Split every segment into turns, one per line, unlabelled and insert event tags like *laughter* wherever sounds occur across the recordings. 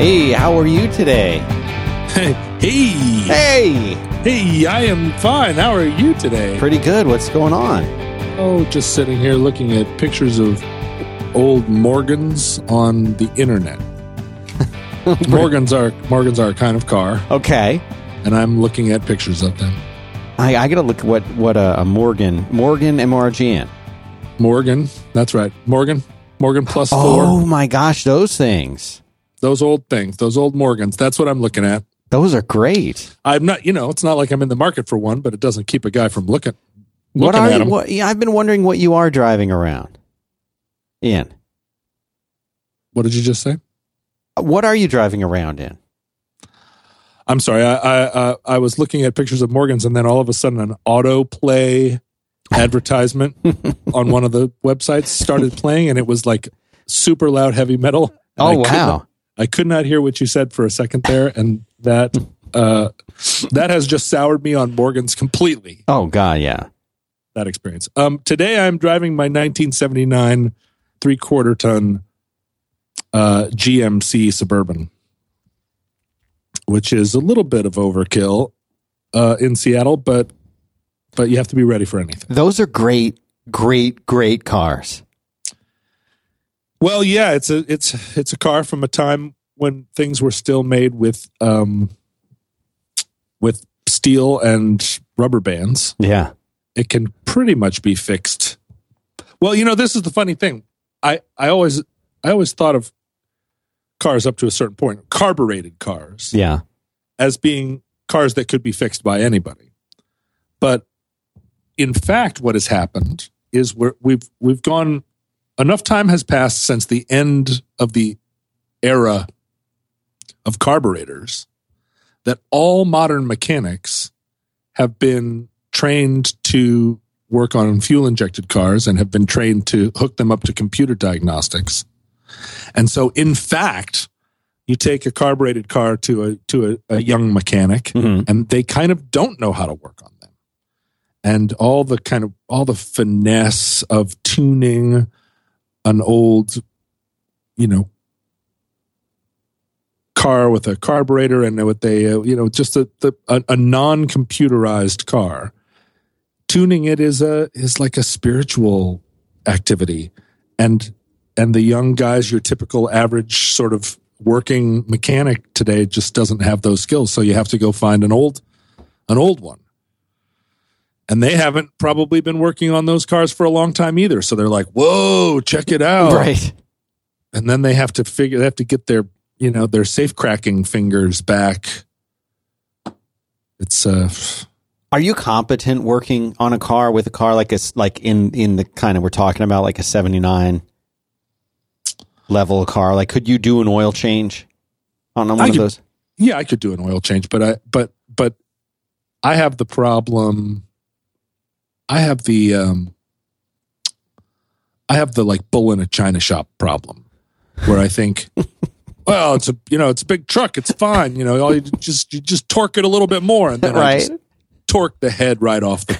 Hey, how are you today?
Hey, hey,
Hey,
hey, I am fine. How are you today?
pretty good. What's going on?
Oh, just sitting here looking at pictures of old Morgans on the internet. *laughs* Morgans are Morgans are a kind of car,
Okay.
and I'm looking at pictures of them.
I, I gotta look at what what a, a Morgan Morgan M O R G N.
Morgan, that's right. Morgan, Morgan plus
Oh
four.
my gosh, those things.
Those old things, those old Morgans. That's what I'm looking at.
Those are great.
I'm not, you know, it's not like I'm in the market for one, but it doesn't keep a guy from looking.
What
looking
are you? What, yeah, I've been wondering what you are driving around. In
What did you just say?
what are you driving around in?
I'm sorry. I I, uh, I was looking at pictures of Morgans, and then all of a sudden, an autoplay *laughs* advertisement on one of the websites started playing, and it was like super loud heavy metal.
Oh wow.
I could not hear what you said for a second there, and that uh, that has just soured me on Morgans completely.
Oh god, yeah.
That experience. Um, today, I'm driving my 1979 three quarter ton uh, GMC Suburban, which is a little bit of overkill uh, in Seattle, but but you have to be ready for anything.
Those are great, great, great cars.
Well, yeah, it's a it's it's a car from a time when things were still made with um, with steel and rubber bands.
Yeah.
it can pretty much be fixed. Well, you know, this is the funny thing. I, I always I always thought of cars up to a certain point, carbureted cars,
Yeah.
as being cars that could be fixed by anybody. But in fact, what has happened is we're, we've we've gone enough time has passed since the end of the era of carburetors that all modern mechanics have been trained to work on fuel injected cars and have been trained to hook them up to computer diagnostics. And so in fact, you take a carbureted car to a to a, a young mechanic
Mhm.
and they kind of don't know how to work on them. And all the kind of all the finesse of tuning an old, you know, car with a carburetor and with a uh, you know just a the, a, a non-computerized car. Tuning it is a is like a spiritual activity. And and the young guys your typical average sort of working mechanic today just doesn't have those skills. So you have to go find an old an old one and they haven't probably been working on those cars for a long time either so they're like whoa check it out
Right.
and then they have to figure they have to get their you know their safe cracking fingers back it's uh
Are you competent working on a car with a car like a like in in the kind of we're talking about like a 79 level car? Like could you do an oil change on one
I
of
could-
those?
yeah i could do an oil change but i but but i have the problem i have the um i have the like bull in a china shop problem where i think *laughs* well it's a you know it's a big truck. It's fine. You know all you just you just torque it a little bit more and then I just torque the head right off the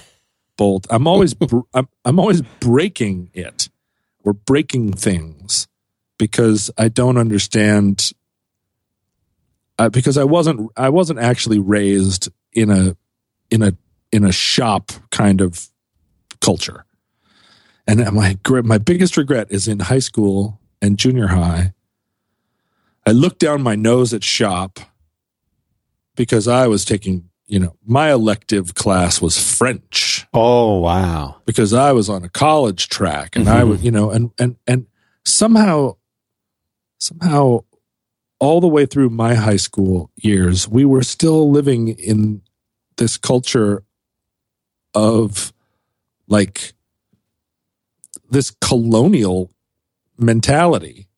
bolt. I'm always br- *laughs* I'm, I'm always breaking it or breaking things because i don't understand uh, because I wasn't I wasn't actually raised in a in a in a shop kind of culture. And my my biggest regret is in high school and junior high. I looked down my nose at shop because I was taking, you know, my elective class was French
Oh, wow.
because I was on a college track and I mm-hmm. was, you know, and and and somehow somehow all the way through my high school years, we were still living in this culture of like this colonial mentality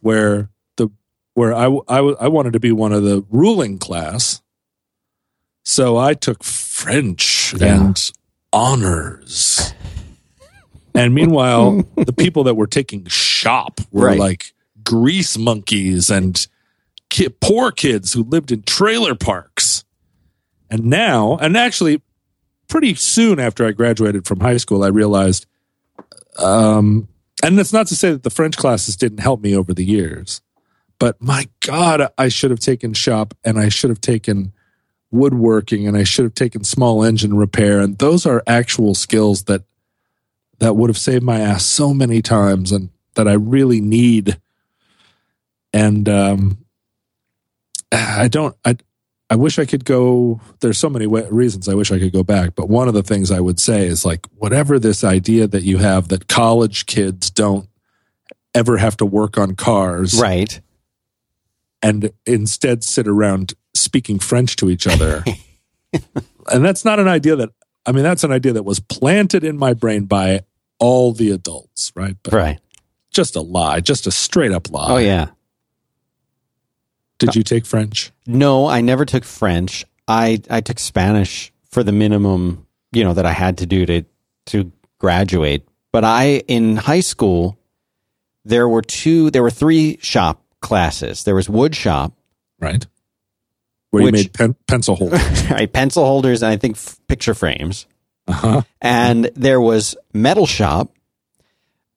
where the where I I I wanted to be one of the ruling class. So I took French
Yeah.
and honors. And meanwhile, the people that were taking shop were
Right.
like grease monkeys and ki- poor kids who lived in trailer parks. And now, and actually, pretty soon after I graduated from high school, I realized, um, and it's not to say that the French classes didn't help me over the years, but my God, I should have taken shop and I should have taken woodworking and I should have taken small engine repair. And those are actual skills that that would have saved my ass so many times and that I really need. And um, I don't. I I wish I could go. There's so many reasons I wish I could go back, but one of the things I would say is like whatever this idea that you have that college kids don't ever have to work on cars,
right?
And instead sit around speaking French to each other. *laughs* and that's not an idea that I mean that's an idea that was planted in my brain by all the adults, right?
But right.
Just a lie, just a straight up lie.
Oh yeah.
Did you take French?
No, I never took French. I I took Spanish for the minimum, you know, that I had to do to to graduate. But I in high school there were two there were three shop classes. There was wood shop.
Right. Where which, you made pen, pencil holders. *laughs*
right, pencil holders and I think f- picture frames.
Uh-huh.
And there was metal shop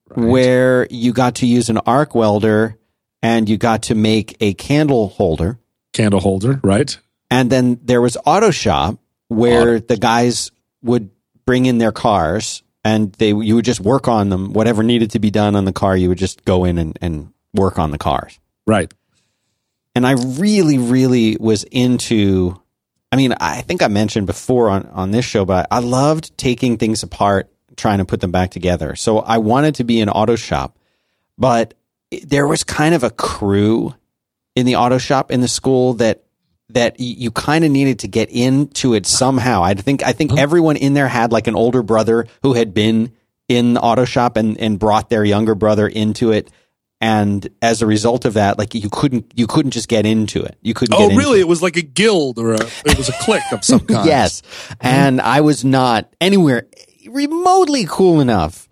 right. where you got to use an arc welder and you got to make a candle holder.
Candle holder, right?
And then there was auto shop where auto. the guys would bring in their cars and they you would just work on them. Whatever needed to be done on the car, you would just go in and, and work on the cars.
Right.
And I really, really was into I mean, I think I mentioned before on, on this show, but I loved taking things apart, trying to put them back together. So I wanted to be an auto shop, but there was kind of a crew in the auto shop in the school that that you kind of needed to get into it somehow. I think I think everyone in there had like an older brother who had been in the auto shop and and brought their younger brother into it. And as a result of that, like you couldn't you couldn't just get into it. You couldn't.
Oh, really? It. it. was like a guild or a it was a clique of some *laughs* kind.
yes, mm-hmm. and I was not anywhere remotely cool enough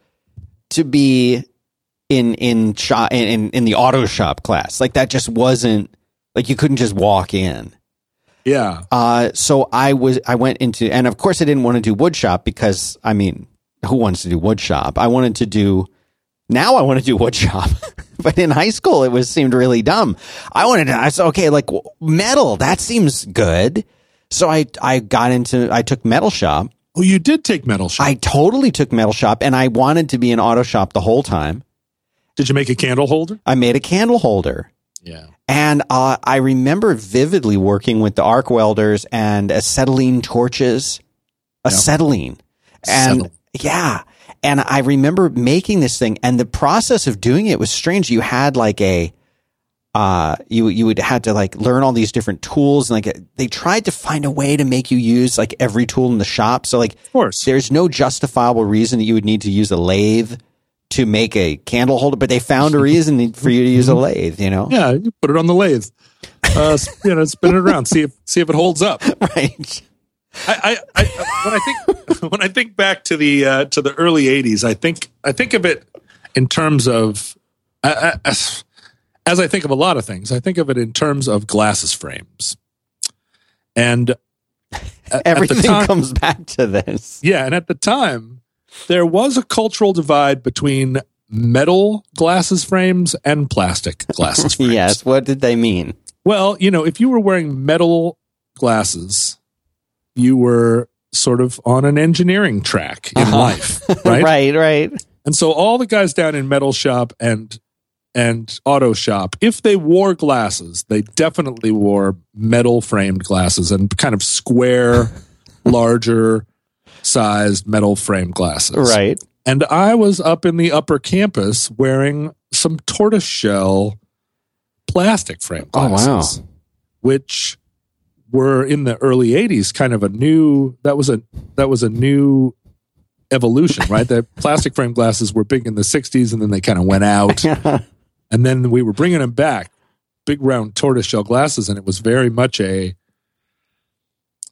to be in in shop in in the auto shop class. Like that just wasn't like you couldn't just walk in.
Yeah.
Uh, so I was I went into and of course I didn't want to do wood shop because I mean who wants to do wood shop? I wanted to do now I want to do wood shop. *laughs* but in high school it was seemed really dumb. I wanted to I said okay like metal that seems good. So I I got into I took metal shop.
Oh, you did take metal shop.
I totally took metal shop and I wanted to be an auto shop the whole time.
Did you make a candle holder?
I made a candle holder.
Yeah.
And uh, I remember vividly working with the arc welders and acetylene torches, acetylene. And yeah. And I remember making this thing and the process of doing it was strange. You had like a, uh, you, you would had to like learn all these different tools and like they tried to find a way to make you use like every tool in the shop. So like,
of course,
there's no justifiable reason that you would need to use a lathe to make a candle holder, but they found a reason *laughs* for you to use a lathe. You know?
Yeah, you put it on the lathe. Uh, you know, spin it around, see if see if it holds up. *laughs*
Right.
I, I, I when I think *laughs* when I think back to the uh, to the early '80s, I think I think of it in terms of as, as I think of a lot of things. I think of it in terms of glasses frames, and
everything time, comes back to this.
Yeah, and at the time, there was a cultural divide between metal glasses frames and plastic glasses *laughs* frames.
yes, what did they mean?
Well, you know, if you were wearing metal glasses, you were sort of on an engineering track in uh-huh. life, *laughs* right?
right, right.
And so all the guys down in metal shop and and auto shop, if they wore glasses, they definitely wore metal framed glasses and kind of square, *laughs* larger sized metal frame glasses.
Right.
And I was up in the upper campus wearing some tortoiseshell plastic frame glasses.
Oh, wow.
Which were in the early 80s kind of a new that was a that was a new evolution, right? the *laughs* plastic frame glasses were big in the 60s and then they kind of went out. *laughs* and then we were bringing them back, big round tortoiseshell glasses and it was very much a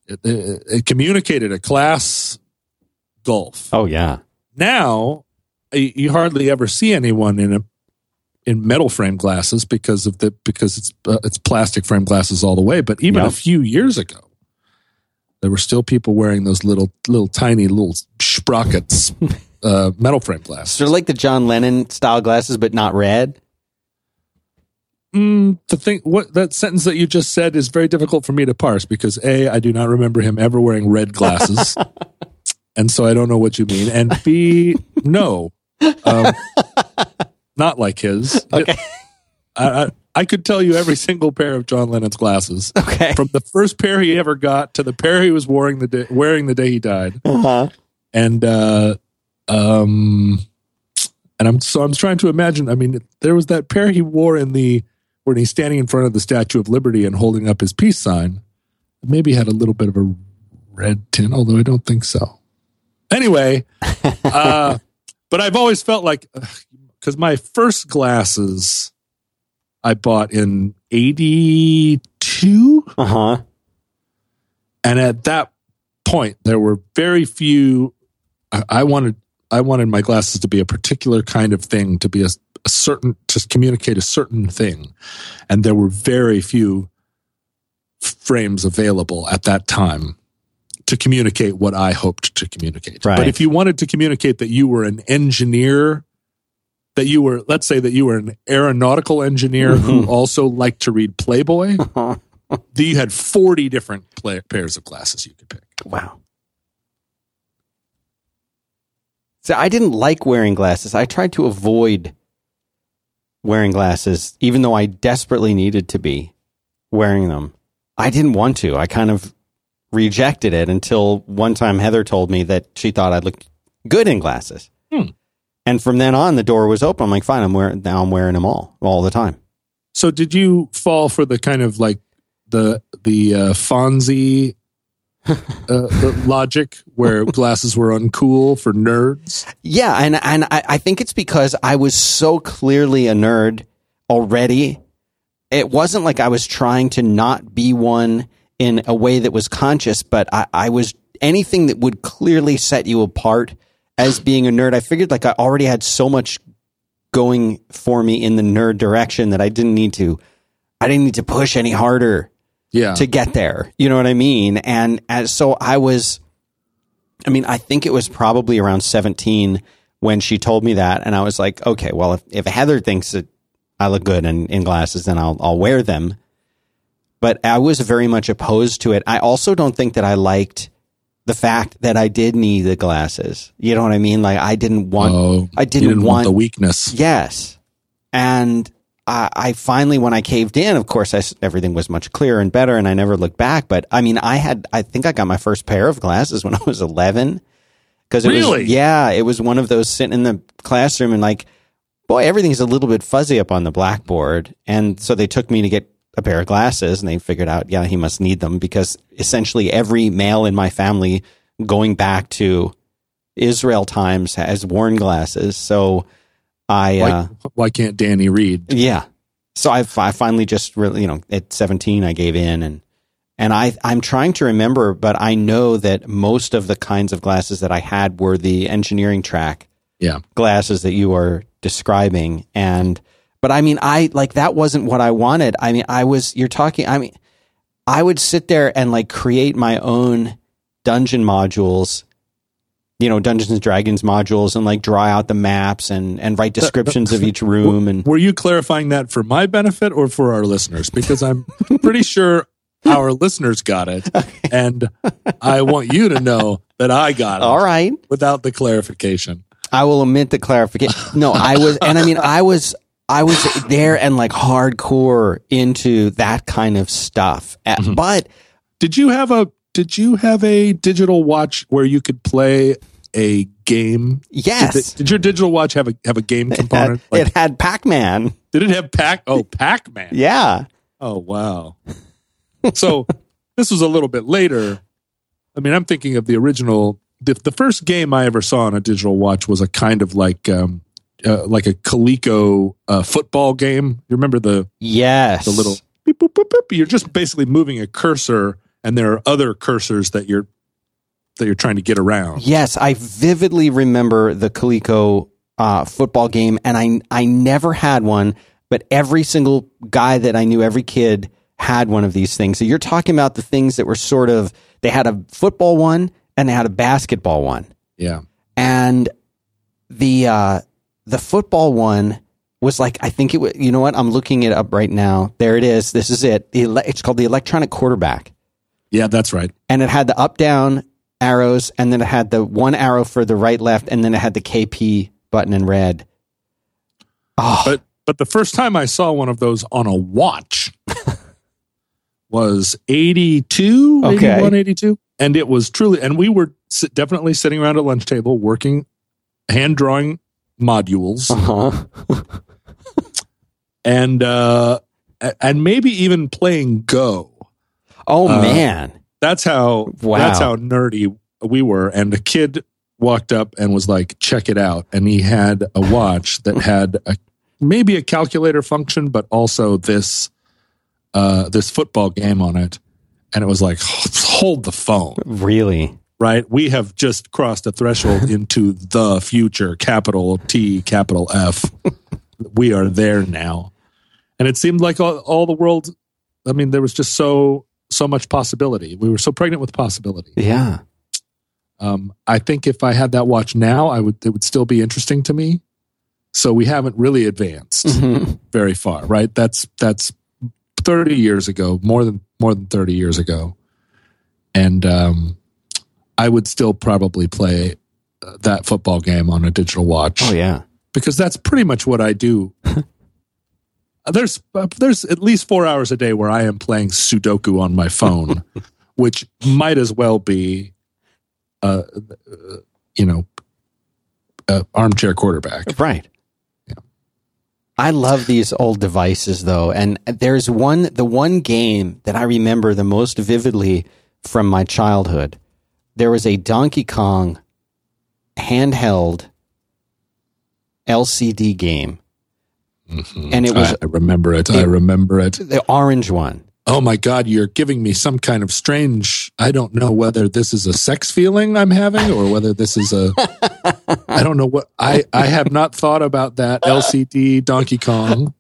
it, it, it communicated a class gulf.
Oh yeah.
Now you hardly ever see anyone in a in metal frame glasses because of the because it's uh, it's plastic frame glasses all the way. But even yep. a few years ago, there were still people wearing those little little tiny little sprockets *laughs* uh, metal frame glasses.
Sort of like the John Lennon style glasses, but not red.
mm, to think what that sentence that you just said is very difficult for me to parse because a I do not remember him ever wearing red glasses, *laughs* and so I don't know what you mean. And b no, um, not like his.
Okay.
I, I I could tell you every single pair of John Lennon's glasses
Okay.
from the first pair he ever got to the pair he was wearing the day, wearing the day he died.
Uh-huh.
and uh um and i'm so i'm trying to imagine i mean there was that pair he wore in the when he's standing in front of the statue of liberty and holding up his peace sign maybe had a little bit of a red tint although i don't think so anyway uh *laughs* but i've always felt like because my first glasses i bought in 82
Uh-huh.
and at that point there were very few I, I wanted i wanted my glasses to be a particular kind of thing to be a, a certain to communicate a certain thing. And there were very few frames available at that time to communicate what i hoped to communicate
Right.
but if you wanted to communicate that you were an engineer that you were let's say that you were an aeronautical engineer who mm-hmm. also liked to read playboy *laughs* you had 40 different play- pairs of glasses you could pick
Wow. So I didn't like wearing glasses. I tried to avoid wearing glasses, even though I desperately needed to be wearing them. I didn't want to. I kind of rejected it until one time Heather told me that she thought I looked good in glasses.
Hmm.
And from then on, the door was open. I'm like, fine, I'm wearing now. I'm wearing them all, all the time.
So did you fall for the kind of like the the uh, Fonzie *laughs* uh, the logic where glasses were uncool for nerds?
Yeah, and and I, I think it's because I was so clearly a nerd already. It wasn't like I was trying to not be one in a way that was conscious, but I, I was anything that would clearly set you apart as being a nerd. I figured like I already had so much going for me in the nerd direction that I didn't need to. I didn't need to push any harder
Yeah.
to get there. You know what I mean? And as, so I was, I mean, I think it was probably around 17 when she told me that. And I was like, okay, well, if, if Heather thinks that I look good in, in glasses, then I'll, I'll wear them. But I was very much opposed to it. I also don't think that I liked the fact that I did need the glasses. You know what I mean? Like I didn't want,
oh,
I didn't,
didn't
want
want the weakness.
Yes. And I, I finally, when I caved in, of course, I everything was much clearer and better, and I never looked back. But I mean, I had, I think I got my first pair of glasses when *laughs* I was 11. Because it
Really?
was, yeah, it was one of those sitting in the classroom and like, boy, everything's a little bit fuzzy up on the blackboard. And so they took me to get a pair of glasses and they figured out, yeah, he must need them because essentially every male in my family going back to Israel times has worn glasses. So I,
Why,
uh,
why can't Danny read?
yeah. So I, I finally just really, you know, at 17, I gave in and, and I, I'm trying to remember, but I know that most of the kinds of glasses that I had were the engineering track
Yeah.
glasses that you are describing. And, but I mean, I like that wasn't what I wanted. I mean, I was, you're talking, I mean, I would sit there and like create my own dungeon modules, you know, Dungeons and Dragons modules and like draw out the maps and, and write uh, uh, descriptions of each room. And
Were you clarifying that for my benefit or for our listeners? Because I'm pretty sure our listeners got it, and I want you to know that I got it
all right.
without the clarification.
I will omit the clarification. No, I was, and I mean, I was, I was there and like hardcore into that kind of stuff.
Mm-hmm.
But
Did you have a Did you have a digital watch where you could play a game?
yes,
Did, the- did your digital watch have a have a game *laughs*
it
component?
had,
Like,
it had Pac-Man.
did it have Pac? Oh, Pac Man.
Yeah.
Oh wow. So *laughs* this was a little bit later. I mean, I'm thinking of the original. The, the first game I ever saw on a digital watch was a kind of like um, uh, like a Coleco uh, football game. You remember the
Yes.
the little beep, boop, boop, boop. You're just basically moving a cursor, and there are other cursors that you're that you're trying to get around.
Yes, I vividly remember the Coleco uh, football game, and I I never had one, but every single guy that I knew, every kid had one of these things. So you're talking about the things that were sort of they had a football one and they had a basketball one.
Yeah.
and the uh, the football one was like I think it was. You know what? I'm looking it up right now. There it is. This is it. It's called the electronic quarterback,
Yeah, that's right.
and it had the up down arrows, and then it had the one arrow for the right left, and then it had the KP button in red. Oh,
But but the first time I saw one of those on a watch *laughs* was 82,
Okay.
81, 82. And it was truly, and we were definitely sitting around a lunch table working, hand drawing modules,
uh-huh. *laughs*
and uh, and maybe even playing Go.
oh
Uh,
man,
That's how
Wow.
that's how nerdy we were. And a kid walked up and was like, "Check it out!" And he had a watch that had a maybe a calculator function, but also this uh, this football game on it. And it was like, hold the phone,
really?
Right? We have just crossed a threshold *laughs* into the future, capital T, capital F. *laughs* we are there now. And it seemed like all, all the world, I mean, there was just so, so much possibility. We were so pregnant with possibility.
Yeah.
Um, I think if I had that watch now, I would, it would still be interesting to me. So we haven't really advanced
Mhm.
very far, right? That's, that's 30 years ago, more than, more than 30 years ago. And, um, I would still probably play uh, that football game on a digital watch
Oh yeah.
because that's pretty much what I do. *laughs* there's uh, there's at least four hours a day where I am playing Sudoku on my phone, *laughs* which might as well be, uh, uh, you know, uh, armchair quarterback.
Right. I love these old devices though. And there's one, the one game that I remember the most vividly from my childhood. There was a Donkey Kong handheld LCD game. Mm-hmm. And it was
I remember it. I remember it.
the orange one.
Oh my God, you're giving me some kind of strange. I don't know whether this is a sex feeling I'm having or whether this is a. I don't know what. I, I have not thought about that LCD Donkey Kong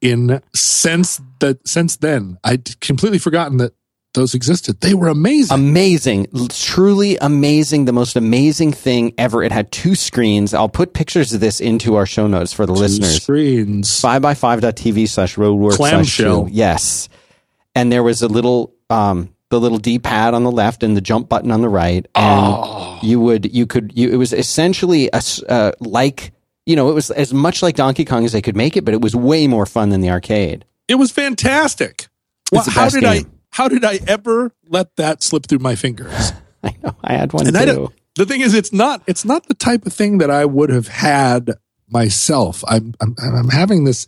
in since that since then. I'd completely forgotten that those existed. They were amazing.
Amazing. Truly amazing. The most amazing thing ever. It had two screens. I'll put pictures of this into our show notes for the
Two
listeners.
screens.
5by5.tv slash roadwork
Clamshell.
show. Yes. And there was a little, um, the little D pad on the left and the jump button on the right. And
Oh,
you would, you could, you, it was essentially a, uh, like, you know, it was as much like Donkey Kong as they could make it, but it was way more fun than the arcade.
it was fantastic. Well,
the
how did
game.
I? How did I ever let that slip through my fingers? *laughs*
I know. I had one
and
too.
the thing is it's not it's not the type of thing that i would have had myself i'm i'm, I'm having this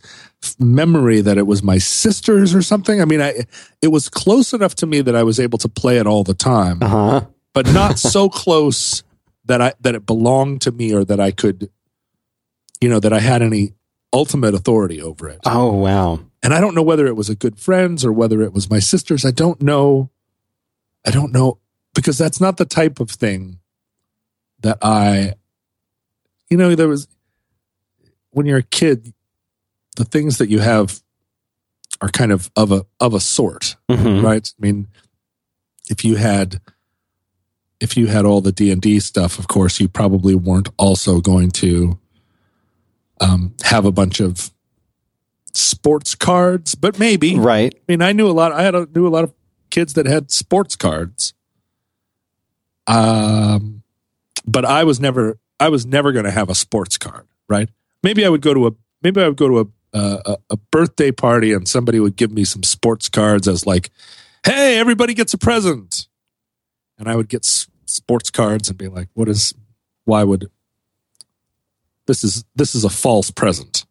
memory that it was my sister's or something i mean i it was close enough to me that i was able to play it all the time
Uh huh.
but not so *laughs* close that i that it belonged to me or that i could you know that i had any ultimate authority over it
Oh, wow.
And I don't know whether it was a good friend's or whether it was my sister's. I don't know. I don't know because that's not the type of thing that I, you know, there was when you're a kid, the things that you have are kind of of a of a sort,
Mhm.
right? I mean, if you had if you had all the D and D stuff, of course, you probably weren't also going to um, have a bunch of sports cards, but maybe.
Right.
I mean, I knew a lot. I had a, knew a lot of kids that had sports cards. Um, but I was never. I was never going to have a sports card, right? Maybe I would go to a. Maybe I would go to a, a a birthday party and somebody would give me some sports cards as like, "Hey, everybody gets a present," and I would get s- sports cards and be like, "What is? Why would?" This is this is a false present.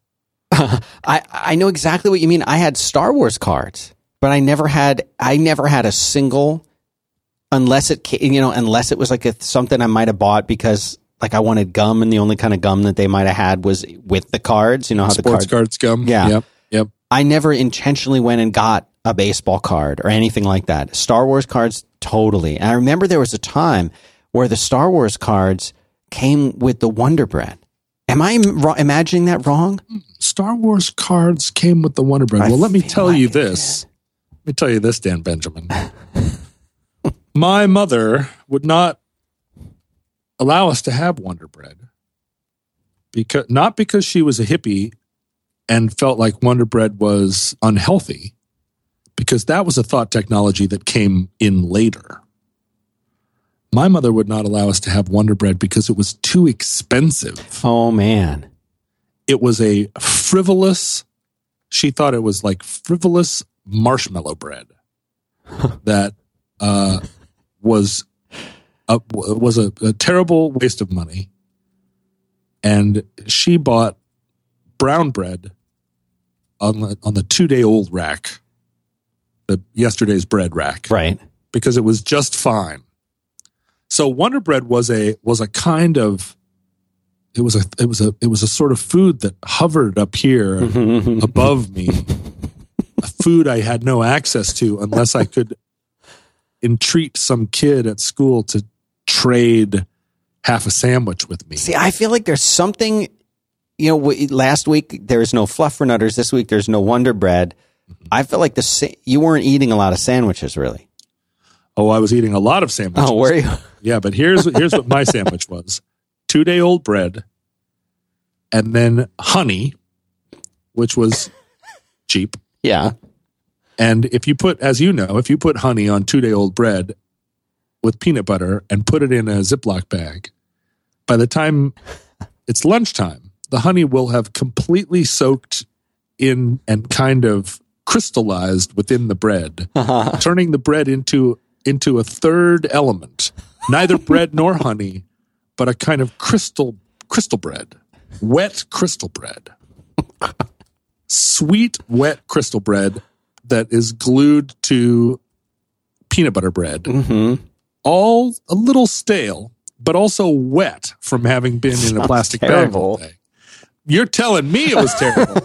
*laughs*
I, I know exactly what you mean. I had Star Wars cards, but I never had I never had a single unless it you know unless it was like a, something I might have bought because like I wanted gum and the only kind of gum that they might have had was with the cards. You know how the
Sports
cards.
cards gum.
Yeah.
Yep. Yep.
I never intentionally went and got a baseball card or anything like that. Star Wars cards, totally. And I remember there was a time where the Star Wars cards came with the Wonder Bread. Am I ro- imagining that wrong?
Star Wars cards came with the Wonder Bread.
I
well, let me tell
like
you this. Let me tell you this, Dan Benjamin. *laughs* My mother would not allow us to have Wonder Bread because not because she was a hippie and felt like Wonder Bread was unhealthy because that was a thought technology that came in later. My mother would not allow us to have Wonder Bread because it was too expensive.
Oh man.
It was a frivolous, she thought it was like frivolous marshmallow bread *laughs* that uh, was a, was a, a terrible waste of money. And she bought brown bread on the on the two day old rack, the yesterday's bread rack,
Right.
because it was just fine. So Wonder Bread was a was a kind of it was a it was a it was a sort of food that hovered up here *laughs* mm-hmm. above me, *laughs* a food I had no access to unless I could entreat some kid at school to trade half a sandwich with me.
See, I feel like there's something, you know, w- last week there was no fluffernutters. This week there's no Wonder Bread. Mm-hmm. I feel like the you weren't eating a lot of sandwiches, really.
Oh, I was eating a lot of sandwiches.
Oh, were you? *laughs*
Yeah, but here's here's what my sandwich was: two day old bread, and then honey, which was cheap.
Yeah.
And if you put, as you know, if you put honey on two day old bread with peanut butter and put it in a Ziploc bag, by the time it's lunchtime, the honey will have completely soaked in and kind of crystallized within the bread, *laughs* turning the bread into into a third element, neither bread nor honey, but a kind of crystal crystal bread, wet crystal bread, sweet wet crystal bread that is glued to peanut butter bread,
Mm-hmm.
all a little stale, but also wet from having been in a plastic bag all
terrible.
day. You're telling me it was terrible.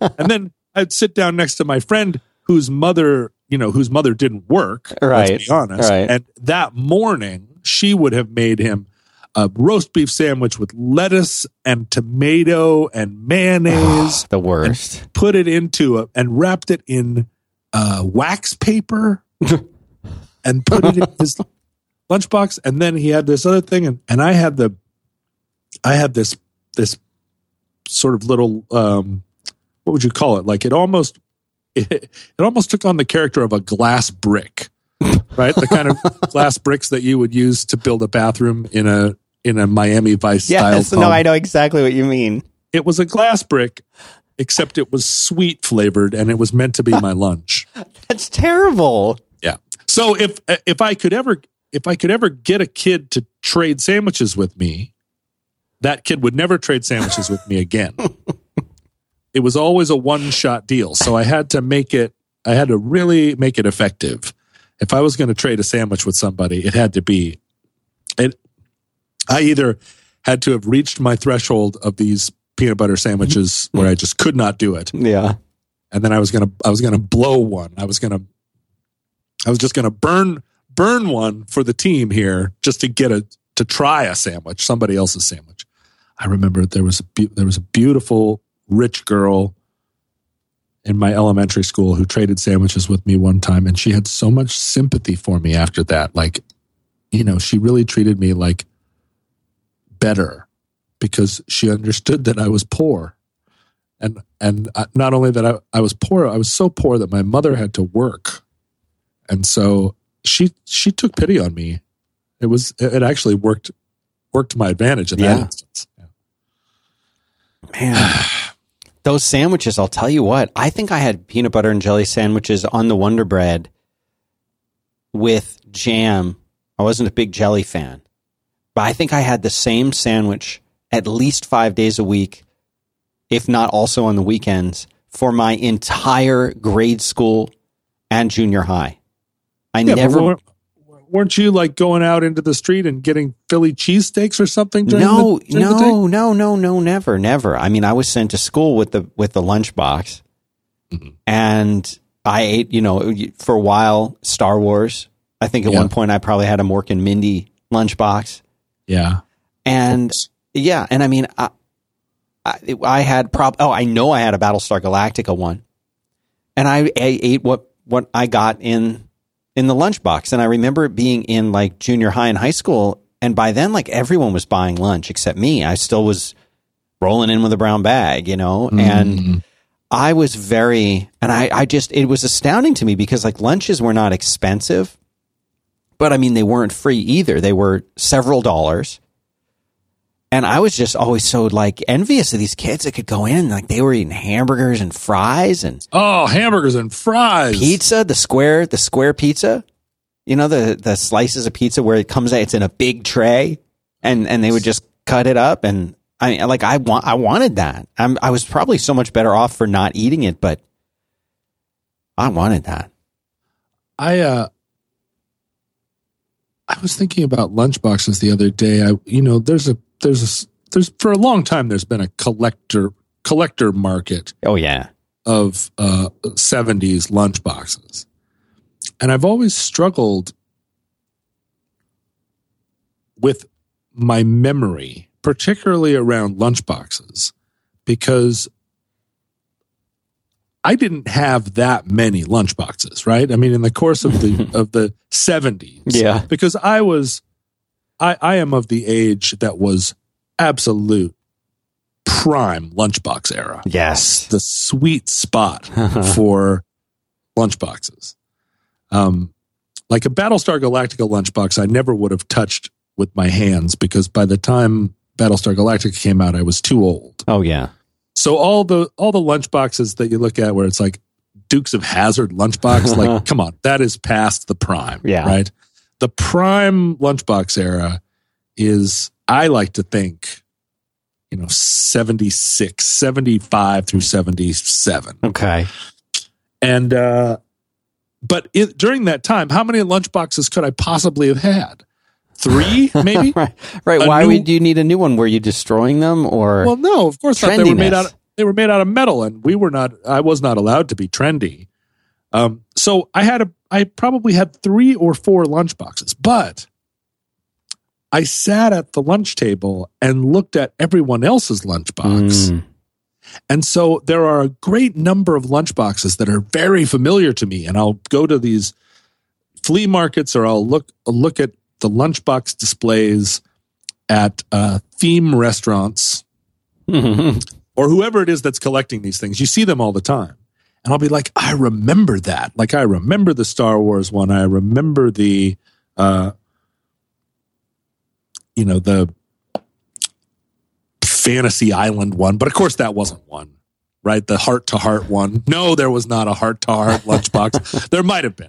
*laughs* and then I'd sit down next to my friend whose mother, you know, whose mother didn't work.
Right.
Let's be honest.
Right.
And that morning, she would have made him a roast beef sandwich with lettuce and tomato and mayonnaise *sighs*
The worst.
put it into a and wrapped it in uh, wax paper *laughs* and put it in his lunchbox. And then he had this other thing, and, and I had the I had this this sort of little um, what would you call it? Like it almost it, it almost took on the character of a glass brick, right? The kind of *laughs* glass bricks that you would use to build a bathroom in a in a Miami Vice
Yes.
style.
No, I know exactly what you mean.
it was a glass brick, except it was sweet flavored and it was meant to be my *laughs* lunch.
That's terrible.
Yeah. So if if I could ever if I could ever get a kid to trade sandwiches with me, that kid would never trade sandwiches with me again. *laughs* it was always a one shot deal. So I had to make it I had to really make it effective. If I was going to trade a sandwich with somebody, it had to be it I either had to have reached my threshold of these peanut butter sandwiches mm-hmm. where I just could not do it.
Yeah.
And then I was gonna I was gonna blow one. I was gonna I was just gonna burn burn one for the team here just to get a to try a sandwich, somebody else's sandwich. I remember there was a be- there was a beautiful rich girl in my elementary school who traded sandwiches with me one time and she had so much sympathy for me after that. Like you know she really treated me like better because she understood that I was poor. And and not only that I, I was poor i was so poor that my mother had to work. And so she she took pity on me. It was it actually worked worked to my advantage in that instance. Yeah.
Man, *sighs* *sighs* *sighs* those sandwiches, I'll tell you what, I think I had peanut butter and jelly sandwiches on the Wonder Bread with jam. I wasn't a big jelly fan, but I think I had the same sandwich at least five days a week, if not also on the weekends, for my entire grade school and junior high. I
Yeah,
never.
Weren't you like going out into the street and getting philly cheesesteaks or something during
no,
the, during the day?
no, no, no, no, never, never. I mean, I was sent to school with the with the lunchbox,
Mhm.
and I ate. You know, for a while, Star Wars. I think at
Yeah.
one point I probably had a Mork and Mindy lunchbox,
yeah
and yeah, and I mean, I, I, I had prob. Oh, I know I had a Battlestar Galactica one, and I, I ate what what I got in in the lunchbox, and I remember it being in like junior high and high school, and by then like everyone was buying lunch except me. I still was rolling in with a brown bag, you know, and
Mm.
I was very, and I, I just, it was astounding to me because like lunches were not expensive, but I mean, they weren't free either. They were several dollars. And I was just always so like envious of these kids that could go in, like they were eating hamburgers and fries and
Oh, hamburgers and fries.
pizza, the square, the square pizza. You know, the, the slices of pizza where it comes out, it's in a big tray and, and they would just cut it up. And I mean, like I want, I wanted that. I'm, I was probably so much better off for not eating it, but I wanted that.
I uh I was thinking about lunchboxes the other day. I you know, there's a there's a there's for a long time there's been a collector collector market
Oh yeah.
of uh 70s lunchboxes. And I've always struggled with my memory, particularly around lunchboxes, because I didn't have that many lunchboxes, right? I mean, in the course of the *laughs* of the seventies,
Yeah.
because I was, I I am of the age that was absolute prime lunchbox era
Yes.
the sweet spot *laughs* for lunchboxes. Um, like a Battlestar Galactica lunchbox, I never would have touched with my hands because by the time Battlestar Galactica came out, I was too old.
Oh yeah.
So all the all the lunchboxes that you look at, where it's like Dukes of Hazzard lunchbox, like *laughs* come on, that is past the prime.
Yeah.
right. The prime lunchbox era is, I like to think, you know, 76, 75 through 77.
Okay.
And, uh, but it, during that time, how many lunchboxes could I possibly have had? Three, *laughs* maybe?
right. Right.
A
Why
new-
would you need a new one? Were you destroying them or?
well, no, of course not. They were made out. Of, they were made out of metal, and we were not. I was not allowed to be trendy. Um, so I had a. I probably had three or four lunchboxes, but I sat at the lunch table and looked at everyone else's lunchbox.
Mm.
And so there are a great number of lunchboxes that are very familiar to me. And I'll go to these flea markets or I'll look I'll look at the lunchbox displays at uh, theme restaurants *laughs* or whoever it is that's collecting these things. You see them all the time. And I'll be like, I remember that. Like I remember the Star Wars one. I remember the uh you know, the Fantasy Island one. But of course that wasn't one. Right? The heart to heart one. No, there was not a heart to heart lunchbox. *laughs* there might have been.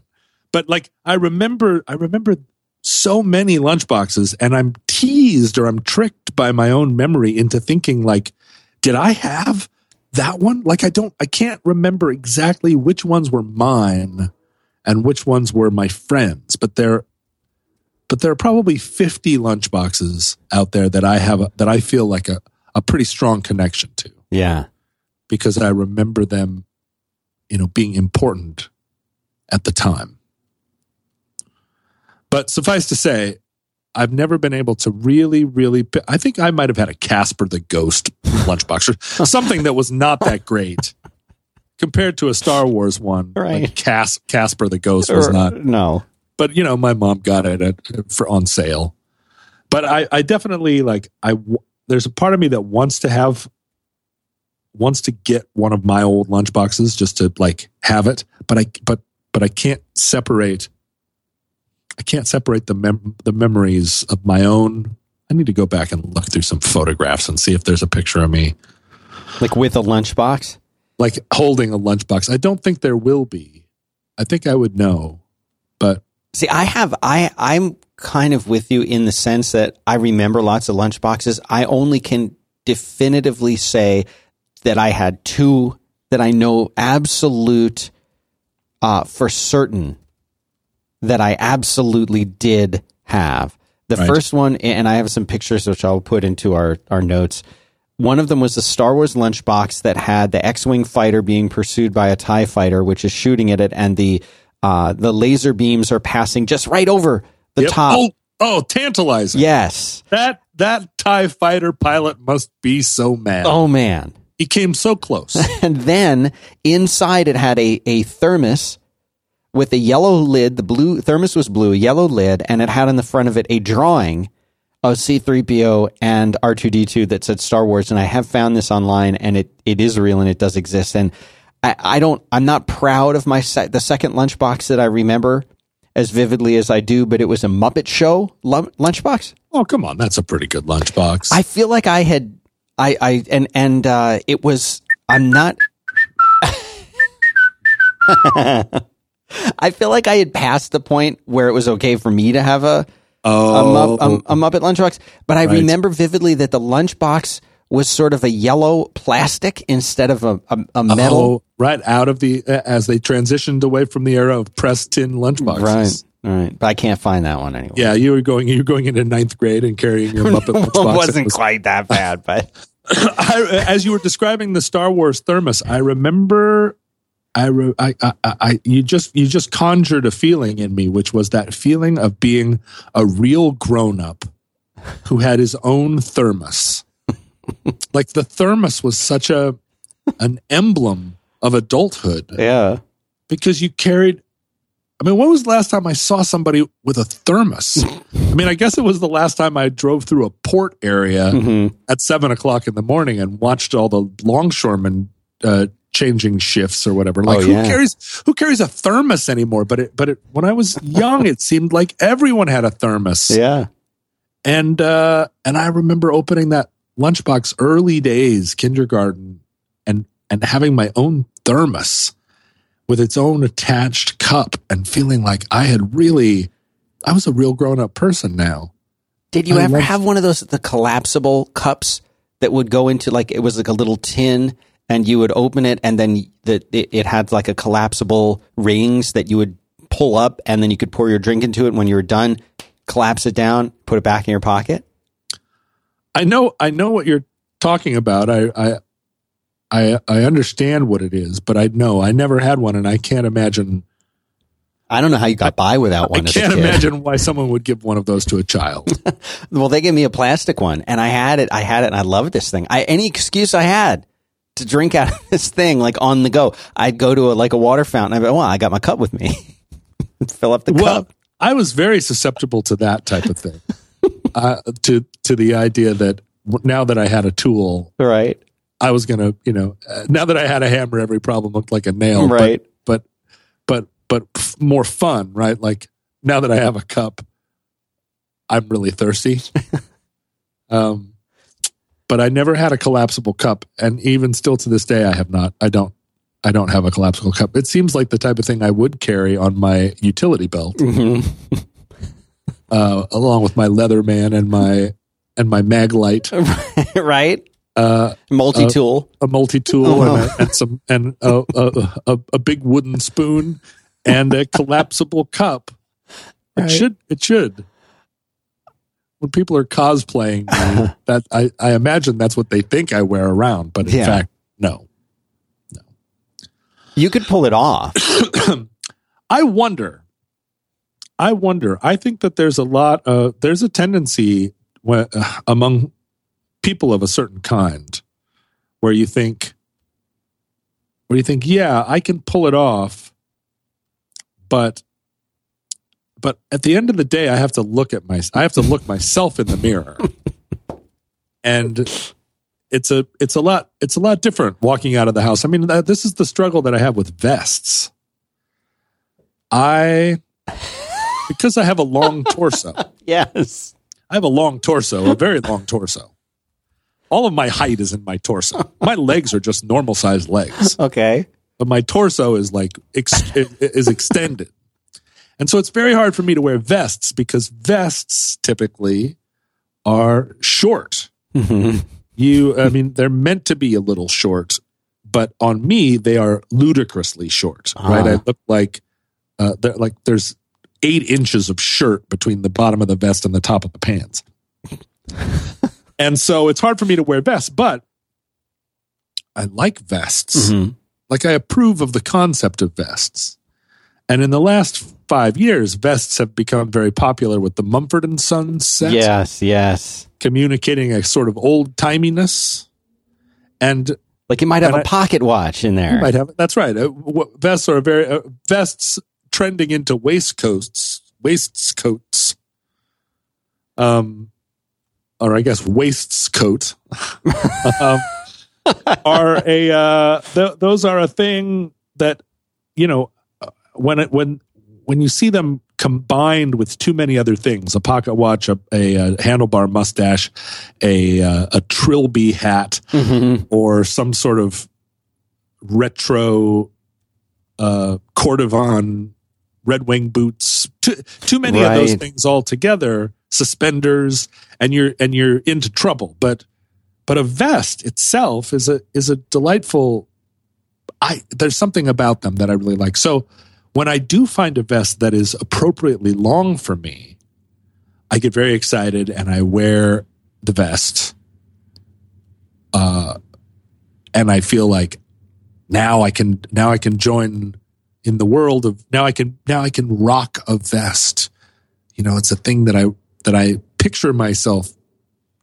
But like I remember I remember so many lunchboxes and I'm teased or I'm tricked by my own memory into thinking like did I have that one? Like I don't I can't remember exactly which ones were mine and which ones were my friends, but there but there are probably 50 lunchboxes out there that I have a, that I feel like a, a pretty strong connection to
Yeah.
because I remember them you know being important at the time. But suffice to say, I've never been able to really, really. I think I might have had a Casper the Ghost lunchbox or *laughs* something that was not that great compared to a Star Wars one.
Right.
Like Cas- Casper the Ghost was
Or-
not.
No.
But you know, my mom got it at, for on sale. But I, I definitely like. I there's a part of me that wants to have wants to get one of my old lunchboxes just to like have it. But I but but I can't separate. I can't separate the mem- the memories of my own. I need to go back and look through some photographs and see if there's a picture of me
Like with a lunchbox?
like holding a lunchbox. I don't think there will be. I think I would know, but
See, I have I I'm kind of with you in the sense that I remember lots of lunchboxes. I only can definitively say that I had two that I know absolute uh for certain that I absolutely did have. The
Right.
first one and I have some pictures which I'll put into our our notes. One of them was the Star Wars lunchbox that had the X-wing fighter being pursued by a Tie fighter, which is shooting at it, and the uh, the laser beams are passing just right over the
Yep.
top.
Oh, oh, tantalizing.
Yes.
That that TIE fighter pilot must be so mad.
Oh man.
He came so close. *laughs*
And then inside it had a, a thermos with a yellow lid. The blue thermos was blue, yellow lid, and it had on the front of it a drawing of C3PO and R2D2 that said Star Wars, and I have found this online, and it, it is real and it does exist. And I, I don't, I'm not proud of my se- the second lunchbox that I remember as vividly as I do, but it was a Muppet Show lunchbox.
Oh, come on, that's a pretty good lunchbox.
I feel like I had, I, I, and and uh, it was. I'm not. *laughs* *laughs* *laughs* I feel like I had passed the point where it was okay for me to have a
oh,
a, Mupp- a, a Muppet lunchbox, but I
Right.
remember vividly that the lunchbox was sort of a yellow plastic instead of a, a, a metal.
Oh, right out of the as they transitioned away from the era of pressed tin lunchboxes.
right, right. But I can't find that one anyway.
Yeah, you were going. You were going into ninth grade and carrying your *laughs* Muppet
Well,
lunchbox.
it wasn't
was-
quite that bad, but *laughs*
I, as you were describing the Star Wars thermos, I remember. I, re, I, I, I, you just, you just conjured a feeling in me, which was that feeling of being a real grown up who had his own thermos. *laughs* like the thermos was such a, an emblem of adulthood
yeah.
because you carried. I mean, when was the last time I saw somebody with a thermos? *laughs* I mean, I guess it was the last time I drove through a port area
Mhm.
at seven o'clock in the morning and watched all the longshoremen uh, changing shifts or whatever. Like,
Oh,
who
yeah.
carries who carries a thermos anymore? But it, but it, when I was *laughs* young, it seemed like everyone had a thermos.
Yeah.
And uh, and I remember opening that lunchbox early days, kindergarten, and and having my own thermos with its own attached cup and feeling like I had really I was a real grown up person now.
Did you
I
ever
love-
have one of those the collapsible cups that would go into like it was like a little tin and you would open it and then the, it, it had like a collapsible rings that you would pull up and then you could pour your drink into it when you were done collapse it down put it back in your pocket
I know I know what you're talking about. I I I, I understand what it is, but I know I never had one, and I can't imagine.
I don't know how you got by without one
I can't imagine why someone would give one of those to a child. *laughs*
Well, they gave me a plastic one, and I had it. I had it, and I loved this thing. I any excuse I had to drink out *laughs* of this thing, like on the go, I'd go to a, like a water fountain. I'd be, well, I got my cup with me. *laughs* Fill up the
well,
cup.
I was very susceptible to that type of thing. *laughs* uh, to to the idea that now that I had a tool,
Right,
I was gonna, you know, uh, now that I had a hammer, every problem looked like a nail. but-
right.
but but but f- more fun, right? Like now that I have a cup, I'm really thirsty. um, but I never had a collapsible cup, and even still to this day, I have not. I don't. I don't have a collapsible cup. It seems like the type of thing I would carry on my utility belt,
Mhm. *laughs*
uh, along with my Leatherman and my and my Maglite, *laughs*
right.
uh,
Multi tool.
a multi tool, and, a, and some and a, a, a, a big wooden spoon and a collapsible cup. It
Right.
should. It should. When people are cosplaying, me, *laughs* that I, I imagine that's what they think I wear around, but in
Yeah.
fact, no. No.
You could pull it off. *clears throat*
I wonder. I wonder. I think that there's a lot. of there's a tendency where, uh, among people of a certain kind where you think, where you think, yeah, I can pull it off, but, but at the end of the day, I have to look at my, I have to look myself in the mirror, and it's a, it's a lot, it's a lot different walking out of the house. I mean, that, this is the struggle that I have with vests. I because I have a long torso. *laughs*
yes.
I have a long torso, a very long torso. All of my height is in my torso. My legs are just normal sized legs, *laughs*
Okay.
but my torso is like ex- is extended. And so it's very hard for me to wear vests because vests typically are short.
Mhm.
You I mean they're meant to be a little short, but on me they are ludicrously short, right?
Ah.
I look like uh, like there's eight inches of shirt between the bottom of the vest and the top of the pants. *laughs* and so it's hard for me to wear vests, but I like vests.
Mhm.
Like I approve of the concept of vests. And in the last five years, vests have become very popular with the Mumford and Sons set,
Yes. Yes.
communicating a sort of old timiness. And
Like you might have a
I-
pocket watch in there.
might have that's right. Uh, vests are very uh, vests trending into waistcoats, waistcoats. Um, or I guess waistcoat, *laughs* um, are a uh, th- those are a thing that you know when it when when you see them combined with too many other things a pocket watch a, a, a handlebar mustache a uh, a trilby hat
Mm-hmm.
or some sort of retro uh cordovan red wing boots too, too many of those things all together suspenders and you're and you're into trouble. But but a vest itself is a is a delightful i there's something about them that i really like. So when i do find a vest that is appropriately long for me i get very excited and i wear the vest uh and i feel like now i can now i can join in the world of now i can now i can rock a vest you know it's a thing that i that i picture myself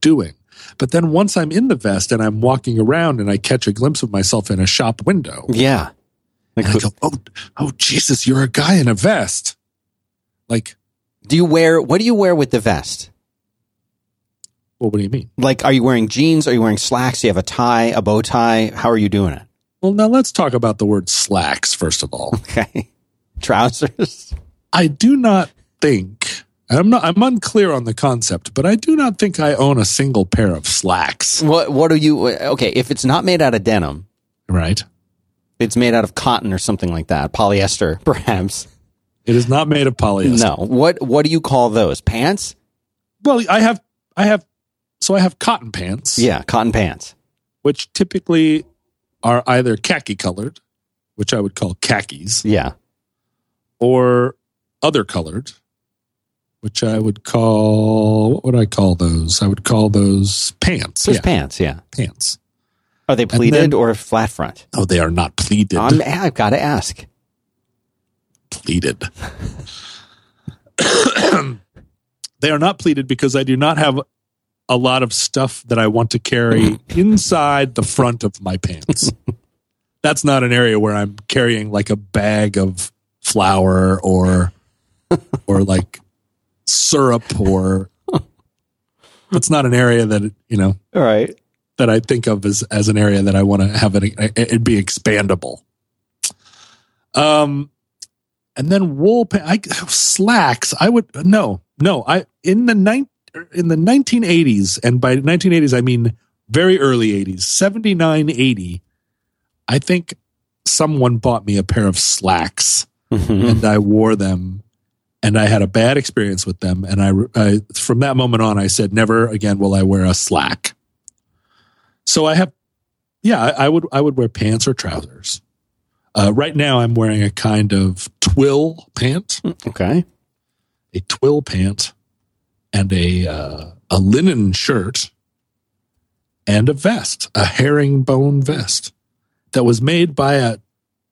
doing but then once i'm in the vest and i'm walking around and i catch a glimpse of myself in a shop window
Yeah. Like,
and i go oh oh jesus you're a guy in a vest like
do you wear what do you wear with the vest?
well what do you mean
Like, are you wearing jeans? Are you wearing slacks? Do you have a tie, a bow tie? How are you doing it?
well now let's talk about the word slacks first of all
Okay. *laughs* Trousers?
I do not think I'm not I'm unclear on the concept, but I do not think I own a single pair of slacks.
What, what are you, okay, if it's not made out of denim,
Right?
It's made out of cotton or something like that, polyester, *laughs* perhaps.
It is not made of polyester.
No. What, what do you call those? Pants?
Well, I have I have so I have cotton pants,
Yeah, cotton pants.
which typically are either khaki colored, which I would call khakis,
Yeah.
or other colored, which I would call what would I call those? I would call those pants.
There's
yeah,
pants, yeah.
pants.
Are they pleated
then-
or flat front?
Oh, they are not pleated.
I'm, I've got to ask.
pleated. *coughs* they are not pleated because I do not have a lot of stuff that I want to carry mm-hmm. inside the front of my pants. *laughs* That's not an area where I'm carrying like a bag of flour or or like syrup or *laughs* that's not an area that you know
All right.
That I think of as as an area that I want to have it it be expandable. Um, and then wool pa- I, slacks. I would no no. I in the nine in the 1980s, and by 1980s I mean very early 80s, 79, 80. I think someone bought me a pair of slacks
Mhm.
and I wore them and I had a bad experience with them. And I, I, from that moment on, I said, never again will I wear a slack. So I have, yeah, I, I would, I would wear pants or trousers. Uh, right now I'm wearing a kind of twill pant,
Okay.
a twill pant and a, uh, a linen shirt and a vest, a herringbone vest that was made by a,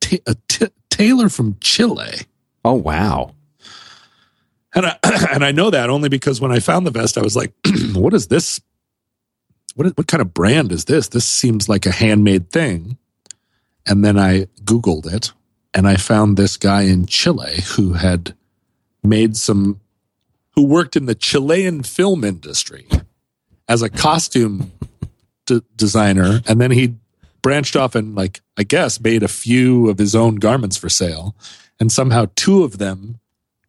ta- tailor from Chile.
Oh, wow.
And I, *clears throat* and I know that only because when I found the vest, I was like, *clears throat* what is this? What, what kind of brand is this? This seems like a handmade thing. And then I Googled it and I found this guy in Chile who had made some, who worked in the Chilean film industry as a costume *laughs* d- designer. And then he branched off and, like, I guess, made a few of his own garments for sale. And somehow two of them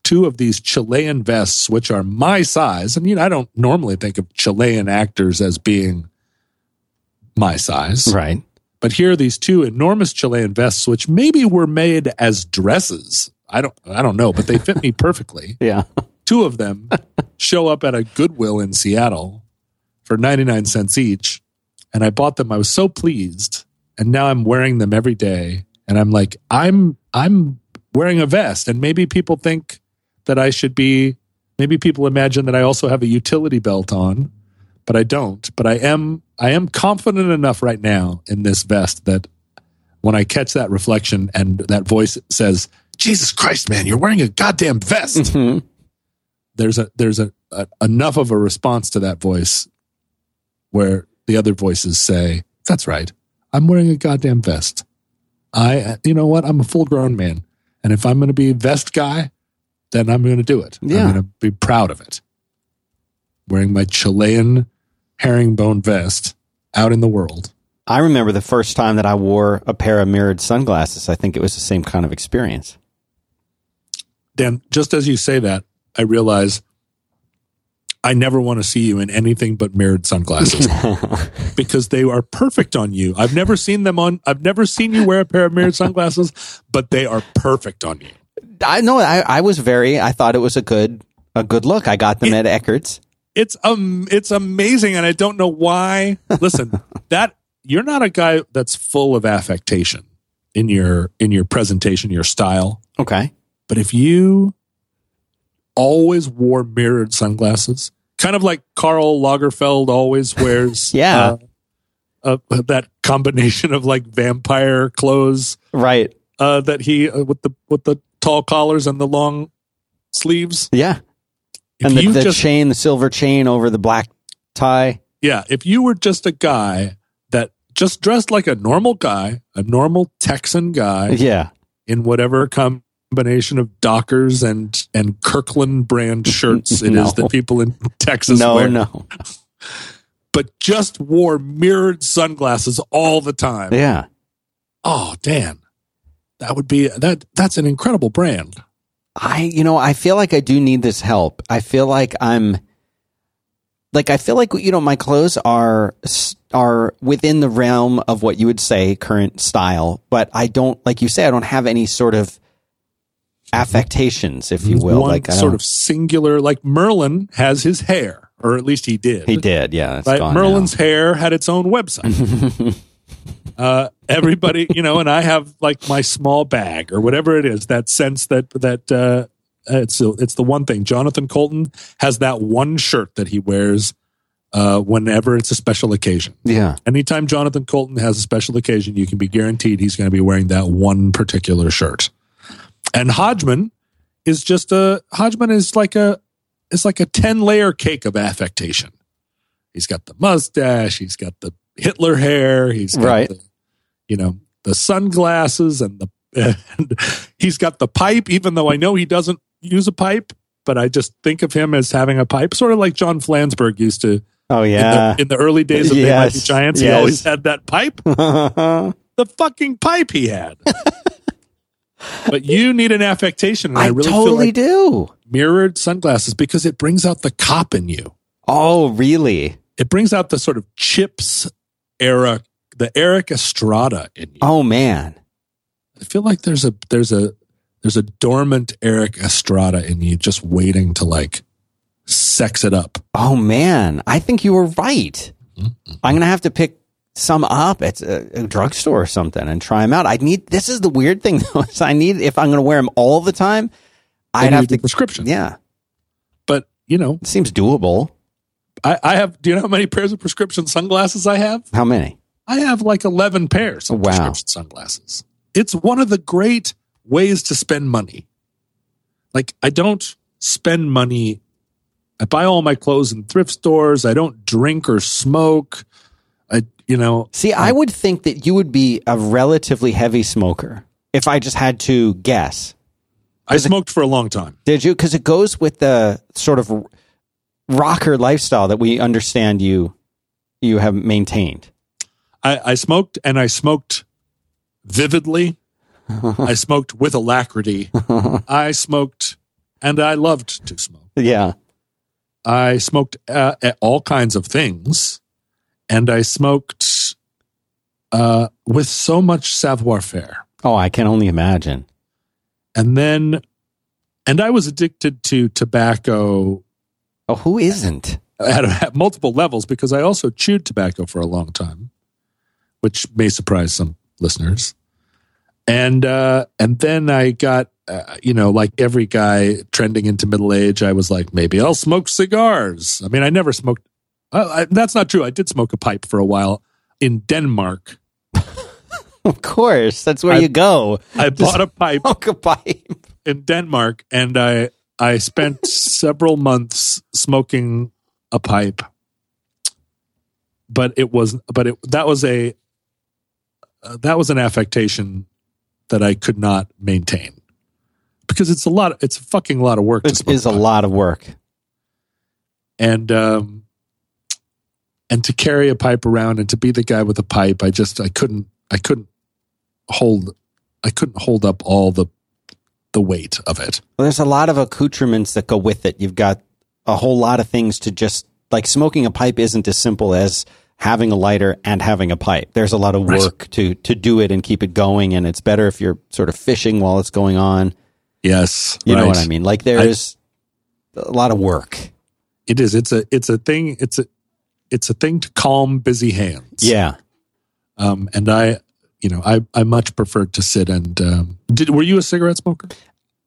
two of these Chilean vests, which are my size. And, you know, I don't normally think of Chilean actors as being my size.
Right.
But here are these two enormous Chilean vests, which maybe were made as dresses. I don't, I don't know, but they fit me perfectly. *laughs*
Yeah.
Two of them show up at a Goodwill in Seattle for 99 cents each. And I bought them. I was so pleased. And now I'm wearing them every day. And I'm like, I'm, I'm wearing a vest. And maybe people think that I should be, maybe people imagine that I also have a utility belt on, but I don't. But I am, I am confident enough right now in this vest that when I catch that reflection and that voice says, Jesus Christ, man, you're wearing a goddamn vest
Mhm.
there's a there's a, a enough of a response to that voice where the other voices say that's right i'm wearing a goddamn vest i you know what i'm a full grown man and if i'm going to be vest guy then i'm going to do it
Yeah.
i'm going to be proud of it wearing my chilean herringbone vest out in the world.
I remember the first time that I wore a pair of mirrored sunglasses. I think it was the same kind of experience.
Dan, just as you say that, I realize I never want to see you in anything but mirrored sunglasses *laughs* because they are perfect on you. I've never seen them on, I've never seen you wear a pair of mirrored sunglasses, but they are perfect on you.
I know I, I was very I thought it was a good a good look. I got them
It-
at Eckerd's.
It's um, it's amazing, and I don't know why. Listen, *laughs* that you're not a guy that's full of affectation in your in your presentation, your style.
Okay.
But if you always wore mirrored sunglasses, kind of like Karl Lagerfeld always *laughs* wears,
Yeah.
uh, uh, that combination of like vampire clothes
Right.
uh, that he uh, with the with the tall collars and the long sleeves.
Yeah.
If
and the, the
just
chain, the silver chain over the black tie.
yeah, if you were just a guy that just dressed like a normal guy, a normal Texan guy
Yeah.
in whatever combination of Dockers and and Kirkland brand *laughs* shirts it is
No.
that people in Texas
no,
wear.
no. *laughs*
But just wore mirrored sunglasses all the time.
Yeah.
Oh, Dan. That would be that that's an incredible brand.
I, you know, I feel like I do need this help. I feel like I'm, like, I feel like, you know, my clothes are, are within the realm of what you would say current style, but I don't, like you say, I don't have any sort of affectations, if you will.
One
like, I
sort of singular like Merlin has his hair, or at least he did.
he did. Yeah.
Right? Merlin's hair had its own website. *laughs* uh, everybody, you know, and I have like my small bag or whatever it is. That sense that that uh, it's it's the one thing. Jonathan Coulton has that one shirt that he wears uh, whenever it's a special occasion.
Yeah.
Anytime Jonathan Coulton has a special occasion, you can be guaranteed he's going to be wearing that one particular shirt. And Hodgman is just a Hodgman is like a it's like a 10 layer cake of affectation. He's got the mustache, he's got the Hitler hair, he's got
Right.
the, you know, the sunglasses and the *laughs* and he's got the pipe even though I know he doesn't use a pipe, but I just think of him as having a pipe sort of like John Flansburgh used to
Oh,
in,
yeah.
the, in the early days of They Might Be
Yes,
Giants, he always had that pipe. *laughs* The fucking pipe he had. *laughs* but you need an affectation, and I,
I,
really
totally
like
do.
mirrored sunglasses because it brings out the cop in you.
Oh, really?
It brings out the sort of CHiPs era, the Erik Estrada in you.
Oh, man.
I feel like there's a there's a there's a dormant Erik Estrada in you, just waiting to like sex it up.
Oh, man. I think you were right.
Mm-hmm.
I'm going to have to pick some up at a, a drugstore or something and try them out. I need, this is the weird thing *laughs* though, is I need, if I'm going to wear them all the time, I'd have to,
prescription.
yeah,
But you know,
it seems doable.
I, I have. Do you know how many pairs of prescription sunglasses I have?
How many?
I have like 11 pairs of
Wow.
prescription sunglasses. It's one of the great ways to spend money. Like, I don't spend money. I buy all my clothes in thrift stores. I don't drink or smoke. I, you know,
See, I would think that you would be a relatively heavy smoker if I just had to guess.
I smoked for a long time.
Did you? Because it goes with the sort of rocker lifestyle that we understand you you have maintained.
I, I smoked and I smoked vividly. I *laughs* smoked with alacrity. *laughs* I smoked and I loved to smoke.
Yeah.
I smoked uh, at all kinds of things, and I smoked uh, with so much savoir faire.
Oh, I can only imagine.
And then, and I was addicted to tobacco
Oh, who isn't?
at, at multiple levels because I also chewed tobacco for a long time, which may surprise some listeners. And uh, and then I got, uh, you know, like every guy trending into middle age, I was like, maybe I'll smoke cigars. I mean, I never smoked. Uh, I, that's not true. I did smoke a pipe for a while in Denmark. *laughs*
Of course, that's where
I-
you go.
I bought a pipe
Smoke a pipe.
in Denmark, and I I spent several months smoking a pipe. But it was, but it that was a uh, that was an affectation that I could not maintain because it's a lot. It's a fucking lot of work. to
It
smoke
a
pipe.
lot of work.
and um, and to carry a pipe around and to be the guy with a pipe, I just I couldn't I couldn't hold I couldn't hold up all the the weight of it.
Well, there's a lot of accoutrements that go with it. You've got a whole lot of things to just like smoking a pipe isn't as simple as having a lighter and having a pipe. There's a lot of
Right.
work to to do it and keep it going, and it's better if you're sort of fishing while it's going on.
Yes,
You know what I mean? Like there's a lot of work.
It is. It's a it's a thing. It's a it's a thing to calm busy hands.
Yeah.
Um, and I, you know, I I much preferred to sit and um, did. Were you a cigarette smoker?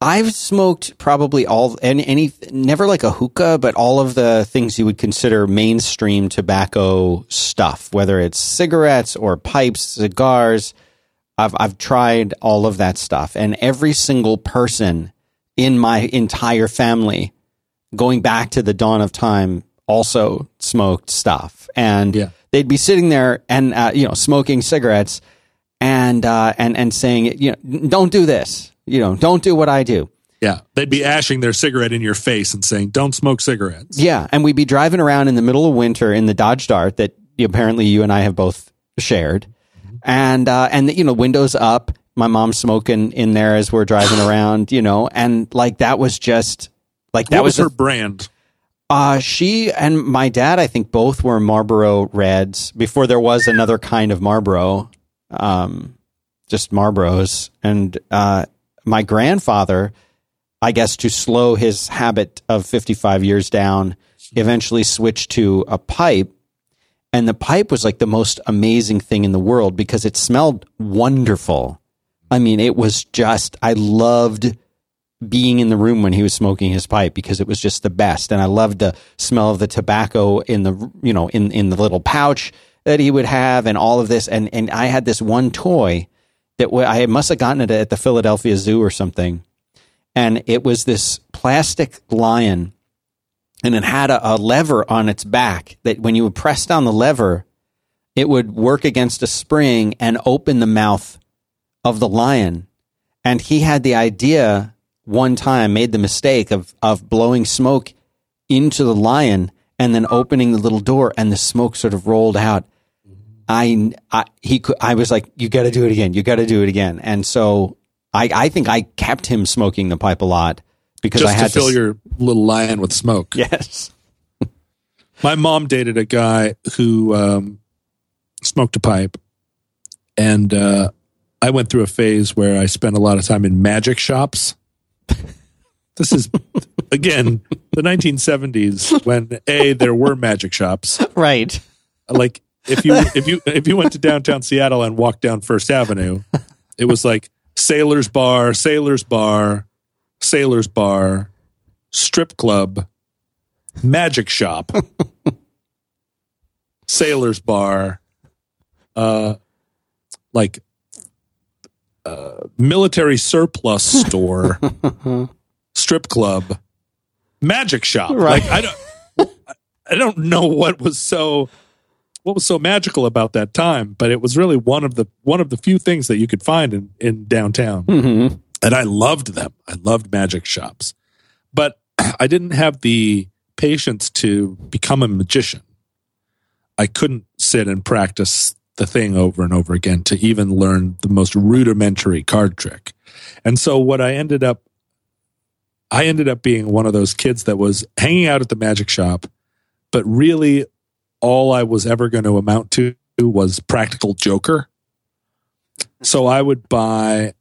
I've smoked probably all any, any never like a hookah, but all of the things you would consider mainstream tobacco stuff, whether it's cigarettes or pipes, cigars. I've I've tried all of that stuff, and every single person in my entire family, going back to the dawn of time, also smoked stuff, and
Yeah.
they'd be sitting there and uh, you know smoking cigarettes, and uh, and and saying you know don't do this, you know don't do what I do.
Yeah, they'd be ashing their cigarette in your face and saying, "Don't smoke cigarettes."
Yeah, and we'd be driving around in the middle of winter in the Dodge Dart that apparently you and I have both shared, and uh, and you know windows up. My mom's smoking in there as we're driving *sighs* around, you know, and like that was just like that
was,
was,
her brand?
uh, she and my dad, I think both were Marlboro Reds before there was another kind of Marlboro, um, just Marlboros. And uh, my grandfather, I guess, to slow his habit of 55 years down, eventually switched to a pipe. And the pipe was like the most amazing thing in the world because it smelled wonderful. I mean, it was just, I loved being in the room when he was smoking his pipe because it was just the best and i loved the smell of the tobacco in the you know in in the little pouch that he would have and all of this. And and i had this one toy that i must have gotten it at the philadelphia zoo or something. And it was this plastic lion and it had a, a lever on its back that when you would press down the lever it would work against a spring and open the mouth of the lion. And he had the idea one time made the mistake of of blowing smoke into the lion and then opening the little door and the smoke sort of rolled out i, I he could i was like you got to do it again you got to do it again and so i i think i kept him smoking the pipe a lot because
Just
i had
to fill
s-
your little lion with smoke.
yes *laughs*
My mom dated a guy who um, smoked a pipe, and uh, I went through a phase where I spent a lot of time in magic shops. *laughs* This is again the 1970s when a there were magic shops. *laughs*
right
Like if you if you if you went to downtown Seattle and walked down First Avenue, it was like Sailor's Bar, Sailor's Bar, Sailor's Bar, strip club, magic shop, Sailor's Bar, uh, like uh, military surplus store, strip club, magic shop.
Right.
Like I don't, I don't know what was so what was so magical about that time, but it was really one of the one of the few things that you could find in in downtown
hmm
and I loved them. I loved magic shops, but *clears throat* I didn't have the patience to become a magician. I couldn't sit and practice the thing over and over again to even learn the most rudimentary card trick. And so what I ended up I ended up being one of those kids that was hanging out at the magic shop, but really all I was ever going to amount to was practical joker. So I would buy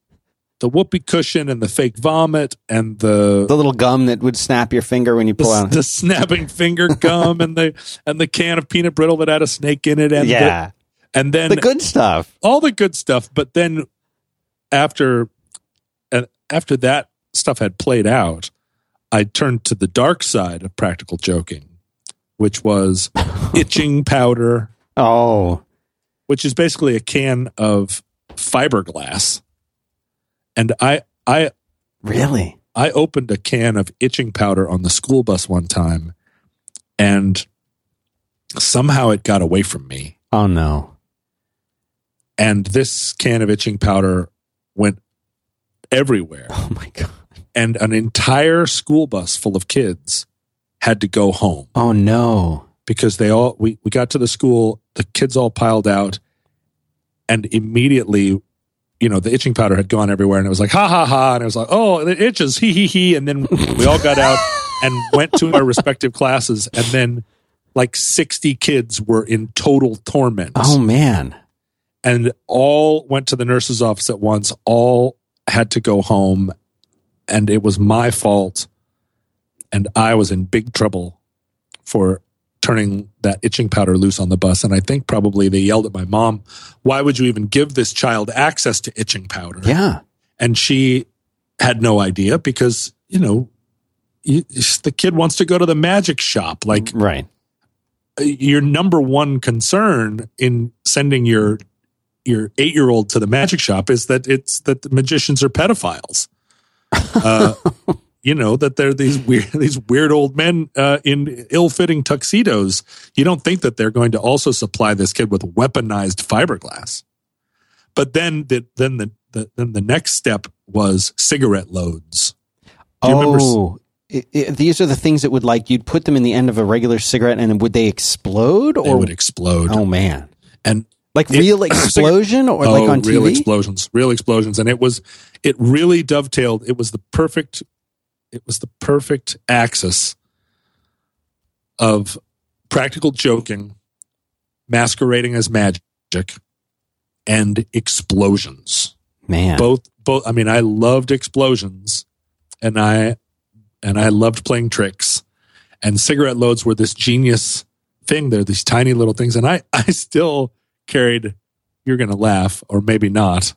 the whoopee cushion and the fake vomit and the
the little gum that would snap your finger when you pull
the,
out.
the snapping finger gum and the and the can of peanut brittle that had a snake in it and the-
yeah.
and then
the good stuff.
all the good stuff but then after and after that stuff had played out I turned to the dark side of practical joking which was *laughs* itching powder.
Oh.
Which is basically a can of fiberglass. And I I
really?
I opened a can of itching powder on the school bus one time and somehow it got away from me.
oh no.
And this can of itching powder went everywhere.
oh my god.
And an entire school bus full of kids had to go home.
oh no
because they all we, we got to the school, the kids all piled out, and immediately, you know, the itching powder had gone everywhere, and it was like ha ha ha, and it was like oh it itches he he he, and then we all got out *laughs* and went to our respective classes, and then like sixty kids were in total torment
Oh man.
and all went to the nurse's office at once. All had to go home, and it was my fault. And I was in big trouble for turning that itching powder loose on the bus. And I think probably they yelled at my mom, Why would you even give this child access to itching powder?
Yeah.
And she had no idea because, you know, the kid wants to go to the magic shop. Like,
Right.
your number one concern in sending your your eight year old to the magic shop is that it's that the magicians are pedophiles. *laughs* Uh, you know that they're these *laughs* weird these weird old men uh, in ill fitting tuxedos. You don't think that they're going to also supply this kid with weaponized fiberglass. But then the then the, the then the next step was cigarette loads. Do you remember s-
oh, i i these are the things that would like you'd put them in the end of a regular cigarette, and would they explode?
They
Or
would explode.
oh man,
And
like
It-
real *coughs* explosion, or like on
Oh, real
TV?
explosions, real explosions, and it was it really dovetailed. It was the perfect, it was the perfect axis of practical joking, masquerading as magic, and explosions.
man,
Both, both. I mean, I loved explosions, and I and I loved playing tricks. And cigarette loads were this genius thing. They're these tiny little things, and I *laughs* I still carried. You're going to laugh, or maybe not,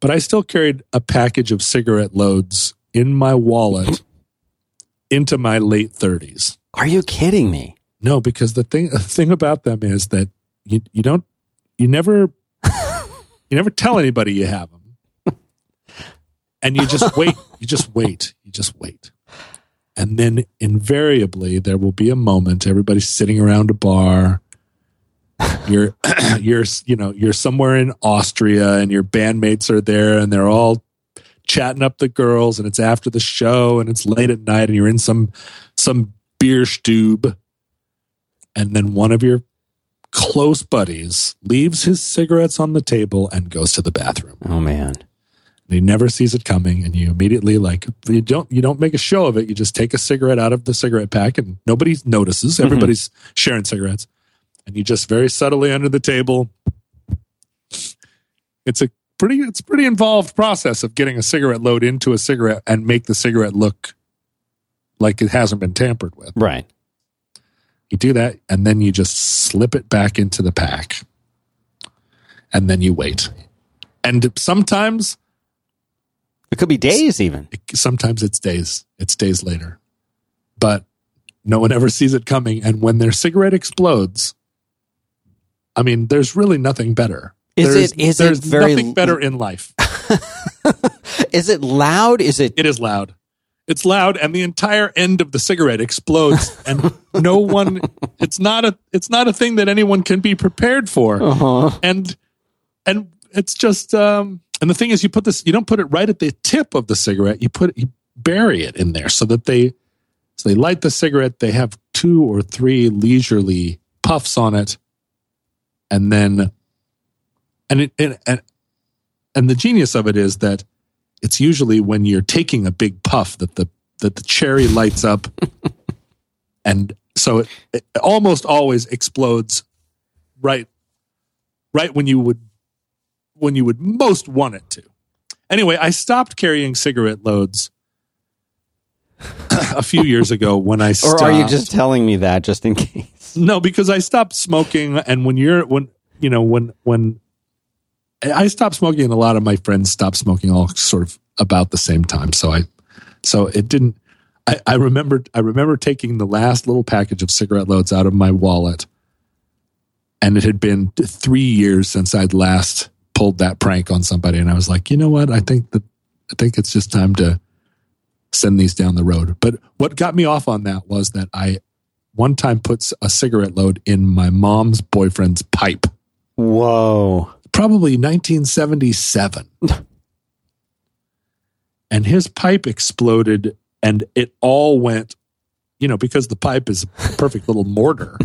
but I still carried a package of cigarette loads in my wallet into my late thirties.
are you kidding me?
No, because the thing *laughs* the thing about them is that you you don't you never you never tell anybody you have them, and you just wait. You just wait. You just wait, and then invariably there will be a moment. Everybody's sitting around a bar. You're *clears throat* you're you know you're somewhere in Austria, and your bandmates are there, and they're all chatting up the girls, and it's after the show, and it's late at night, and you're in some some beer stube and then one of your close buddies leaves his cigarettes on the table and goes to the bathroom.
Oh man,
And he never sees it coming, and you immediately like you don't you don't make a show of it. You just take a cigarette out of the cigarette pack, and nobody notices. Mm-hmm. Everybody's sharing cigarettes, and you just very subtly under the table. It's a pretty it's a pretty involved process of getting a cigarette load into a cigarette and make the cigarette look like it hasn't been tampered with.
right?
You do that, and then you just slip it back into the pack. And then you wait. And sometimes,
It could be days, even.
sometimes it's days. It's days later. But no one ever sees it coming. And when their cigarette explodes, I mean, there's really nothing better.
Is
there's,
it- is it very-
nothing better in life. *laughs*
Is it loud? Is it?
It is loud. It's loud, and the entire end of the cigarette explodes, and *laughs* no one. It's not a. It's not a thing that anyone can be prepared for.
Uh-huh.
and and it's just um and the thing is you put this you don't put it right at the tip of the cigarette you put you bury it in there so that they so they light the cigarette they have two or three leisurely puffs on it and then and it and and, and the genius of it is that it's usually when you're taking a big puff that the that the cherry lights up *laughs* and so it, it almost always explodes right right when you would when you would most want it to. Anyway, I stopped carrying cigarette loads a few years ago when I *laughs*
Or are you just telling me that just in case?
no? Because I stopped smoking, and when you're when you know when when I stopped smoking, and a lot of my friends stopped smoking all sort of about the same time. So I so it didn't. I, I remembered I remember taking the last little package of cigarette loads out of my wallet, and it had been three years since I'd last pulled that prank on somebody, and I was like, you know what? I think that I think it's just time to send these down the road. But what got me off on that was that I one time put a cigarette load in my mom's boyfriend's pipe,
Whoa.
Probably 1977. *laughs* and his pipe exploded and it all went, you know, because the pipe is a perfect little mortar.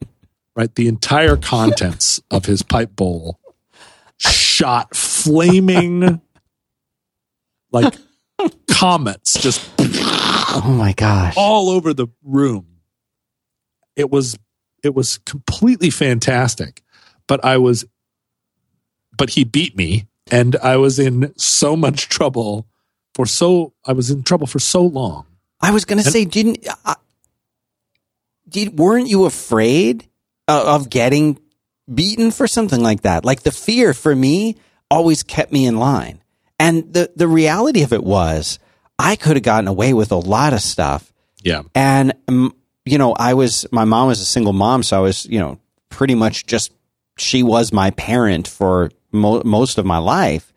*laughs* right? The entire contents of his pipe bowl shot flaming like comets just
Oh my gosh.
all over the room. It was it was completely fantastic. But I was but he beat me and I was in so much trouble for so I was in trouble for so long.
I was going to say, didn't uh, did weren't you afraid of, of getting beaten for something like that? Like the fear for me always kept me in line, and the the reality of it was I could have gotten away with a lot of stuff,
Yeah.
and um, you know I was my mom was a single mom, so I was you know pretty much just she was my parent for mo- most of my life,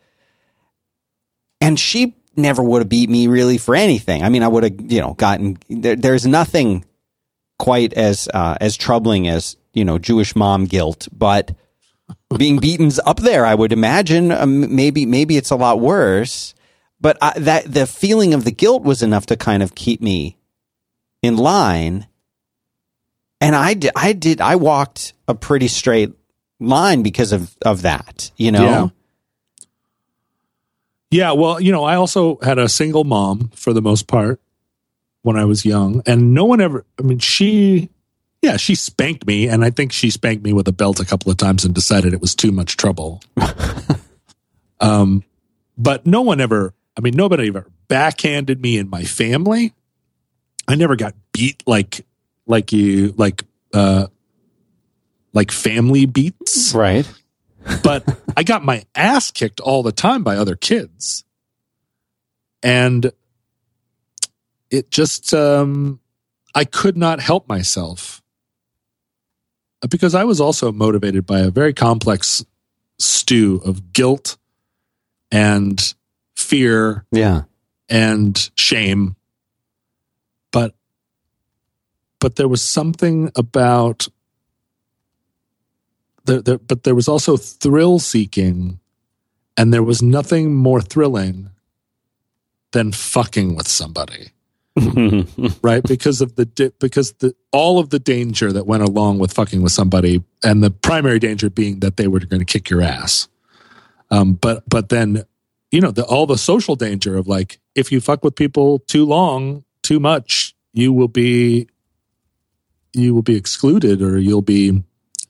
and she never would have beat me really for anything. I mean, I would have, you know, gotten there, there's nothing quite as uh, as troubling as you know Jewish mom guilt, but being beaten's up there. I would imagine. Um, maybe maybe it's a lot worse, but I, that the feeling of the guilt was enough to kind of keep me in line. And I did, I did, I walked a pretty straight line because of of that. You know.
Yeah. Yeah, well, you know, I also had a single mom for the most part when I was young, and no one ever, I mean, she, yeah, she spanked me, and I think she spanked me with a belt a couple of times and decided it was too much trouble. *laughs* um, but no one ever, I mean, nobody ever backhanded me in my family. I never got beat like, like you, like, uh, like family beats
Right.
but I got my ass kicked all the time by other kids. And it just, um, I could not help myself because I was also motivated by a very complex stew of guilt and fear
Yeah.
and shame. But, but there was something about there, there, but there was also thrill seeking, and there was nothing more thrilling than fucking with somebody, *laughs* right? because of the di- because the all of the danger that went along with fucking with somebody, and the primary danger being that they were going to kick your ass. Um, but but then, you know, the all the social danger of like if you fuck with people too long, too much, you will be you will be excluded or you'll be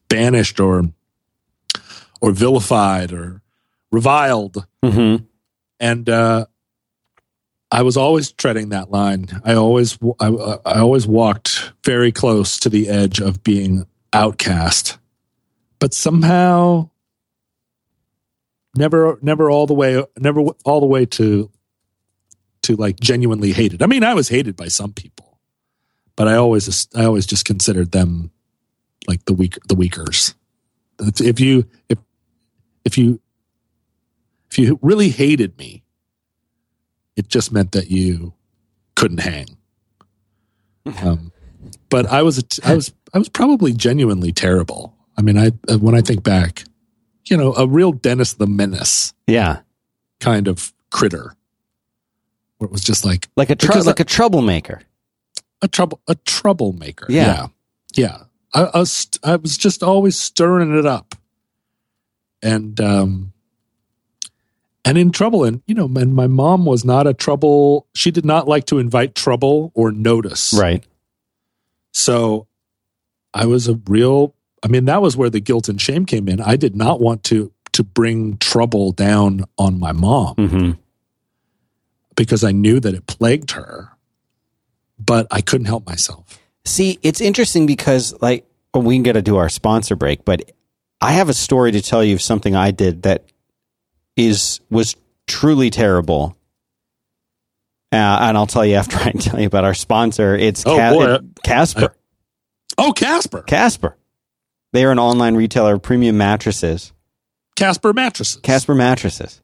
banished or or vilified or reviled
hmm
and uh I was always treading that line. I always I, I always walked very close to the edge of being outcast. But somehow never never all the way never all the way to to like genuinely hated. I mean, I was hated by some people, but I always I always just considered them like the weak the weakers. If you if if you if you really hated me, it just meant that you couldn't hang. *laughs* Um, but I was I was I was probably genuinely terrible. I mean, I when I think back, you know, a real Dennis the Menace
Yeah.
kind of critter, where it was just like
Like a tr- like a troublemaker.
a trouble a troublemaker.
Yeah.
yeah. yeah. I, I was I was just always stirring it up, and um, and in trouble. And you know, and my mom was not a trouble. She did not like to invite trouble or notice.
Right.
So I was a real. I mean, that was where the guilt and shame came in. I did not want to to bring trouble down on my mom
hmm
because I knew that it plagued her, but I couldn't help myself.
See, it's interesting because like well, we can get to do our sponsor break, but I have a story to tell you of something I did that is was truly terrible. Uh, and I'll tell you after *laughs* I tell you about our sponsor. It's
Oh,
Ca-
boy.
it- Casper.
Oh, Casper,
Casper. They are an online retailer of premium mattresses.
Casper mattresses.
Casper mattresses.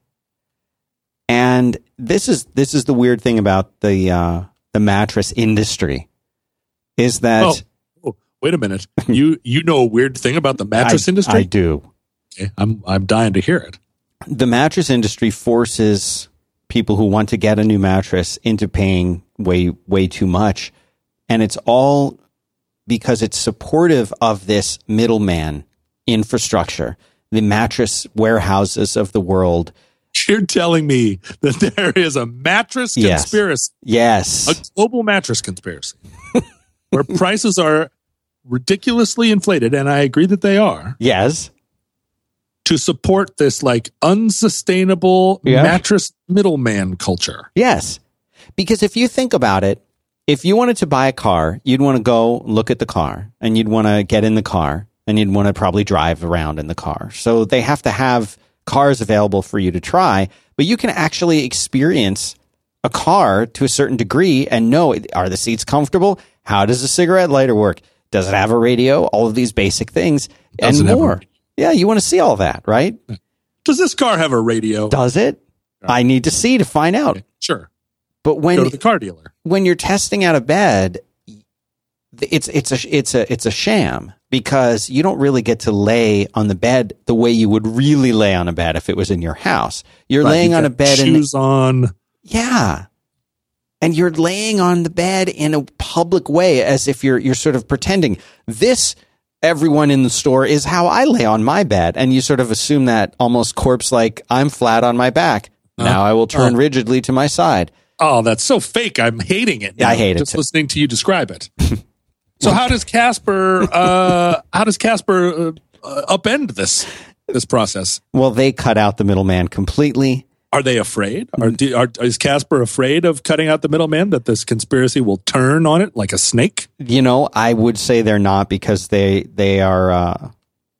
And this is this is the weird thing about the uh, the mattress industry is that
Oh, oh, wait a minute. *laughs* You you know a weird thing about the mattress
I,
industry?
I do.
Okay, I'm I'm dying to hear it.
the mattress industry forces people who want to get a new mattress into paying way way too much and it's all because it's supportive of this middleman infrastructure, the mattress warehouses of the world.
You're telling me that *laughs* there is a mattress conspiracy.
Yes.
conspiracy,
Yes.
a global mattress conspiracy, *laughs* where *laughs* prices are ridiculously inflated, and I agree that they are,
yes.
to support this like unsustainable
Yeah.
mattress middleman culture.
Yes. Because if you think about it, if you wanted to buy a car, you'd want to go look at the car and you'd want to get in the car and you'd want to probably drive around in the car. So they have to have cars available for you to try, but you can actually experience a car to a certain degree and know are the seats comfortable? How does a cigarette lighter work? Does it have a radio? All of these basic things
Does
and
it have a
more.
radio?
Yeah, you want to see all that, right?
Does this car have a radio?
Does it? I need to see to find out.
Sure.
But when
Go to the car dealer.
when you're testing out a bed, it's it's a it's a it's a sham because you don't really get to lay on the bed the way you would really lay on a bed if it was in your house. You're
Right,
laying
you
on a bed in
shoes on.
yeah. And you're laying on the bed in a public way as if you're you're sort of pretending this everyone in the store is how I lay on my bed and you sort of assume that almost corpse like I'm flat on my back. Now I will turn rigidly to my side.
Oh, that's so fake. I'm hating it.
Yeah, I
now,
hate it
Just
too.
listening to you describe it. *laughs* so how does Casper? Uh, how does Casper uh, uh, upend this this process?
Well, they cut out the middleman completely.
Are they afraid? Are, do, are is Casper afraid of cutting out the middleman? That this conspiracy will turn on it like a snake?
You know, I would say they're not because they they are uh,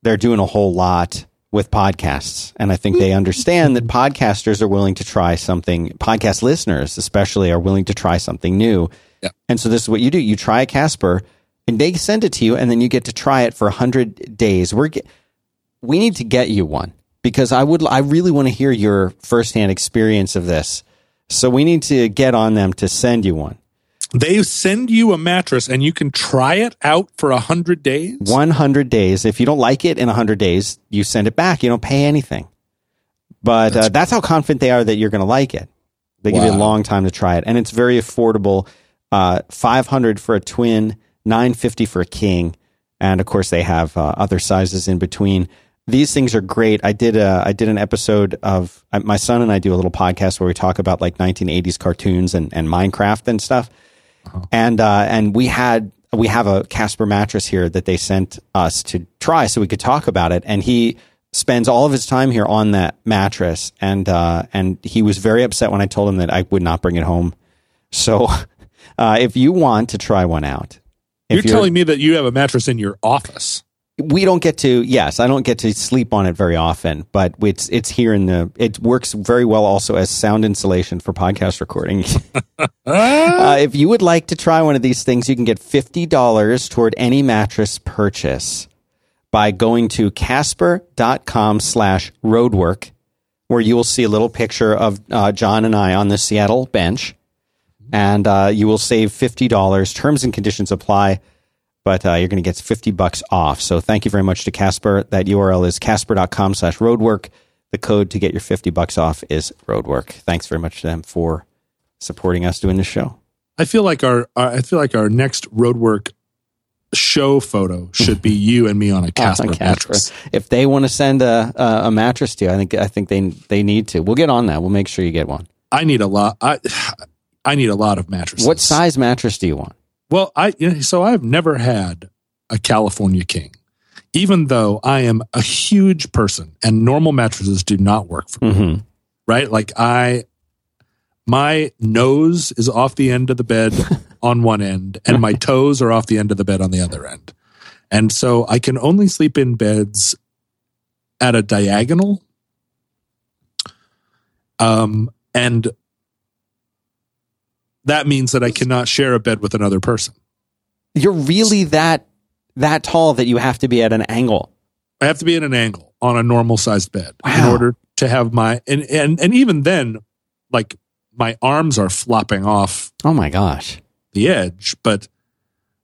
they're doing a whole lot with podcasts, and I think they understand that podcasters are willing to try something. Podcast listeners, especially, are willing to try something new.
Yeah.
And so this is what you do: you try a Casper, and they send it to you, and then you get to try it for hundred days. We're we need to get you one because I would I really want to hear your firsthand experience of this. So we need to get on them to send you one.
They send you a mattress and you can try it out for a hundred days.
100 days. If you don't like it in 100 days, you send it back. You don't pay anything. But that's, uh, that's how confident they are that you're going to like it. They give you a long time to try it, and it's very affordable. Uh, 500 for a twin, 950 for a king, and of course they have uh, other sizes in between. These things are great. I did a, I did an episode of my son and I do a little podcast where we talk about like 1980s cartoons and, and Minecraft and stuff and uh, and we had we have a Casper mattress here that they sent us to try so we could talk about it. And he spends all of his time here on that mattress, and uh, and he was very upset when I told him that I would not bring it home. So, *laughs* uh, if you want to try one out, if
You're telling me that you have a mattress in your office.
We don't get to yes i don't get to sleep on it very often but it's it's here in the it works very well also as sound insulation for podcast recording. *laughs* Uh, if you would like to try one of these things you can get $50 toward any mattress purchase by going to casper.com slash roadwork where you will see a little picture of uh, john and i on the seattle bench. And uh, you will save $50 terms and conditions apply but uh, you're going to get 50 bucks off. So thank you very much to Casper. That URL is casper.com slash roadwork. The code to get your 50 bucks off is roadwork. Thanks very much to them for supporting us doing this show.
I feel like our, our I feel like our next roadwork show photo should be *laughs* you and me on a Casper,
On Casper.
mattress.
If they want to send a, a, a mattress to you, I think I think they they need to. We'll get on that. We'll make sure you get one.
I need a lot. I I need a lot of mattresses.
What size mattress do you want?
Well, I so I've never had a California King, even though I am a huge person and normal mattresses do not work for me.
Mm-hmm.
Right? Like I, my nose is off the end of the bed *laughs* on one end, and my toes are off the end of the bed on the other end, and so I can only sleep in beds at a diagonal. Um, and that means that I cannot share a bed with another person.
You're really that that tall that you have to be at an angle.
I have to be at an angle on a normal sized bed in order to have my and and and even then, like my arms are flopping off
Oh my gosh.
the edge. But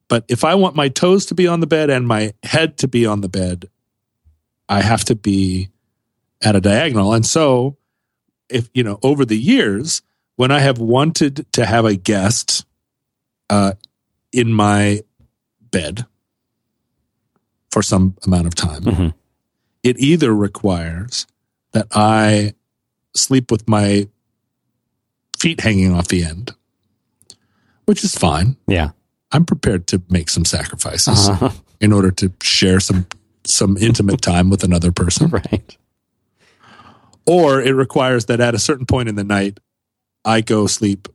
but if I want my toes to be on the bed and my head to be on the bed, I have to be at a diagonal. And so, if you know, over the years, when I have wanted to have a guest uh, in my bed for some amount of time,
Mhm.
it either requires that I sleep with my feet hanging off the end, which is fine.
Yeah.
I'm prepared to make some sacrifices
Uh-huh. *laughs*
in order to share some some intimate time with another person.
Right.
Or it requires that at a certain point in the night, I go sleep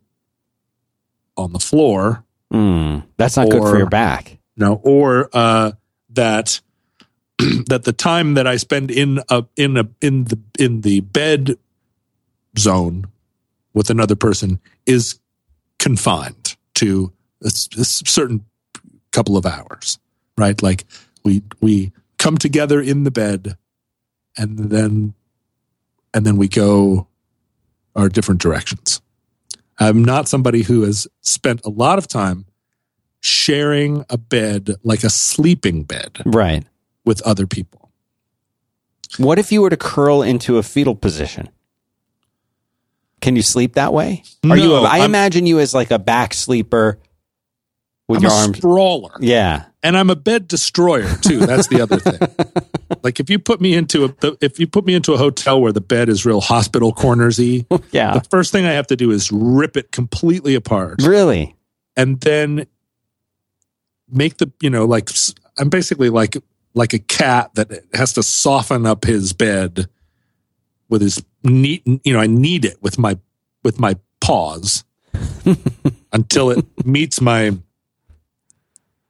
on the floor.
Mm, that's not good for your back.
No, or uh, that *clears throat* that the time that I spend in a in a in the in the bed zone with another person is confined to a certain couple of hours, right? Like we we come together in the bed, and then and then we go our different directions. I'm not somebody who has spent a lot of time sharing a bed like a sleeping bed
Right.
with other people.
What if you were to curl into a fetal position? Can you sleep that way? Are you?
No,
A, I
I'm-
imagine you as like a back sleeper with
I'm
your
a
arms.
sprawler,
Yeah.
and I'm a bed destroyer too. That's the other thing. *laughs* like if you put me into a if you put me into a hotel where the bed is real hospital cornersy, *laughs*
Yeah.
the first thing I have to do is rip it completely apart,
Really?
and then make the you know like I'm basically like like a cat that has to soften up his bed with his neat you know I knead it with my with my paws *laughs* until it meets my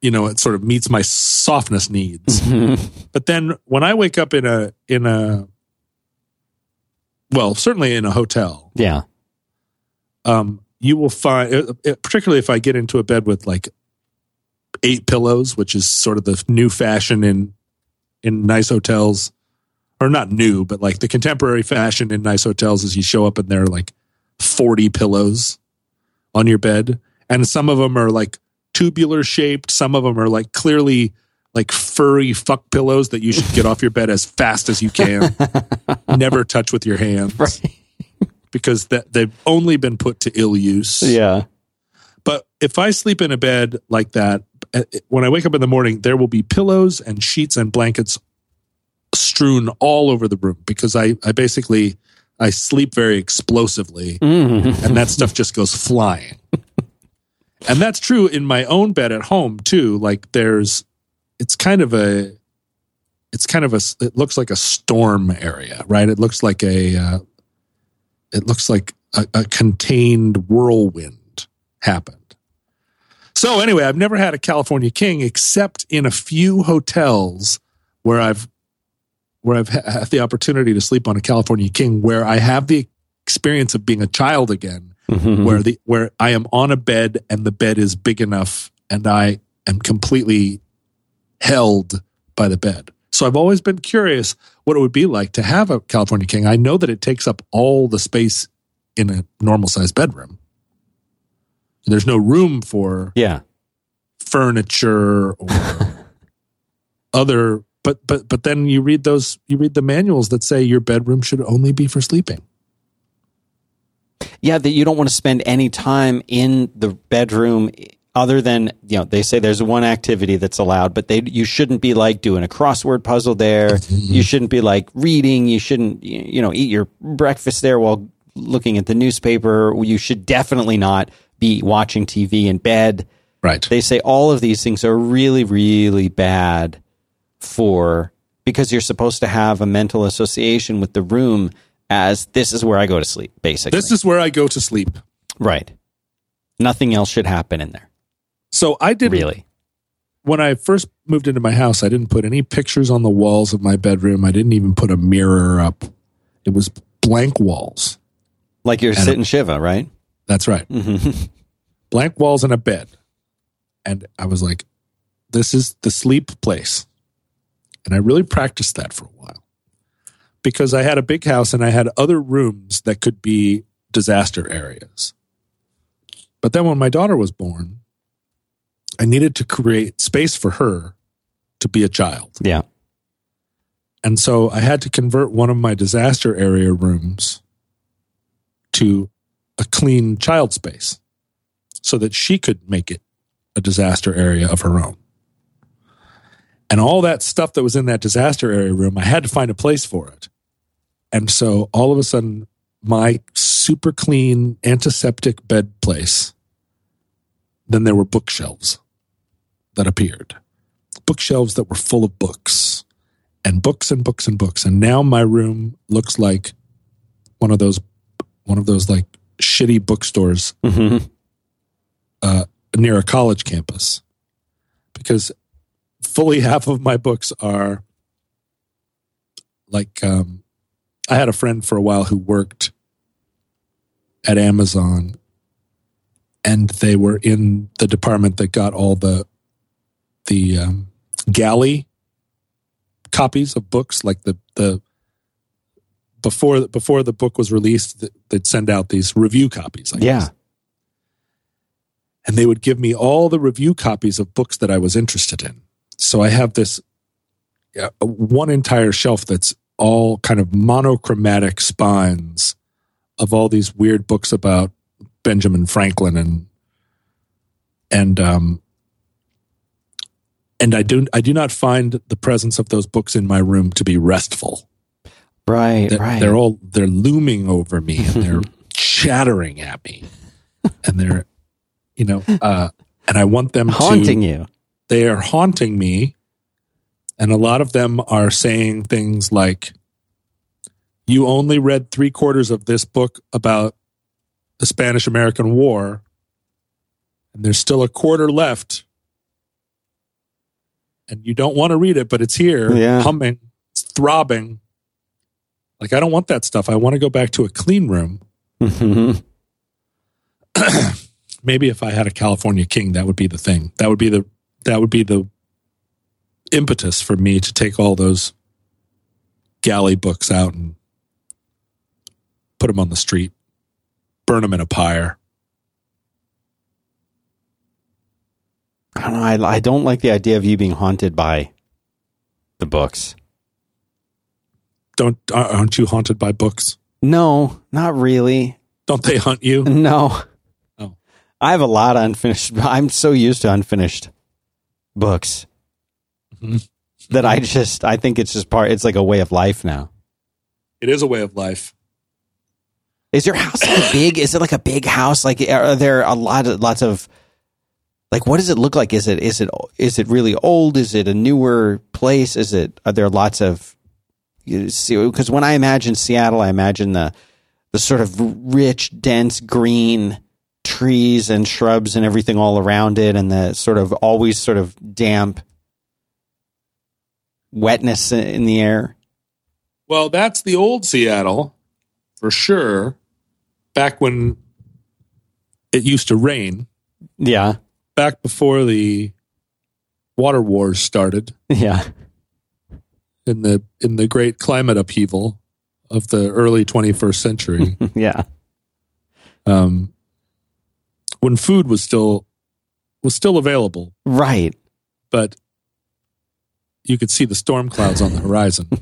you know it sort of meets my softness needs. But then when I wake up in a in a well certainly in a hotel.
Yeah.
um, you will find, uh, uh, particularly if I get into a bed with like eight pillows, which is sort of the new fashion in in nice hotels, or not new, but like the contemporary fashion in nice hotels is you show up and there are like forty pillows on your bed, and some of them are like tubular shaped, some of them are like clearly like furry fuck pillows that you should get off your bed as fast as you can. *laughs* Never touch with your hands
Right.
because that they've only been put to ill use.
Yeah.
But if I sleep in a bed like that, uh, when I wake up in the morning, there will be pillows and sheets and blankets strewn all over the room because I, I basically I sleep very explosively
Mm.
and that stuff just goes flying. *laughs* and that's true in my own bed at home too. Like there's it's kind of a it's kind of a it looks like a storm area, right? It looks like a uh, it looks like a, a contained whirlwind happened. So anyway, I've never had a California King except in a few hotels where I've where I've had the opportunity to sleep on a California King, where I have the experience of being a child again,
Mhm.
where the where I am on a bed and the bed is big enough and I am completely held by the bed. So I've always been curious what it would be like to have a California King. I know that it takes up all the space in a normal sized bedroom. There's no room for
yeah.
furniture or *laughs* other but but but then you read those you read the manuals that say your bedroom should only be for sleeping.
Yeah, that you don't want to spend any time in the bedroom other than, you know, they say there's one activity that's allowed, but they you shouldn't be like doing a crossword puzzle there. Mm-hmm. you shouldn't be like reading, you shouldn't you you know, eat your breakfast there while looking at the newspaper. You should definitely not be watching TV in bed.
Right.
They say all of these things are really really bad for because you're supposed to have a mental association with the room as this is where I go to sleep basically.
This is where I go to sleep.
Right. Nothing else should happen in there.
So I didn't
Really.
when I first moved into my house, I didn't put any pictures on the walls of my bedroom. I didn't even put a mirror up. It was blank walls.
Like you're
And-
sitting Shiva, right?
That's right.
Mm-hmm. *laughs*
Blank walls and a bed. And I was like, this is the sleep place. And I really practiced that for a while because I had a big house and I had other rooms that could be disaster areas. But then when my daughter was born, I needed to create space for her to be a child.
Yeah.
And so I had to convert one of my disaster area rooms to a clean child space so that she could make it a disaster area of her own. And all that stuff that was in that disaster area room, I had to find a place for it. And so all of a sudden, my super clean antiseptic bed place, then there were bookshelves that appeared. Bookshelves that were full of books and books and books and books. And now my room looks like one of those one of those like shitty bookstores
Mhm.
uh, near a college campus because fully *laughs* half of my books are like um, I had a friend for a while who worked at Amazon and they were in the department that got all the the um, galley copies of books like the the before before the book was released th- they'd send out these review copies I guess
Yeah.
and they would give me all the review copies of books that I was interested in. So I have this uh, one entire shelf that's all kind of monochromatic spines of all these weird books about Benjamin Franklin and and um and I do I do not find the presence of those books in my room to be restful.
Right.
They're,
right.
they're all they're looming over me and they're *laughs* chattering at me and they're you know uh and i want them
haunting
to
you.
they are haunting me and a lot of them are saying things like you only read three quarters of this book about the spanish american war and there's still a quarter left and you don't want to read it but it's here
Yeah.
humming it's throbbing like i don't want that stuff i want to go back to a clean room *laughs* *clears throat* maybe if I had a California King, that would be the thing. That would be the that would be the impetus for me to take all those galley books out and put them on the street, burn them in a pyre.
I don't know. I, I don't like the idea of you being haunted by the books.
Don't aren't you haunted by books?
No, not really.
Don't they hunt you? *laughs*
No.
Oh.
I have a lot of unfinished. I'm so used to unfinished books. That I just, I think it's just part, it's like a way of life now.
It is a way of life.
Is your house like big? Is it like a big house? Like, are there a lot of, lots of, like, what does it look like? Is it, is it, is it really old? Is it a newer place? Is it, are there lots of, you see, because when I imagine Seattle, I imagine the, the sort of rich, dense green trees and shrubs and everything all around it, and the sort of always sort of damp wetness in the air.
Well, that's the old Seattle for sure. Back when it used to rain,
Yeah.
back before the water wars started
Yeah.
in the in the great climate upheaval of the early 21st century *laughs*
Yeah.
um, when food was still was still available
Right.
but you could see the storm clouds on the horizon. *laughs*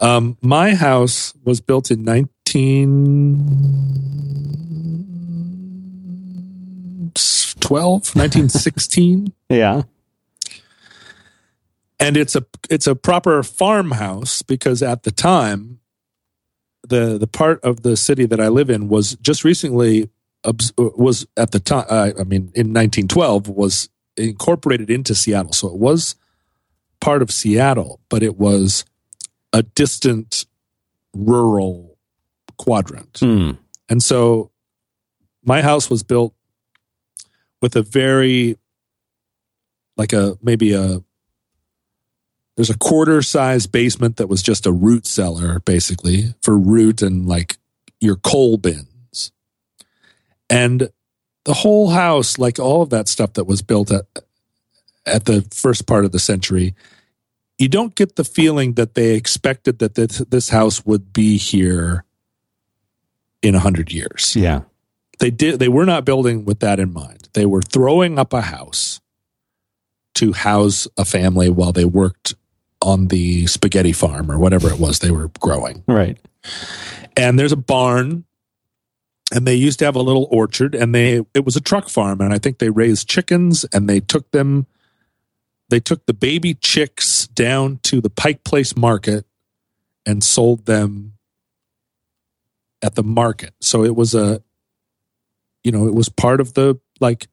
Um, my house was built in 1912 1916 *laughs*
Yeah.
and it's a it's a proper farmhouse because at the time the the part of the city that I live in was just recently was at the time uh, I mean in 1912 was incorporated into Seattle. So it was part of Seattle but it was a distant rural quadrant
Hmm.
and so my house was built with a very like a maybe a there's a quarter size basement that was just a root cellar basically for root and like your coal bins. And the whole house, like all of that stuff that was built at at the first part of the century, you don't get the feeling that they expected that this, this house would be here in a hundred years
Yeah.
they did they were not building with that in mind they were throwing up a house to house a family while they worked on the spaghetti farm or whatever it was they were growing
Right.
and there's a barn and they used to have a little orchard and they it was a truck farm and i think they raised chickens and they took them they took the baby chicks down to the Pike Place market and sold them at the market. So it was a, you know, it was part of the like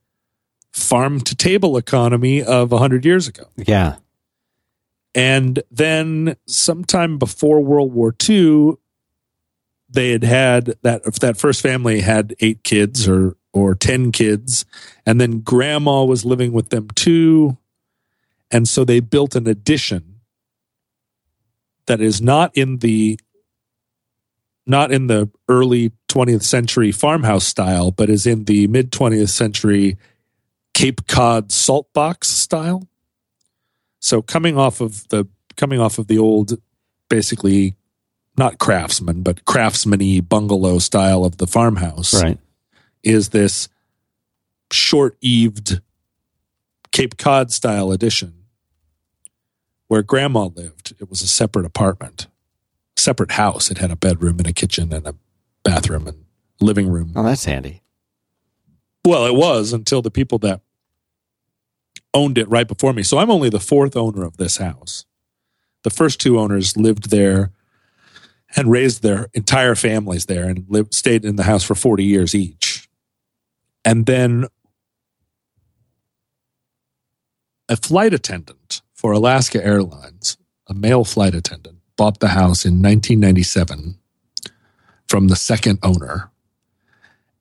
farm to table economy of 100 years ago.
Yeah.
And then sometime before World War II, they had had that that first family had eight kids or or 10 kids and then grandma was living with them too and so they built an addition that is not in the not in the early 20th century farmhouse style but is in the mid 20th century cape cod salt box style so coming off of the coming off of the old basically not craftsman but craftsman-y bungalow style of the farmhouse
Right.
is this short eaved Cape Cod style addition where grandma lived. It was a separate apartment, separate house. It had a bedroom and a kitchen and a bathroom and living room.
Oh, that's handy.
Well, it was until the people that owned it right before me. So I'm only the fourth owner of this house. The first two owners lived there and raised their entire families there and lived stayed in the house for 40 years each. And then a flight attendant for Alaska Airlines, a male flight attendant, bought the house in 1997 from the second owner.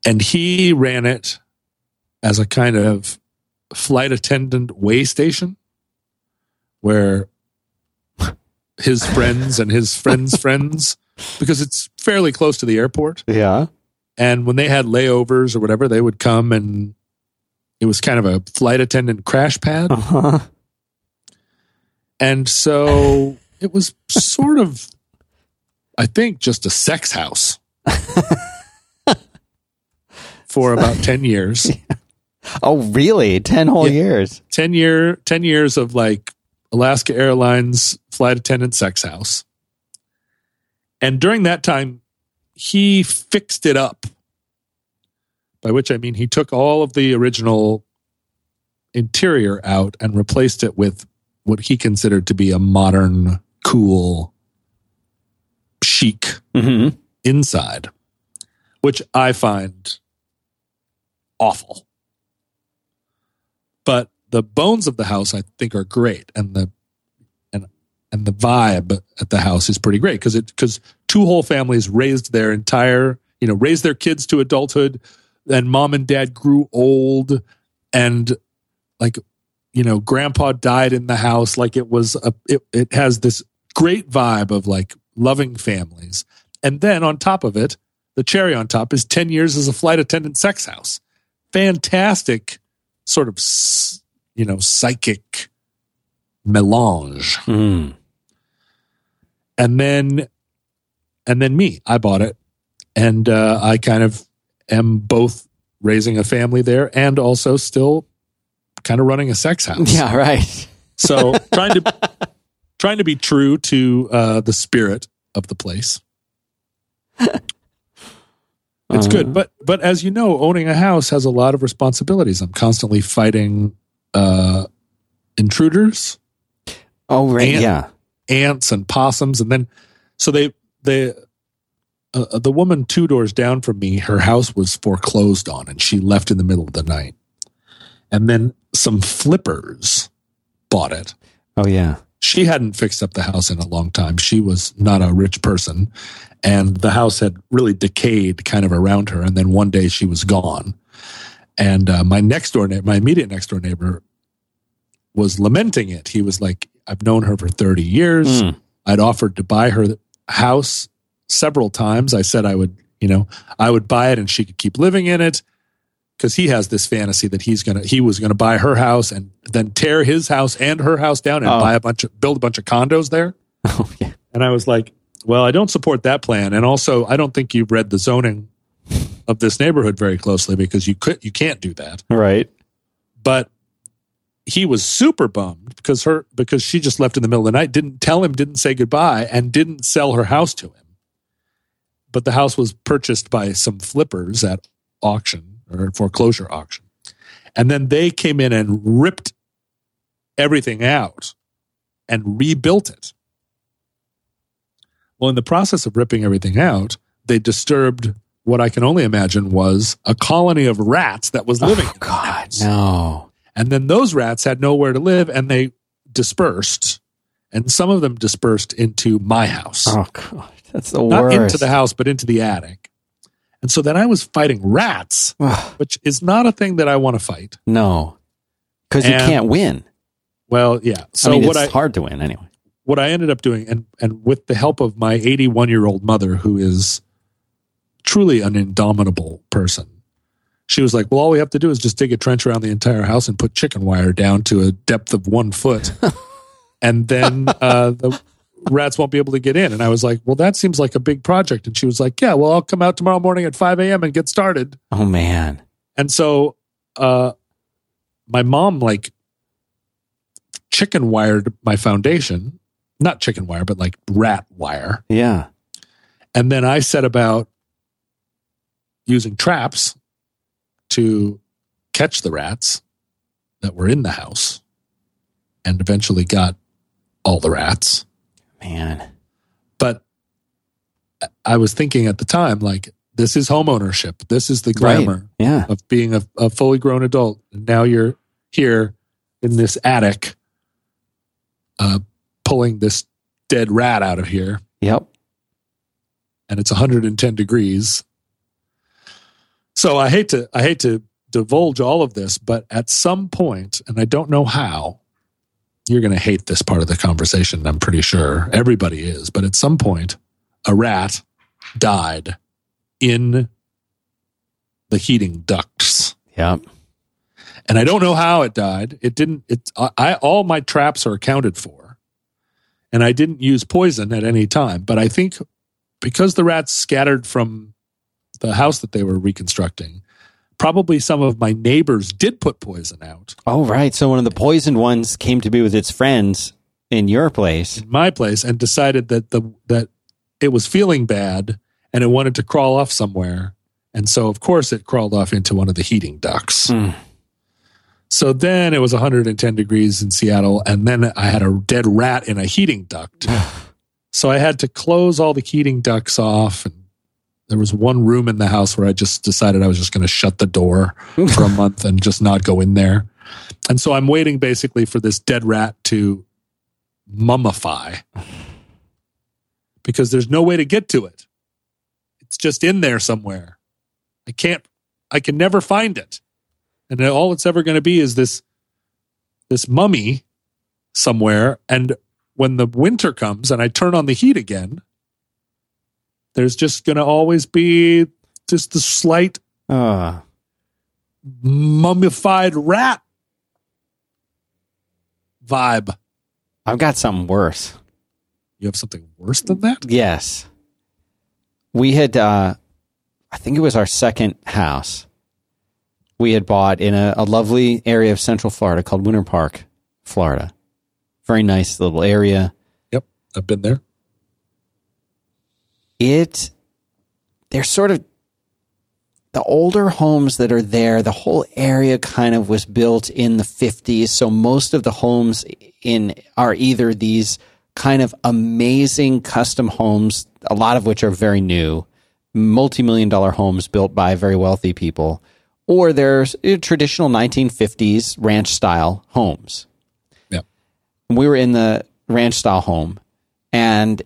And he ran it as a kind of flight attendant way station where his *laughs* friends and his friends' *laughs* friends, because it's fairly close to the airport.
Yeah.
And when they had layovers or whatever, they would come and it was kind of a flight attendant crash pad.
Uh-huh.
And so it was sort of, I think, just a sex house *laughs* for about 10 years. *laughs*
Oh, really? 10 whole
Yeah.
years.
10 year 10 years of like Alaska Airlines flight attendant sex house. And during that time he fixed it up. By which I mean he took all of the original interior out and replaced it with what he considered to be a modern cool chic
Mm-hmm.
inside, which I find awful. But the bones of the house I think are great, and the and and the vibe at the house is pretty great because it because two whole families raised their entire you know raised their kids to adulthood, and mom and dad grew old, and like you know grandpa died in the house like it was a it, it has this great vibe of like loving families and then on top of it, the cherry on top is 10 years as a flight attendant sex house. Fantastic sort of, you know, psychic melange.
Mm.
And then, and then me, I bought it. And uh, I kind of am both raising a family there and also still kind of running a sex house.
Yeah, right.
So *laughs* trying to, trying to be true to uh, the spirit of the place. It's
Uh,
good, but but as you know, owning a house has a lot of responsibilities. I'm constantly fighting uh, intruders,
Oh, right.
And-
yeah.
ants, and possums, and then so they they uh, the woman two doors down from me, her house was foreclosed on, and she left in the middle of the night, and then some flippers bought it.
Oh, yeah.
she hadn't fixed up the house in a long time. She was not a rich person, and the house had really decayed kind of around her. And then one day she was gone. And uh, my next door, neighbor, my immediate next door neighbor, was lamenting it. He was like, "I've known her for thirty years.
Mm.
I'd offered to buy her the house several times. I said I would, you know, I would buy it and she could keep living in it." Because he has this fantasy that he's gonna, he was gonna buy her house and then tear his house and her house down and
Oh.
buy a bunch of, build a bunch of condos there. *laughs*
Oh, yeah.
And I was like, well, I don't support that plan. And also, I don't think you've read the zoning of this neighborhood very closely because you could, you can't do that.
Right.
But he was super bummed because her, because she just left in the middle of the night, didn't tell him, didn't say goodbye, and didn't sell her house to him. But the house was purchased by some flippers at auction or foreclosure auction. And then they came in and ripped everything out and rebuilt it. Well, in the process of ripping everything out, they disturbed what I can only imagine was a colony of rats that was living.
Oh, God, no.
And then those rats had nowhere to live and they dispersed. And some of them dispersed into my house.
Oh, God. That's the
Not
worst.
into the house, but into the attic. And so then I was fighting rats, which is not a thing that I want to fight.
no. Because you can't win.
Well, yeah. So
I mean,
what
it's
I
hard to win anyway.
what I ended up doing, and and with the help of my 81 year old mother, who is truly an indomitable person, she was like, "Well, all we have to do is just dig a trench around the entire house and put chicken wire down to a depth of one foot, *laughs* and then uh, the rats won't be able to get in." And I was like, "Well, that seems like a big project." And she was like, "Yeah, well, I'll come out tomorrow morning at 5 a.m. and get started."
Oh, man.
And so, uh, my mom like chicken wired my foundation, not chicken wire, but like rat wire.
Yeah.
And then I set about using traps to catch the rats that were in the house and eventually got all the rats.
Man.
But I was thinking at the time, like, this is home ownership. This is the
Right.
glamour
Yeah.
of being a, a fully grown adult. And now you're here in this attic, uh, pulling this dead rat out of here,
Yep.
and it's 110 degrees. So I hate to I hate to divulge all of this, but at some point, and I don't know how, you're going to hate this part of the conversation. I'm pretty sure everybody is, but at some point, a rat died in the heating ducts.
Yeah.
and I don't know how it died. It didn't. It. I, I all my traps are accounted for, and I didn't use poison at any time. But I think because the rats scattered from the house that they were reconstructing, probably some of my neighbors did put poison out
Oh, right. So one of the poisoned ones came to be with its friends in your place.
in my place and decided that the that it was feeling bad and it wanted to crawl off somewhere. And so, of course, it crawled off into one of the heating ducts.
Mm.
So then it was 110 degrees in Seattle, and then I had a dead rat in a heating duct. *sighs* so I had to close all the heating ducts off. And there was one room in the house where I just decided I was just going to shut the door for a *laughs* month and just not go in there. And so I'm waiting basically for this dead rat to mummify because there's no way to get to it. It's just in there somewhere. I can't, I can never find it and all it's ever going to be is this this mummy somewhere and when the winter comes and i turn on the heat again there's just going to always be just the slight
Uh,
mummified rat vibe
I've got something worse.
you have something worse than that
Yes. We had, uh, I think it was our second house. We had bought in a, a lovely area of Central Florida called Winter Park, Florida. Very nice little area.
yep i've been there
It, they're sort of the older homes that are there. The whole area kind of was built in the 50s. So most of the homes in are either these kind of amazing custom homes, a lot of which are very new, multi-million dollar homes built by very wealthy people, or there's uh, traditional 1950s ranch style homes.
Yep.
We were in the ranch style home and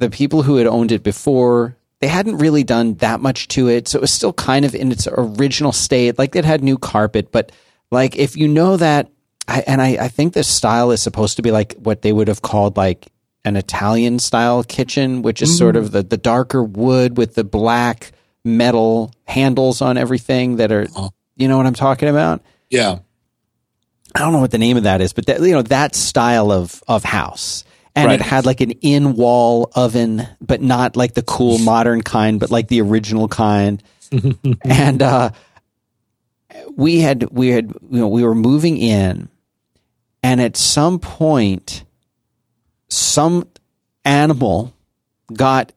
the people who had owned it before they hadn't really done that much to it. So it was still kind of in its original state. Like it had new carpet but like if you know that I, and I, I think this style is supposed to be like what they would have called like an italian style kitchen which is sort mm. of the, the darker wood with the black metal handles on everything that are
Oh.
you know what i'm talking about?
Yeah.
I don't know what the name of that is, but that, you know that style of of house, and
Right.
it had like an in wall oven, but not like the cool *laughs* modern kind, but like the original kind. and uh, we had we had you know we were moving in, and at some point, some animal got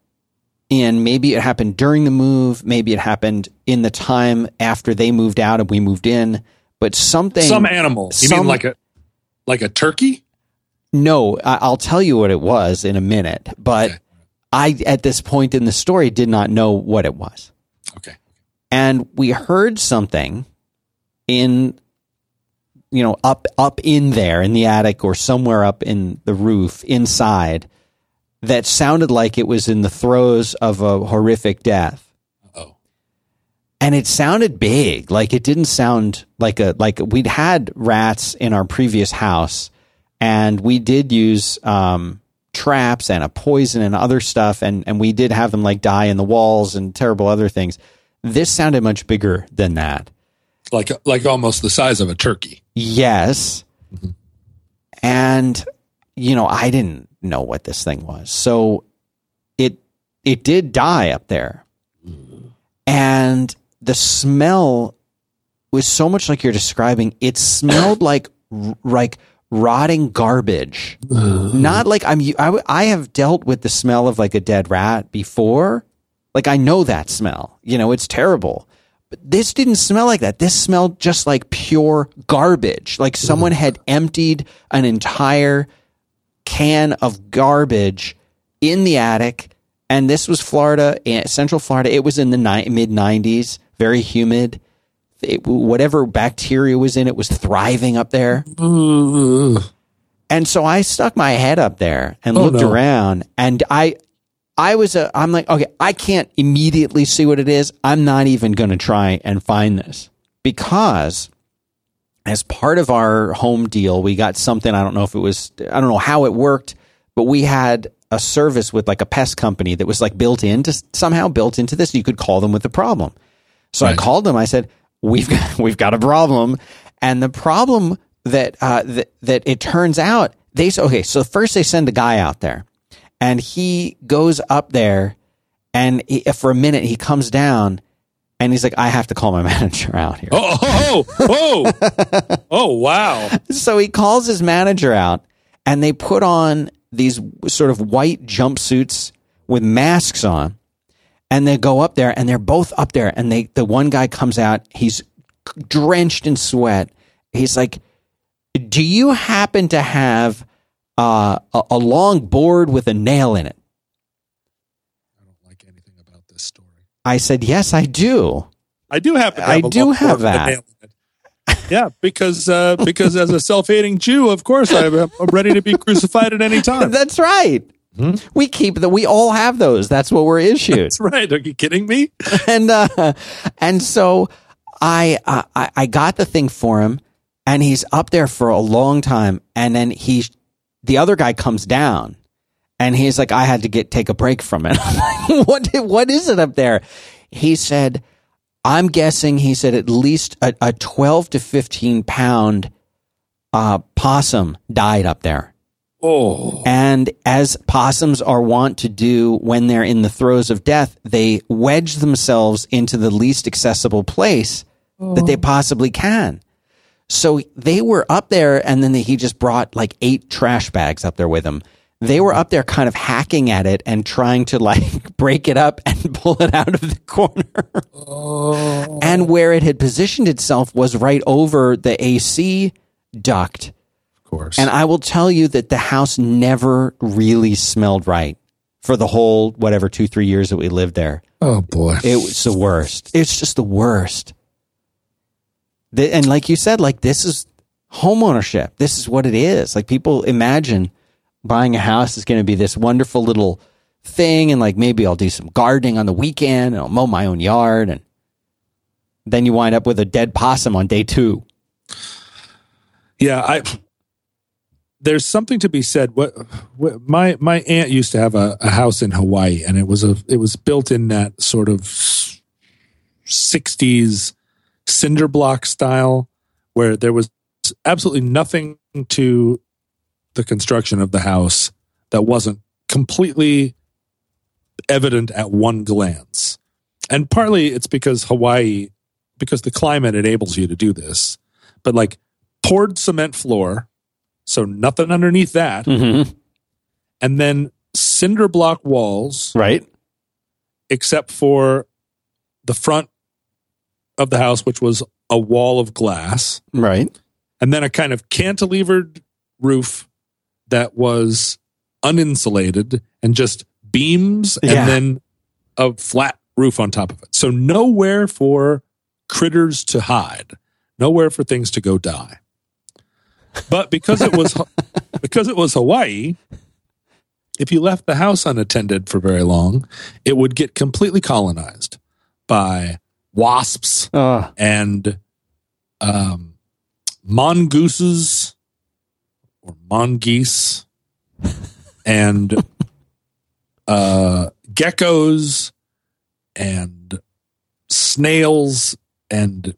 in. Maybe it happened during the move. Maybe it happened in the time after they moved out and we moved in. But something
some animal you
some-
mean like a Like a turkey?
No, I, I'll tell you what it was in a minute. But
Okay.
I, at this point in the story, did not know what it was.
Okay.
and we heard something in you know up up in there in the attic or somewhere up in the roof inside that sounded like it was in the throes of a horrific death
Oh.
and it sounded big like it didn't sound like a like we'd had rats in our previous house and we did use um traps and a poison and other stuff. And and we did have them like die in the walls and terrible other things. This sounded much bigger than that.
Like like almost the size of a turkey.
yes. And you know i didn't know what this thing was. So it it did die up there. And the smell was so much like you're describing. It smelled *coughs* like like rotting garbage. Not like i'm I have dealt with the smell of like a dead rat before. Like i know that smell. You know it's terrible. But this didn't smell like that. This smelled just like pure garbage. Like someone had emptied an entire can of garbage in the attic. And this was florida eh, central florida. It was in the ni- mid 90s very humid it, whatever bacteria was in it was thriving up there mm-hmm. and so I stuck my head up there and
Oh,
looked
no.
around and I I was a I'm like, okay, I can't immediately see what it is. I'm not even going to try and find this because as part of our home deal, we got something. I don't know if it was, I don't know how it worked, but we had a service with like a pest company that was like built into somehow built into this. You could call them with the problem. So I called them. I said, "We've got *laughs* we've got a problem," and the problem that uh, that that it turns out they okay. So first they send a guy out there, and he goes up there, and he, for a minute he comes down, and he's like, "I have to call my *laughs* manager out here."
Oh, oh, oh, oh, *laughs* oh, wow.
So he calls his manager out and they put on these sort of white jumpsuits with masks on and they go up there and they're both up there and they the one guy comes out he's drenched in sweat he's like do you happen to have uh, a, a long board with a nail in it
I don't like anything about this story.
i said yes i do
I do happen to
I
have a
do
long
have
fork
that.
nail in it. Yeah, because uh, because as a self-hating Jew, of course, I'm I'm ready to be crucified at any *laughs* time.
that's right we keep the we all have those that's what we're issued
That's right. Are you kidding me? *laughs*
and uh, and so I, uh, I I got the thing for him, and he's up there for a long time, and then he, the other guy comes down, and he's like, I had to get take a break from it. *laughs* Like, what what is it up there? He said, I'm guessing. He said at least a, a twelve to fifteen pound uh, possum died up there.
Oh,
And as possums are wont to do when they're in the throes of death, they wedge themselves into the least accessible place that they oh. possibly can. So they were up there, and then he just brought like eight trash bags up there with him. They were up there kind of hacking at it and trying to like *laughs* break it up and *laughs* pull it out of the corner. Oh. And where it had positioned itself was right over the AC duct.
Course.
And I will tell you that the house never really smelled right for the whole whatever two three years that we lived there.
oh boy.
It was the worst. It's just the worst. The, and like you said, like this is homeownership. This is what it is. Like people imagine buying a house is going to be this wonderful little thing, and like maybe I'll do some gardening on the weekend and I'll mow my own yard, and then you wind up with a dead possum on day two.
Yeah, I. There's something to be said. What, what my my aunt used to have a, a house in Hawaii, and it was a it was built in that sort of '60s cinder block style, where there was absolutely nothing to the construction of the house that wasn't completely evident at one glance. And partly it's because Hawaii, because the climate enables you to do this, but like poured cement floor, so nothing underneath that,
Mm-hmm.
and then cinder block walls,
Right.
except for the front of the house, which was a wall of glass,
Right.
and then a kind of cantilevered roof that was uninsulated and just beams and then a flat roof on top of it. So nowhere for critters to hide, nowhere for things to go die. But because it was *laughs* because it was Hawaii, if you left the house unattended for very long, it would get completely colonized by wasps
Oh,
and um, mongooses or mongoose and *laughs* uh, geckos and snails and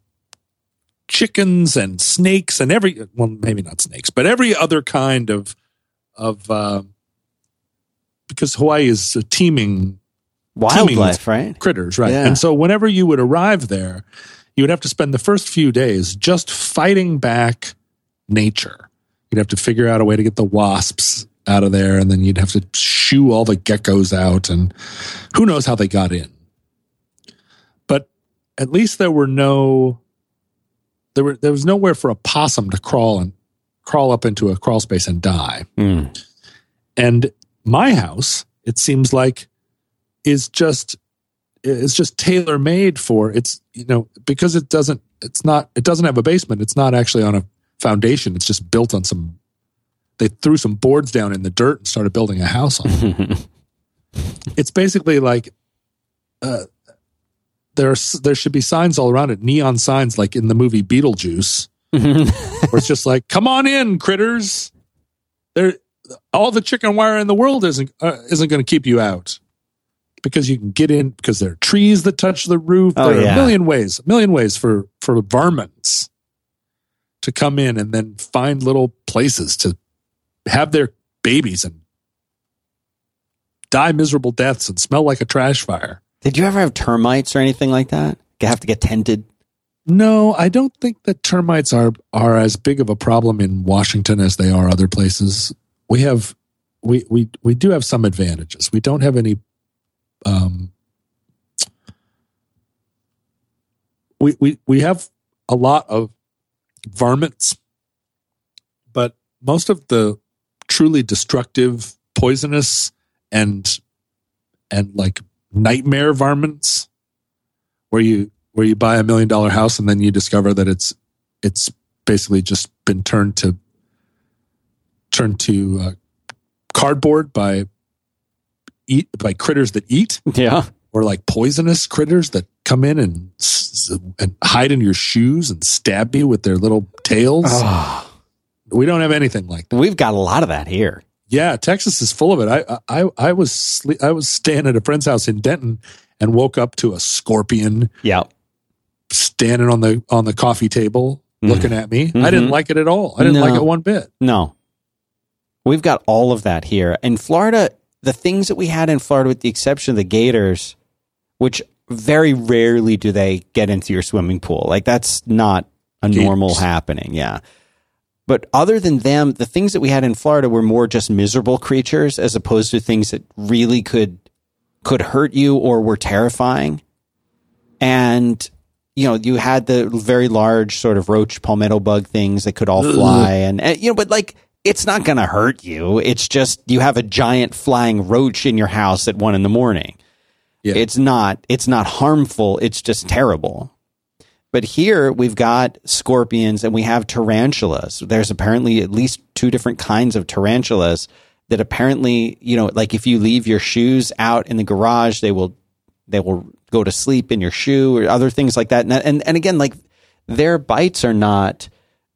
chickens and snakes and every well maybe not snakes but every other kind of of uh, because Hawaii is a teeming
wildlife, right?
critters, right?
Yeah.
And so whenever you would arrive there, you would have to spend the first few days just fighting back nature. You'd have to figure out a way to get the wasps out of there, and then you'd have to shoo all the geckos out, and who knows how they got in. But at least there were no there were there was nowhere for a possum to crawl and crawl up into a crawl space and die.
Mm.
And my house, it seems like, is just is just tailor made for it's you know because it doesn't it's not it doesn't have a basement. It's not actually on a foundation. It's just built on some. They threw some boards down in the dirt and started building a house on. it. *laughs* it's basically like. Uh, there's there should be signs all around it, neon signs like in the movie Beetlejuice, where it's just like, "Come on in, critters." There, all the chicken wire in the world isn't uh, isn't going to keep you out because you can get in because there are trees that touch the roof.
Oh,
there are
yeah.
a million ways, a million ways for for varmints to come in and then find little places to have their babies and die miserable deaths and smell like a trash fire.
Did you ever have termites or anything like that? You have to get tended.
No, I don't think that termites are are as big of a problem in Washington as they are other places. We have we we we do have some advantages. We don't have any um we we we have a lot of varmints, but most of the truly destructive, poisonous and and like nightmare varmints where you where you buy a million dollar house and then you discover that it's it's basically just been turned to turned to uh, cardboard by eat by critters that eat
Yeah.
or like poisonous critters that come in and and hide in your shoes and stab you with their little tails.
Oh,
We don't have anything like that.
we've got a lot of that here.
Yeah, Texas is full of it. I I I was sleep, I was staying at a friend's house in Denton and woke up to a scorpion
Yeah,
standing on the on the coffee table
Mhm.
looking at me. I didn't
Mhm.
like it at all. I didn't like it one bit.
No. We've got all of that here. In Florida, the things that we had in Florida, with the exception of the gators, which very rarely do they get into your swimming pool. Like that's not a
Gators.
normal happening. Yeah. But other than them, the things that we had in Florida were more just miserable creatures as opposed to things that really could could hurt you or were terrifying. And you know, you had the very large sort of roach palmetto bug things that could all fly and, and you know, but like it's not going to hurt you. It's just you have a giant flying roach in your house at one in the morning.
Yeah.
It's not it's not harmful. It's just terrible. But here we've got scorpions and we have tarantulas. There's apparently at least two different kinds of tarantulas that apparently, you know, like if you leave your shoes out in the garage, they will they will go to sleep in your shoe or other things like that. And and, and again, like their bites are not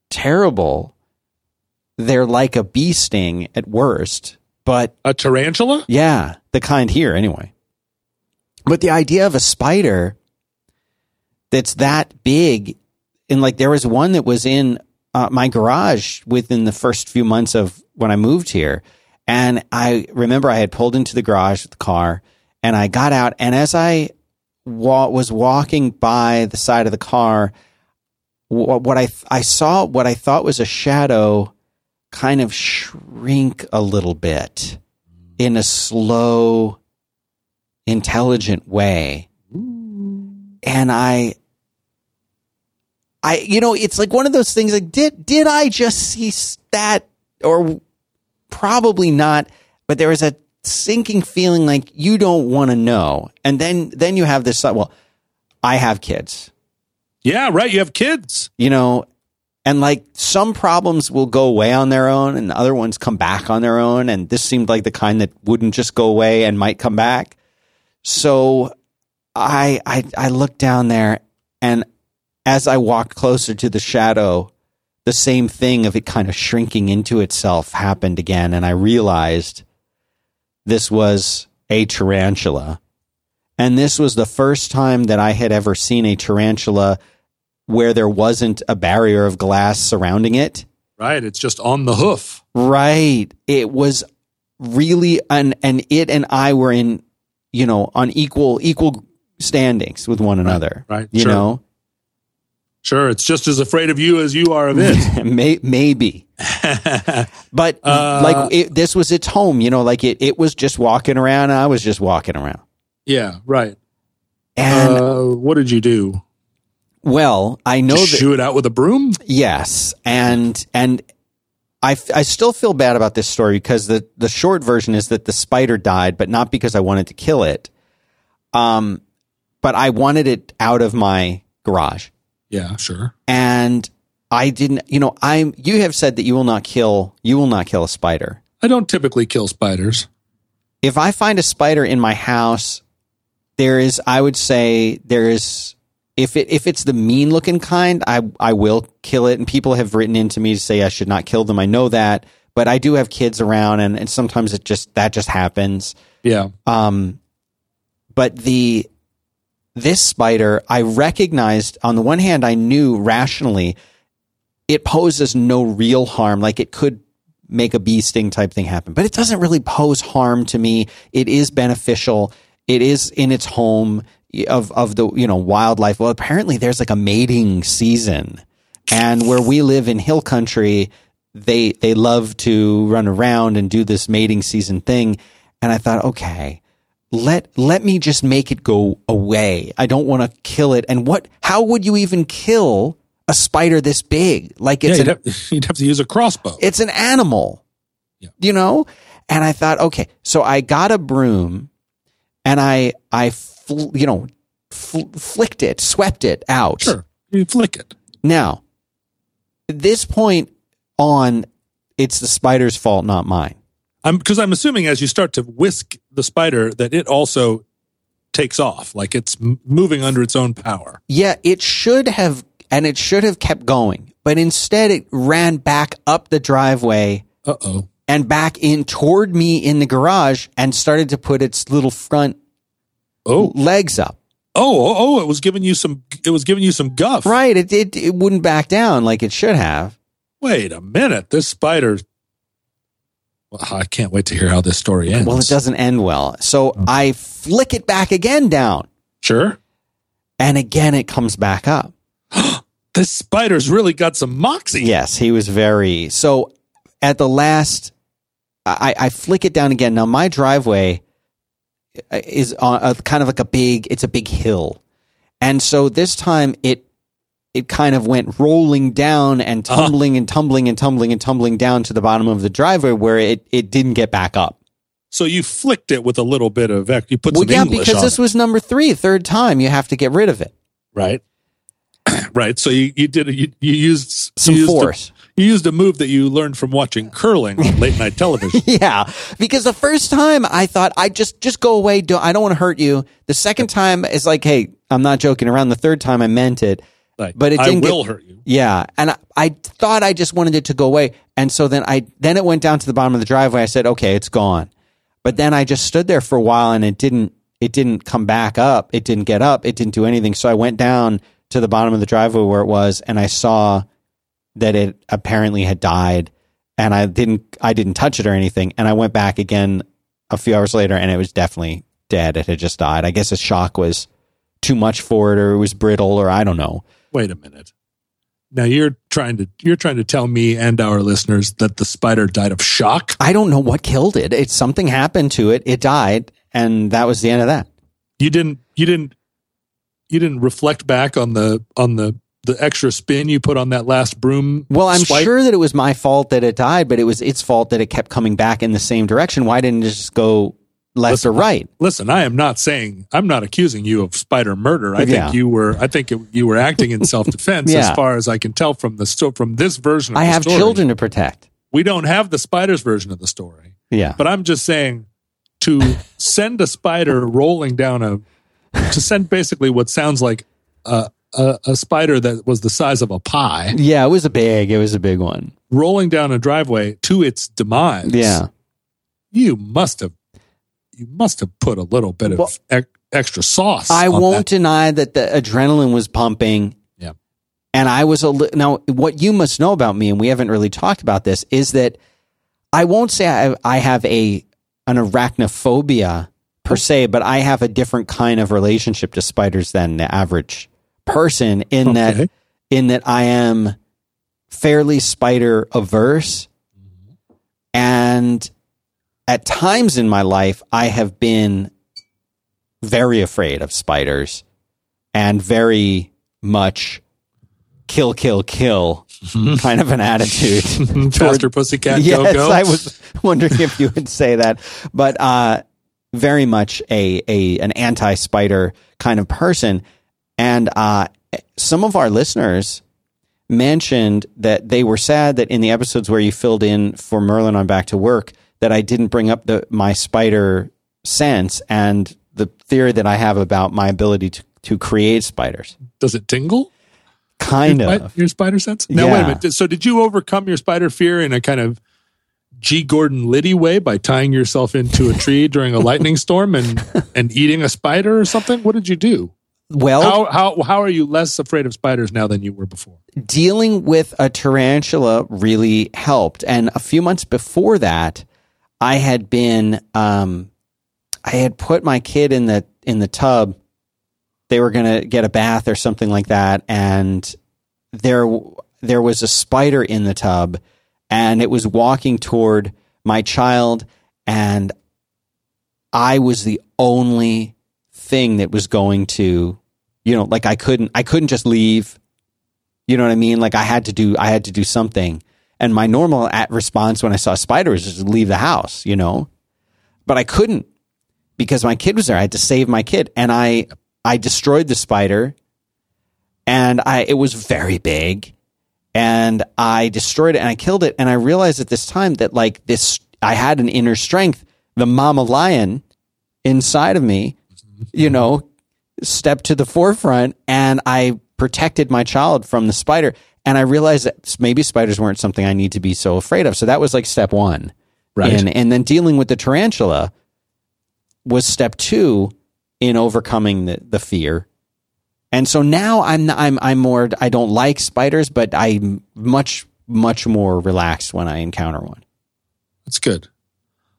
terrible. They're like a bee sting at worst, but
A tarantula?
yeah, the kind here anyway. But the idea of a spider that's that big, and like there was one that was in uh, my garage within the first few months of when I moved here. And I remember I had pulled into the garage with the car and I got out. And as I wa- was walking by the side of the car, wh- what I, I saw, what I thought was a shadow kind of shrink a little bit in a slow, intelligent way. And I, I, you know, it's like one of those things like, did, did I just see that or probably not, but there was a sinking feeling like you don't want to know. And then, then you have this, well, I have kids,
Yeah, right. You have kids.
you know, and like some problems will go away on their own and other ones come back on their own. And this seemed like the kind that wouldn't just go away and might come back. So I, I, I looked down there and as I walked closer to the shadow, the same thing of it kind of shrinking into itself happened again. And I realized this was a tarantula. And this was the first time that I had ever seen a tarantula where there wasn't a barrier of glass surrounding it.
Right. It's just on the hoof.
Right. It was really and and it and I were in, you know, on equal equal standings with one another.
right.
You
Sure.
know,
Sure. It's just as afraid of you as you are of it. *laughs*
May, maybe. *laughs* But
Uh,
like it, this was its home, you know, like it it was just walking around. I was just walking around.
yeah. Right.
And
uh, what did you do?
well, I know
Just
that
shoo it out with a broom?
Yes, and and I, I still feel bad about this story because the the short version is that the spider died, but not because I wanted to kill it. Um, but I wanted it out of my garage,
Yeah. Sure.
and I didn't. You know, I'm. You have said that you will not kill. You will not kill a spider.
I don't typically kill spiders.
If I find a spider in my house, there is. I would say there is. If it if it's the mean looking kind, I I will kill it. And people have written into me to say I should not kill them. I know that, but I do have kids around, and, and sometimes it just that just happens.
Yeah.
Um, but the this spider, I recognized on the one hand, I knew rationally it poses no real harm. Like it could make a bee sting type thing happen, but it doesn't really pose harm to me. It is beneficial. It is in its home of of the you know wildlife. Well, apparently there's like a mating season, and where we live in hill country, they they love to run around and do this mating season thing. And I thought, okay, let let me just make it go away. I don't want to kill it. And what? How would you even kill a spider this big? Like
Yeah.
it's
You'd
an,
have, *laughs* you'd have to use a crossbow.
it's an animal,
Yeah.
you know. And I thought, okay, so I got a broom, and I I fl- you know fl- flicked it, swept it out.
Sure. You flick it.
Now, at this point on, it's the spider's fault, not mine.
I'm because I'm assuming as you start to whisk the spider that it also takes off, like it's moving under its own power.
Yeah, it should have, and it should have kept going, but instead it ran back up the driveway
Uh oh.
and back in toward me in the garage and started to put its little front
Oh.
legs up.
Oh. Oh. Oh. It was giving you some. It was giving you some guff.
Right, it, it it wouldn't back down like it should have.
Wait a minute. This spider. Well, I can't wait to hear how this story ends.
Well, it doesn't end well. So hmm. I flick it back again down,
Sure.
and again it comes back up. *gasps*
This spider's really got some moxie.
Yes, he was very. So at the last, I, I flick it down again. Now my driveway is on a, kind of like a big. It's a big hill, and so this time it it kind of went rolling down and
Uh-huh.
tumbling and tumbling and tumbling and tumbling down to the bottom of the driveway where it it didn't get back up.
So you flicked it with a little bit of. You put
Well,
some
yeah,
English
because this
it,
was number three, third time you have to get rid of it.
right. *coughs* right. So you, you did you, you used
Some
you used a-
force.
you used a move that you learned from watching curling on late night television. *laughs*
Yeah, because the first time I thought I just just go away. Don't, I don't want to hurt you. The second time is like, hey, I'm not joking around. The third time I meant it.
Like,
But it didn't get-
will hurt you.
Yeah, and I, I thought I just wanted it to go away, and so then I then it went down to the bottom of the driveway. I said, okay, it's gone. But then I just stood there for a while, and it didn't it didn't come back up. It didn't get up. It didn't do anything. So I went down to the bottom of the driveway where it was, and I saw that it apparently had died. And I didn't I didn't touch it or anything. And I went back again a few hours later, and it was definitely dead. It had just died. I guess the shock was too much for it, or it was brittle, or I don't know.
Wait a minute. Now you're trying to you're trying to tell me and our listeners that the spider died of shock.
I don't know what killed it. It's something happened to it. It died, and that was the end of that.
You didn't you didn't you didn't reflect back on the on the the extra spin you put on that last broom.
Well, I'm
swipe?
sure that it was my fault that it died, but it was its fault that it kept coming back in the same direction. Why didn't it just go left
Listen,
or right?
Listen, I am not saying I'm not accusing you of spider murder. I
Yeah.
think you were. I think it, you were acting in self defense, *laughs*
Yeah.
as far as I can tell from the sto- from this version. Of
I have
story.
children to protect.
We don't have the spiders version of the story,
Yeah.
but I'm just saying to send a spider rolling down a to send basically what sounds like a, a, a spider that was the size of a pie
yeah, it was a big, it was a big one.
rolling down a driveway to its demise.
Yeah.
you must have you must have put a little bit of
Well-
ec- extra sauce.
I
on
won't
that.
deny that the adrenaline was pumping.
Yeah.
And I was a li- now what you must know about me, and we haven't really talked about this, is that I won't say I, I have a an arachnophobia per se, but I have a different kind of relationship to spiders than the average person. In that, in that I am fairly spider averse, mm-hmm. and at times in my life I have been very afraid of spiders and very much kill, kill, kill *laughs* kind of an attitude. *laughs*
Faster pussycat
yes,
go go.
I was *laughs* wondering if you would say that, but uh, very much a, a an anti spider kind of person. And uh, some of our listeners mentioned that they were sad that in the episodes where you filled in for Merlin on Back to Work that I didn't bring up the my spider sense and the theory that I have about my ability to, to create spiders.
Does it tingle?
Kind
Your,
of.
your spider sense? Now wait a minute. So did you overcome your spider fear in a kind of G. Gordon Liddy way by tying yourself into a tree *laughs* during a lightning storm and and eating a spider or something? What did you do?
Well,
How how how are you less afraid of spiders now than you were before?
dealing with a tarantula really helped. And a few months before that, I had been, um, I had put my kid in the in the tub. They were going to get a bath or something like that, and there there was a spider in the tub, and it was walking toward my child, and I was the only thing that was going to, you know, like I couldn't I couldn't just leave. You know what I mean? Like I had to do, I had to do something. And my normal at response when I saw a spider was just leave the house, you know, but I couldn't because my kid was there. I had to save my kid and I, I destroyed the spider and I, it was very big and I destroyed it and I killed it. And I realized at this time that like this, I had an inner strength, the mama lion inside of me, you know, stepped to the forefront and I protected my child from the spider. And I realized that maybe spiders weren't something I need to be so afraid of. So that was like step one.
Right.
And, and then dealing with the tarantula was step two in overcoming the, the fear. And so now I'm, I'm, I'm more, I don't like spiders, but I'm much, much more relaxed when I encounter one.
That's good.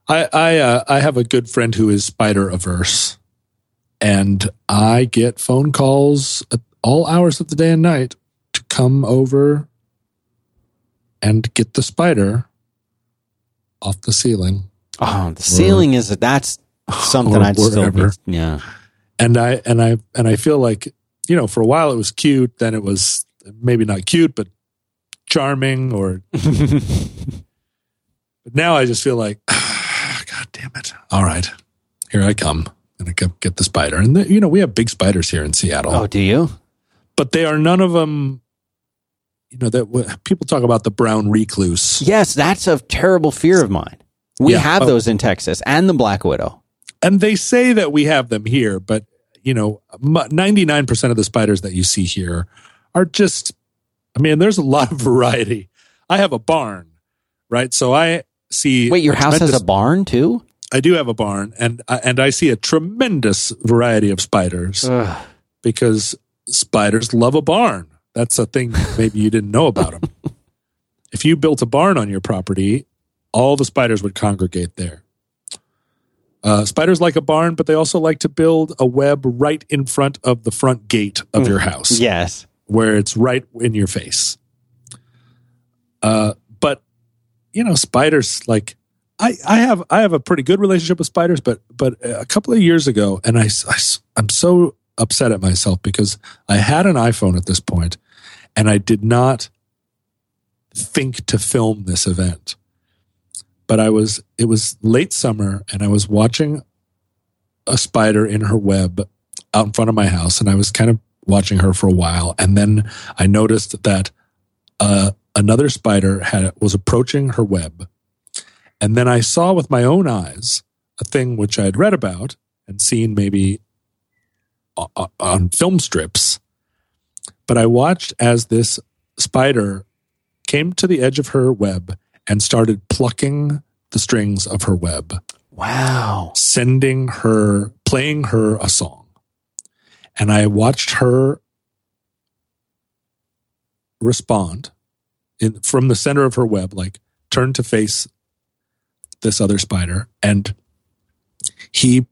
I I uh, I have a good friend who is spider averse, and I get phone calls at all hours of the day and night to come over and get the spider off the ceiling.
Oh, the ceiling is, that's something I'd still be, yeah.
And I and I and I feel like you know for a while it was cute, then it was maybe not cute but charming or *laughs* But now I just feel like, ah, God damn it! All right, here I come, and I get, get the spider. And the, you know, we have big spiders here in Seattle,
Oh, do you?
but they are none of them. You know that w- people talk about the brown recluse,
Yes, that's a terrible fear of mine. We
Yeah.
have
Oh.
those in Texas and the black widow.
and they say that we have them here, but you know, ninety nine percent of the spiders that you see here are just. I mean, there's a lot of *laughs* variety. I have a barn, right? So I see.
Wait, your house has a barn too?
I do have a barn, and and I see a tremendous variety of spiders because spiders love a barn. That's a thing maybe you didn't know about them. *laughs* if you built a barn on your property, all the spiders would congregate there. Uh, spiders like a barn, but they also like to build a web right in front of the front gate of your house
Yes.
where it's right in your face. Uh, but you know, spiders like I, I have I have a pretty good relationship with spiders, but but a couple of years ago, and I, I am so upset at myself because I had an iPhone at this point, and I did not think to film this event. But I was, it was late summer and I was watching a spider in her web out in front of my house and I was kind of watching her for a while. And then I noticed that uh, another spider had was approaching her web. And then I saw with my own eyes a thing which I had read about and seen maybe Uh, uh, on film strips. But I watched as this spider came to the edge of her web and started plucking the strings of her web.
Wow.
Sending her, playing her a song. And I watched her respond in, from the center of her web, like turn to face this other spider. And he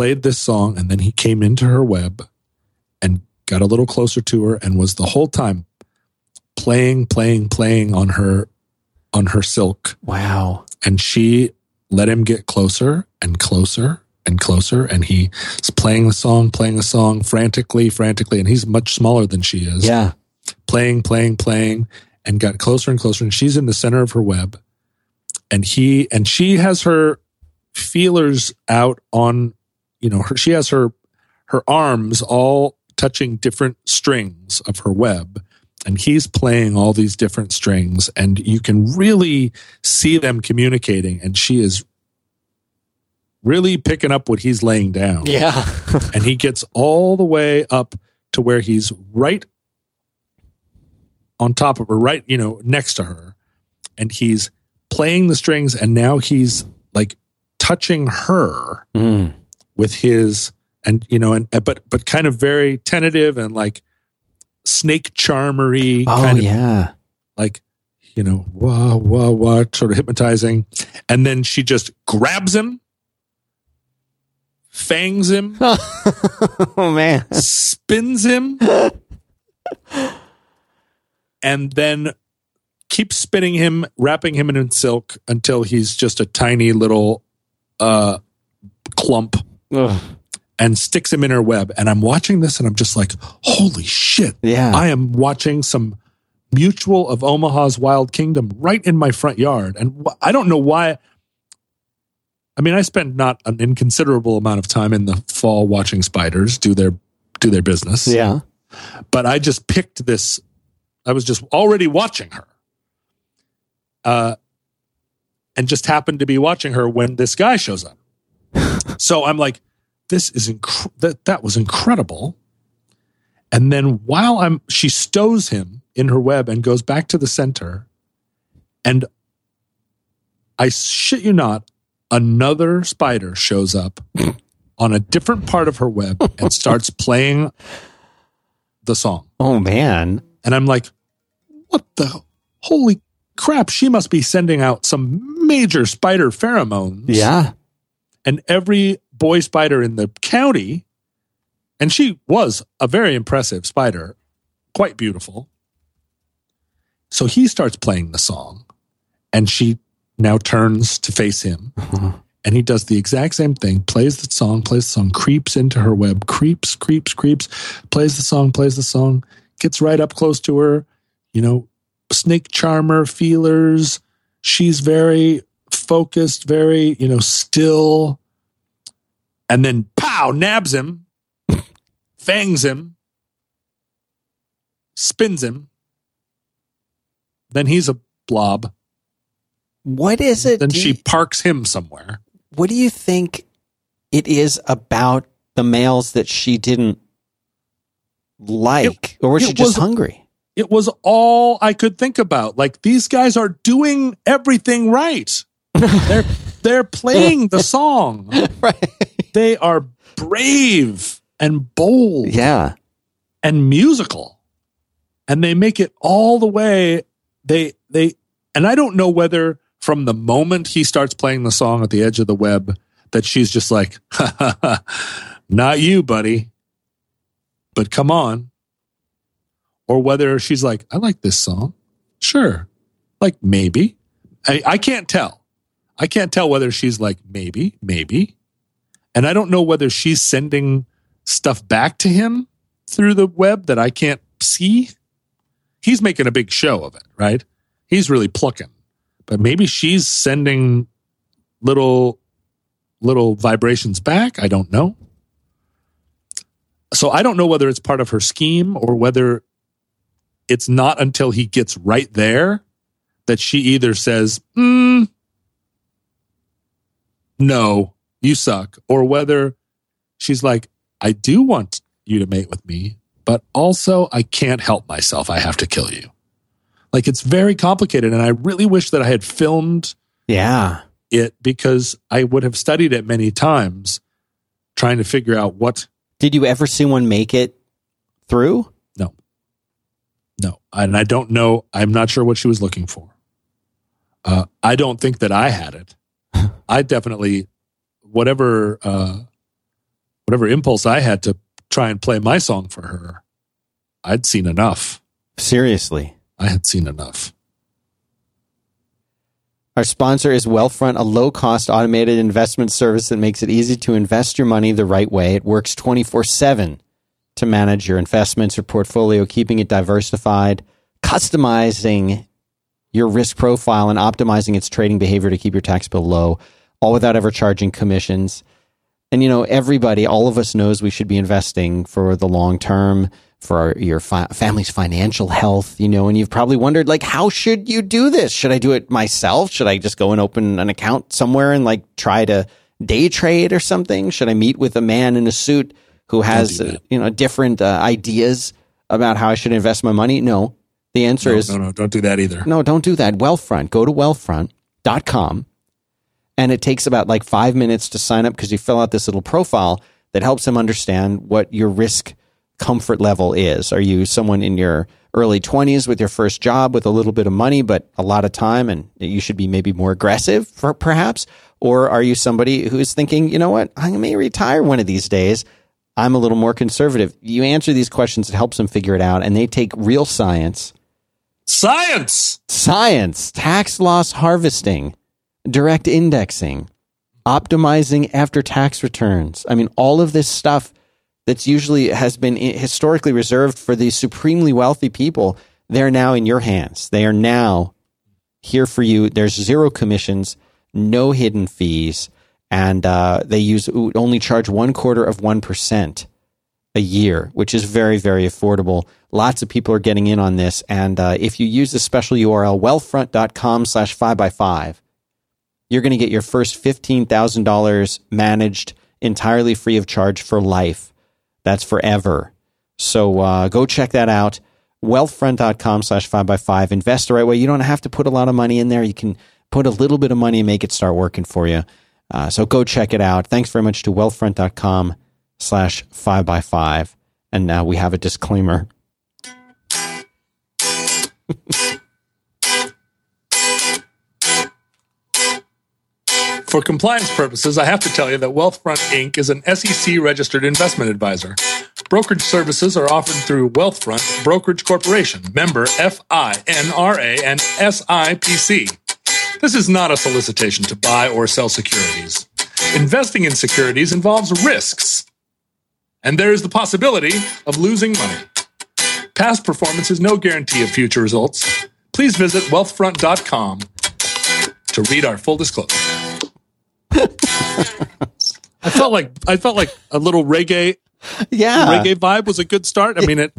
played this song and then he came into her web and got a little closer to her and was the whole time playing, playing, playing on her on her silk.
Wow.
And she let him get closer and closer and closer. And he's playing the song, playing the song frantically, frantically. And he's much smaller than she is.
Yeah.
Playing, playing, playing, and got closer and closer. And she's in the center of her web. And he, and she has her feelers out on, you know, her, she has her, her arms all touching different strings of her web and he's playing all these different strings and you can really see them communicating and she is really picking up what he's laying down
yeah *laughs*
and he gets all the way up to where he's right on top of her right you know next to her and he's playing the strings and now he's like touching her
mm.
With his and you know and but but kind of very tentative and like snake charmery
oh,
kind of
yeah.
like you know wah wah wah sort of hypnotizing. And then she just grabs him fangs him *laughs*
oh man.
spins him. *laughs* And then keeps spinning him wrapping him in silk until he's just a tiny little uh clump
Ugh.
and sticks him in her web. And I'm watching this and I'm just like, holy shit.
Yeah.
I am watching some mutual of Omaha's Wild Kingdom right in my front yard. And wh- I don't know why. I mean, I spend not an inconsiderable amount of time in the fall watching spiders do their do their business.
yeah
But I just picked this. I was just already watching her. Uh, and just happened to be watching her when this guy shows up. So I'm like, this is inc- that that was incredible. And then while I'm she stows him in her web and goes back to the center and I shit you not another spider shows up *laughs* on a different part of her web and starts *laughs* playing the song.
oh man
And I'm like, what the holy crap? She must be sending out some major spider pheromones
yeah
and every boy spider in the county, and she was a very impressive spider, quite beautiful. So he starts playing the song, and she now turns to face him. *laughs* And he does the exact same thing, plays the song, plays the song, creeps into her web, creeps, creeps, creeps, plays the song, plays the song, gets right up close to her, you know, snake charmer feelers. She's very focused, very, you know, still. And then pow, nabs him, *laughs* fangs him, spins him. Then he's a blob.
what is it
Then
do
she
you-
parks him somewhere.
what do you think it is about the males that she didn't like or was she just
was-
hungry
It was all I could think about. Like these guys are doing everything right. They're they're playing the song. *laughs*
right.
They are brave and bold
yeah.
and musical. And they make it all the way. They they and I don't know whether from the moment he starts playing the song at the edge of the web that she's just like *laughs* not you buddy but come on. Or whether she's like I like this song. Sure. Like maybe. I, I can't tell I can't tell whether she's like maybe maybe and I don't know whether she's sending stuff back to him through the web that I can't see. he's making a big show of it, right? He's really plucking. But maybe she's sending little little vibrations back. I don't know. So I don't know whether it's part of her scheme or whether it's not until he gets right there that she either says, mm, no, you suck, or whether she's like, I do want you to mate with me, but also I can't help myself. I have to kill you. Like it's very complicated. And I really wish that I had filmed
Yeah.
it because I would have studied it many times trying to figure out what
Did you ever see one make it through?
No. No. And I don't know. I'm not sure what she was looking for. Uh, I don't think that I had it. *laughs* I definitely, whatever, uh, whatever impulse I had to try and play my song for her, I'd seen enough.
Seriously.
I had seen enough.
Our sponsor is Wealthfront, a low cost automated investment service that makes it easy to invest your money the right way. It works 24 7 to manage your investments or portfolio, keeping it diversified, customizing your risk profile, and optimizing its trading behavior to keep your tax bill low, all without ever charging commissions. And you know, everybody, all of us knows we should be investing for the long term, for our, your fi- family's financial health, you know, and you've probably wondered, like, how should you do this? Should I do it myself? Should I just go and open an account somewhere and like try to day trade or something? Should I meet with a man in a suit who has, uh, you know, different uh, ideas about how I should invest my money? No. The answer
No,
is
no, no, don't do that either.
no, don't do that. Wealthfront. Go to wealthfront.com and it takes about like five minutes to sign up because you fill out this little profile that helps them understand what your risk comfort level is. Are you someone in your early 20s with your first job with a little bit of money but a lot of time and you should be maybe more aggressive for, perhaps? Or are you somebody who is thinking, you know what, I may retire one of these days. I'm a little more conservative. You answer these questions, it helps them figure it out. And they take real science
Science!
science, tax loss harvesting, direct indexing, optimizing after tax returns. I mean, all of this stuff that's usually has been historically reserved for the supremely wealthy people, they're now in your hands. They are now here for you. There's zero commissions, no hidden fees, and uh, they use only charge one quarter of one percent a year, which is very, very affordable. Lots of people are getting in on this. And uh, if you use the special URL, wealthfront.com slash 5x5, you're going to get your first $15,000 managed entirely free of charge for life. That's forever. So uh, go check that out. Wealthfront.com slash 5x5. Invest the right way. You don't have to put a lot of money in there. You can put a little bit of money and make it start working for you. Uh, so go check it out. Thanks very much to wealthfront.com slash 5x5. And now we have a disclaimer. *laughs*
For compliance purposes, I have to tell you that Wealthfront Inc. is an SEC registered investment advisor. Brokerage services are offered through Wealthfront Brokerage Corporation, member FINRA and SIPC. This is not a solicitation to buy or sell securities. Investing in securities involves risks, and there is the possibility of losing money. Past performance is no guarantee of future results. Please visit wealthfront.com to read our full disclosure. *laughs* I felt like I felt like a little reggae
Yeah.
reggae vibe was a good start. I mean it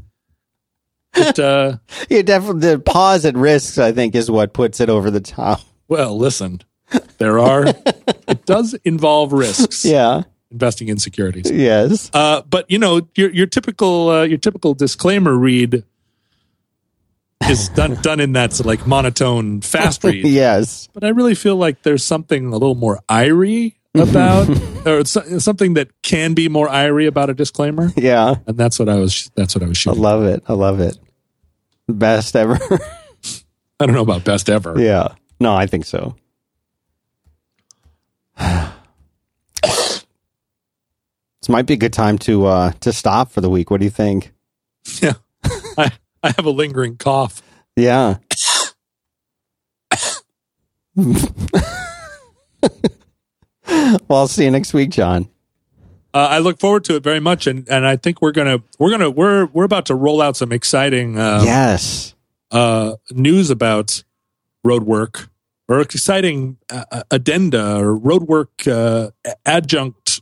it uh *laughs*
Yeah, definitely. The pause at risks, I think, is what puts it over the top.
well, listen. There are it does involve risks *laughs*
Yeah.
Investing in securities.
Yes.
Uh but you know, your your typical uh, your typical disclaimer read is done done in that like monotone fast read. *laughs*
Yes.
but I really feel like there's something a little more irie about, *laughs* or so- something that can be more irie about a disclaimer,
Yeah.
and that's what I was. That's what I was shooting.
I love it. I love it. Best ever. *laughs*
I don't know about best ever.
yeah. No, I think so. *sighs* *sighs* *sighs* this might be a good time to uh to stop for the week. What do you think?
Yeah, I I have a lingering cough.
Yeah. well, I'll see you next week, John.
Uh, I look forward to it very much, and and I think we're gonna we're gonna we're we're about to roll out some exciting uh,
Yes.
uh, news about road work or exciting uh, addenda or road work uh, adjunct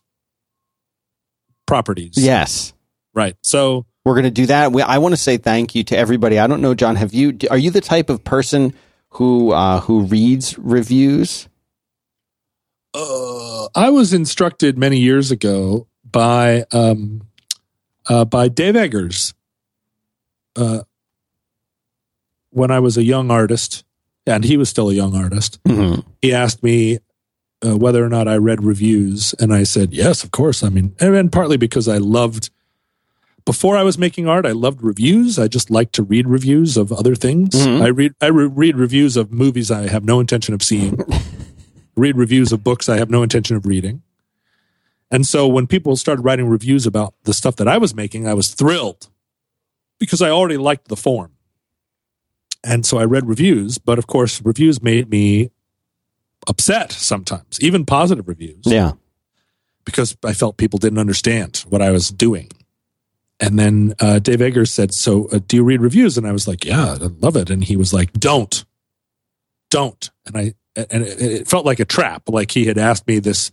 properties.
Yes.
Right. So
we're going to do that. We, I want to say thank you to everybody. I don't know, John. Have you? Are you the type of person who uh, who reads reviews?
Uh, I was instructed many years ago by um, uh, by Dave Eggers uh, when I was a young artist, and he was still a young artist.
Mm-hmm.
He asked me uh, whether or not I read reviews, and I said yes, of course. I mean, and partly because I loved. Before I was making art, I loved reviews. I just liked to read reviews of other things.
Mhm.
I read I re- read reviews of movies I have no intention of seeing. *laughs* read reviews of books I have no intention of reading. And so when people started writing reviews about the stuff that I was making, I was thrilled because I already liked the form. And so I read reviews, but of course, reviews made me upset sometimes, even positive reviews,
Yeah.
because I felt people didn't understand what I was doing. And then uh, Dave Eggers said, So, uh, do you read reviews? And I was like, Yeah, I love it. And he was like, Don't, don't. And I, and it, it felt like a trap. Like he had asked me this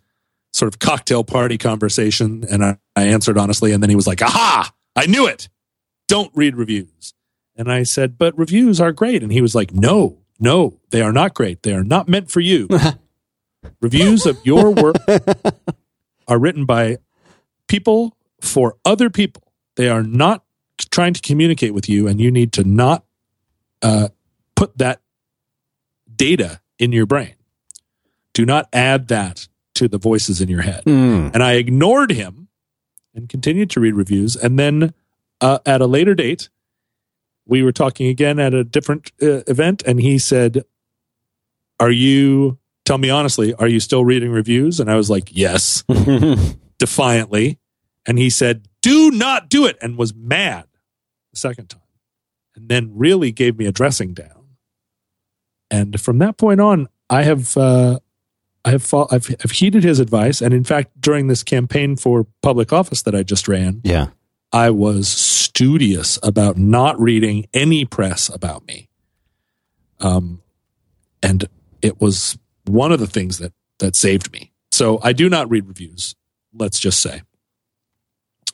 sort of cocktail party conversation, and I, I answered honestly. And then he was like, Aha, I knew it. Don't read reviews. And I said, But reviews are great. And he was like, No, no, they are not great. They are not meant for you. *laughs* reviews of your work are written by people for other people. They are not trying to communicate with you, and you need to not uh, put that data in your brain. Do not add that to the voices in your head.
Mm.
And I ignored him and continued to read reviews. And then uh, at a later date, we were talking again at a different uh, event, and he said, Are you, tell me honestly, are you still reading reviews? And I was like, Yes, *laughs* defiantly. And he said, Do not do it, and was mad the second time. And then really gave me a dressing down. And from that point on, I have. Uh, I have fought, I've, I've heeded his advice, and in fact, during this campaign for public office that I just ran,
yeah.
I was studious about not reading any press about me. Um, and it was one of the things that that saved me. So I do not read reviews. Let's just say.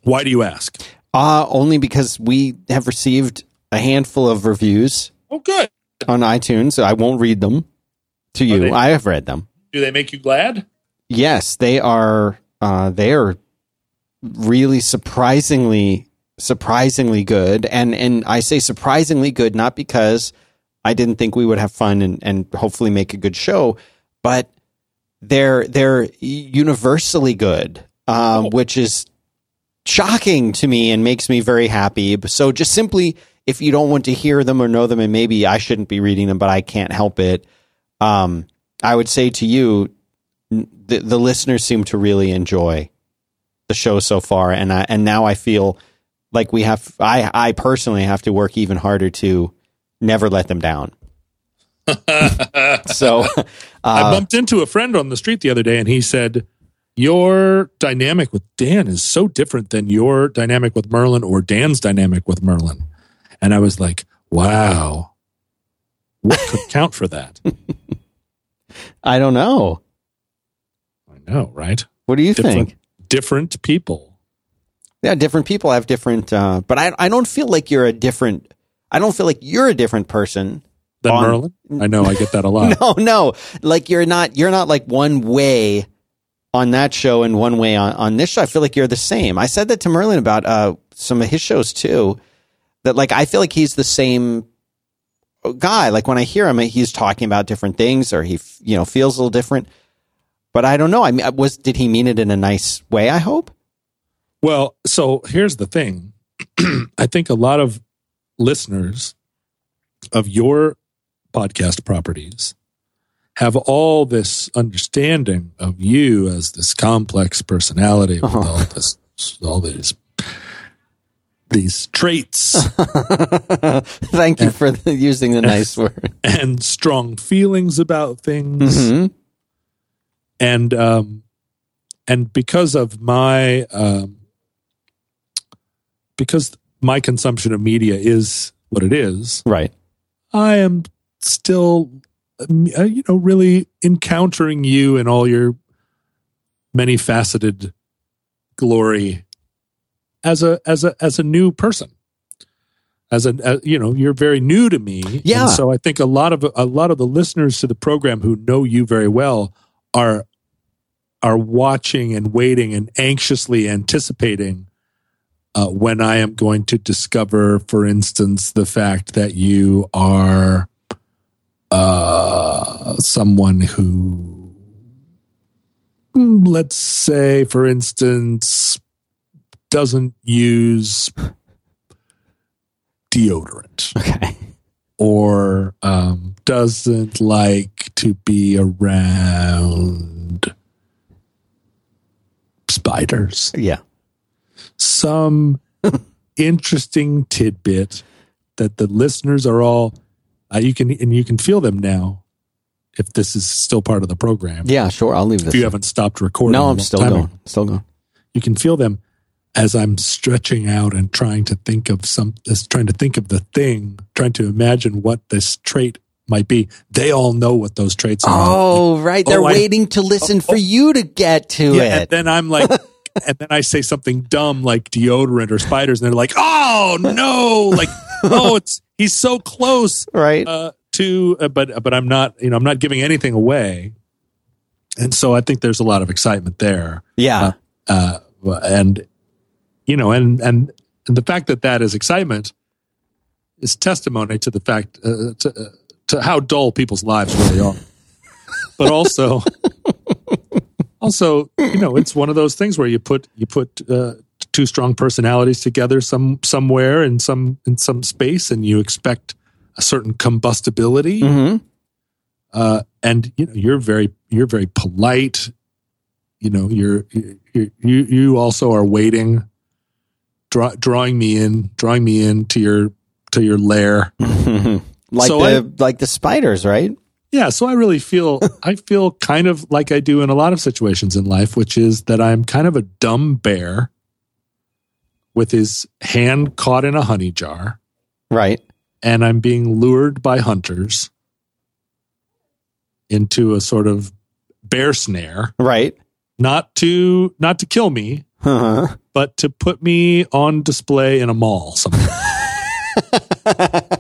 Why do you ask?
Uh, only because we have received a handful of reviews
Oh, good.
on iTunes. I won't read them to you.
they-
I have read them.
Do they make you glad?
Yes, they are. Uh, they are really surprisingly, surprisingly good. And and I say surprisingly good not because I didn't think we would have fun and, and hopefully make a good show, but they're they're universally good, um, which is shocking to me and makes me very happy. So just simply, if you don't want to hear them or know them, and maybe I shouldn't be reading them, but I can't help it. Um, I would say to you, the, the listeners seem to really enjoy the show so far, and I, and now I feel like we have. I I personally have to work even harder to never let them down. *laughs* so,
I
uh,
bumped into a friend on the street the other day, and he said, "Your dynamic with Dan is so different than your dynamic with Merlin or Dan's dynamic with Merlin." And I was like, "Wow, what could *laughs* count for that?"
I don't know.
I know, right?
What do you
Different,
think?
different people.
Yeah, different people have different, uh, but I I don't feel like you're a different. I don't feel like you're a different person
Than
On-
Merlin, I know I get that a lot. *laughs*
no, no. Like you're not you're not like one way on that show and one way on, on this show. I feel like you're the same. I said that to Merlin about uh some of his shows too. That like I feel like he's the same guy. Like when I hear him, he's talking about different things or he f- you know feels a little different. But I don't know. I mean, was did he mean it in a nice way? I hope.
Well, so here's the thing. *clears throat* I think a lot of listeners of your podcast properties have all this understanding of you as this complex personality with
Uh-huh.
all this all these these traits *laughs*
Thank you for the, using the *laughs* nice word.
and strong feelings about things
hmm
and um and because of my um because my consumption of media is what it is
Right.
I am still, uh, you know, really encountering you and all your many faceted glory as a as a as a new person. As a as, you know, you're very new to me.
Yeah.
And so I think a lot of a lot of the listeners to the program who know you very well are are watching and waiting and anxiously anticipating uh, when I am going to discover, for instance, the fact that you are uh, someone who, mm, let's say, for instance, doesn't use deodorant
Okay.
or um, doesn't like to be around spiders.
Yeah.
Some interesting tidbit that the listeners are all uh, you can and you can feel them now if this is still part of the program.
Yeah, sure. I'll leave
If
this.
you haven't stopped recording,
no, I'm still going.
ago.
Still going.
You can feel them as I'm stretching out and trying to think of some, trying to think of the thing, trying to imagine what this trait might be. They all know what those traits are.
Oh, right. They're
Oh, I-
waiting to listen for you to get to
Yeah, and
it.
then I'm like, *laughs* and then I say something dumb like deodorant or spiders, and they're like, "Oh no!" Like, oh, it's he's so close
right.
uh, to, uh, but but I'm not, you know, I'm not giving anything away, and so I think there's a lot of excitement there,
yeah.
uh, and you know, and and and the fact that that is excitement is testimony to the fact uh, to uh, to how dull people's lives really are, but also. Also you know it's one of those things where you put you put uh, two strong personalities together some somewhere in some in some space and you expect a certain combustibility.
Hmm
uh, and you know you're very you're very polite. You know you're you you, you also are waiting draw, drawing me in drawing me in to your to your lair. *laughs*
Like
So
the like the spiders, right?
Yeah, so I really feel *laughs* I feel kind of like I do in a lot of situations in life, which is that I'm kind of a dumb bear with his hand caught in a honey jar,
Right.
and I'm being lured by hunters into a sort of bear snare,
Right.
not to not to kill me,
Uh-huh.
but to put me on display in a mall somewhere. *laughs*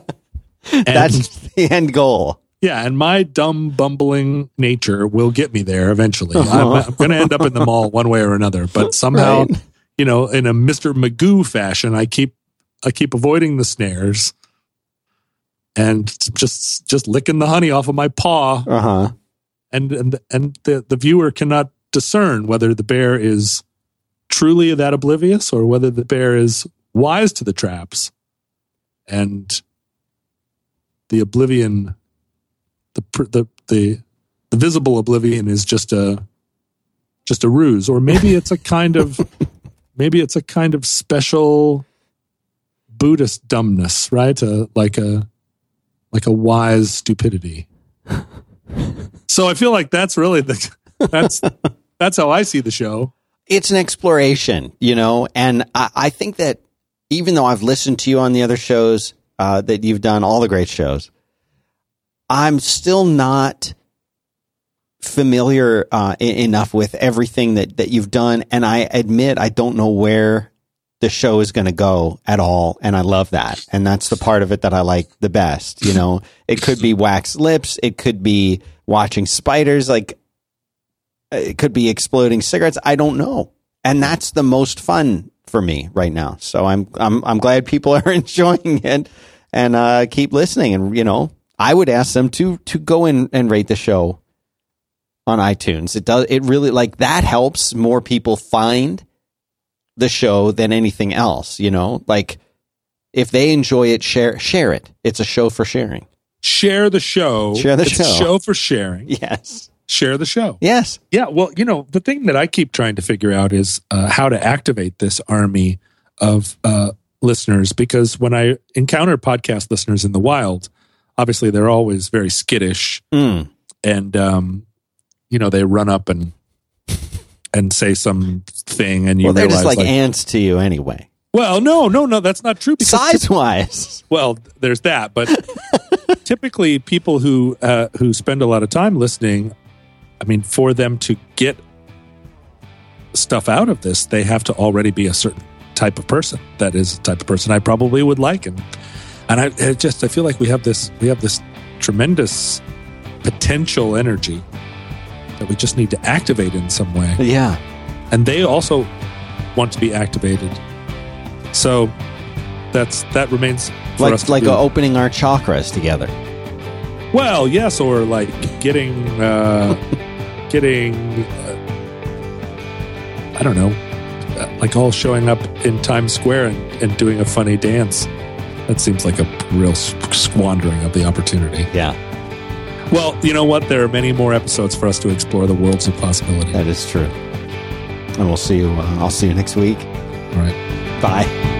And-
That's the end goal.
Yeah, and my dumb, bumbling nature will get me there eventually. I'm,
Uh-huh.
I'm going to end up in the mall one way or another, but *laughs* somehow,
Right.
you know, in a Mister Magoo fashion, I keep I keep avoiding the snares and just just licking the honey off of my paw,
Uh huh.
and and and the the viewer cannot discern whether the bear is truly that oblivious or whether the bear is wise to the traps, and the oblivion the the the the visible oblivion is just a just a ruse or maybe it's a kind of *laughs* maybe it's a kind of special buddhist dumbness right? A, like a like a wise stupidity. *laughs* So i feel like that's really the that's that's how i see the show.
It's an exploration, you know, and I, I think that even though I've listened to you on the other shows uh, that you've done, all the great shows, I'm still not familiar uh, e- enough with everything that, that you've done. And I admit I don't know where the show is going to go at all. And I love that. And that's the part of it that I like the best. You know, it could be wax lips. It could be watching spiders. Like it could be exploding cigarettes. I don't know. And that's the most fun for me right now. So I'm, I'm, I'm glad people *laughs* are enjoying it and, uh, keep listening. And, you know, I would ask them to, to go in and rate the show on iTunes. It does, it really like that helps more people find the show than anything else, you know, like if they enjoy it, share, share it. It's a show for sharing.
share the show
Share the
it's a
show.
show for sharing
Yes.
share the show
Yes.
Yeah, well, you know, the thing that I keep trying to figure out is uh, how to activate this army of uh, listeners because when I encounter podcast listeners in the wild, obviously they're always very skittish
Mm.
and, um, you know, they run up and and say some thing and you
Well, they're
realize
just like,
like,
ants to you anyway.
well, no, no, no, that's not true because
Size wise.
well, there's that, but *laughs* typically people who uh, who spend a lot of time listening, I mean, for them to get stuff out of this, they have to already be a certain type of person. That is the type of person I probably would like, and and I, I just I feel like we have this we have this tremendous potential energy that we just need to activate in some way,
Yeah.
and they also want to be activated. So that's that remains for
Like like opening our chakras together.
Well, yes, or like getting, uh, *laughs* getting, uh, I don't know, uh, like all showing up in Times Square and, and doing a funny dance. That seems like a real squandering of the opportunity.
Yeah,
Well, you know what? There are many more episodes for us to explore the worlds of possibility.
that is true. And we'll see you. Uh, I'll see you next week.
All right.
Bye.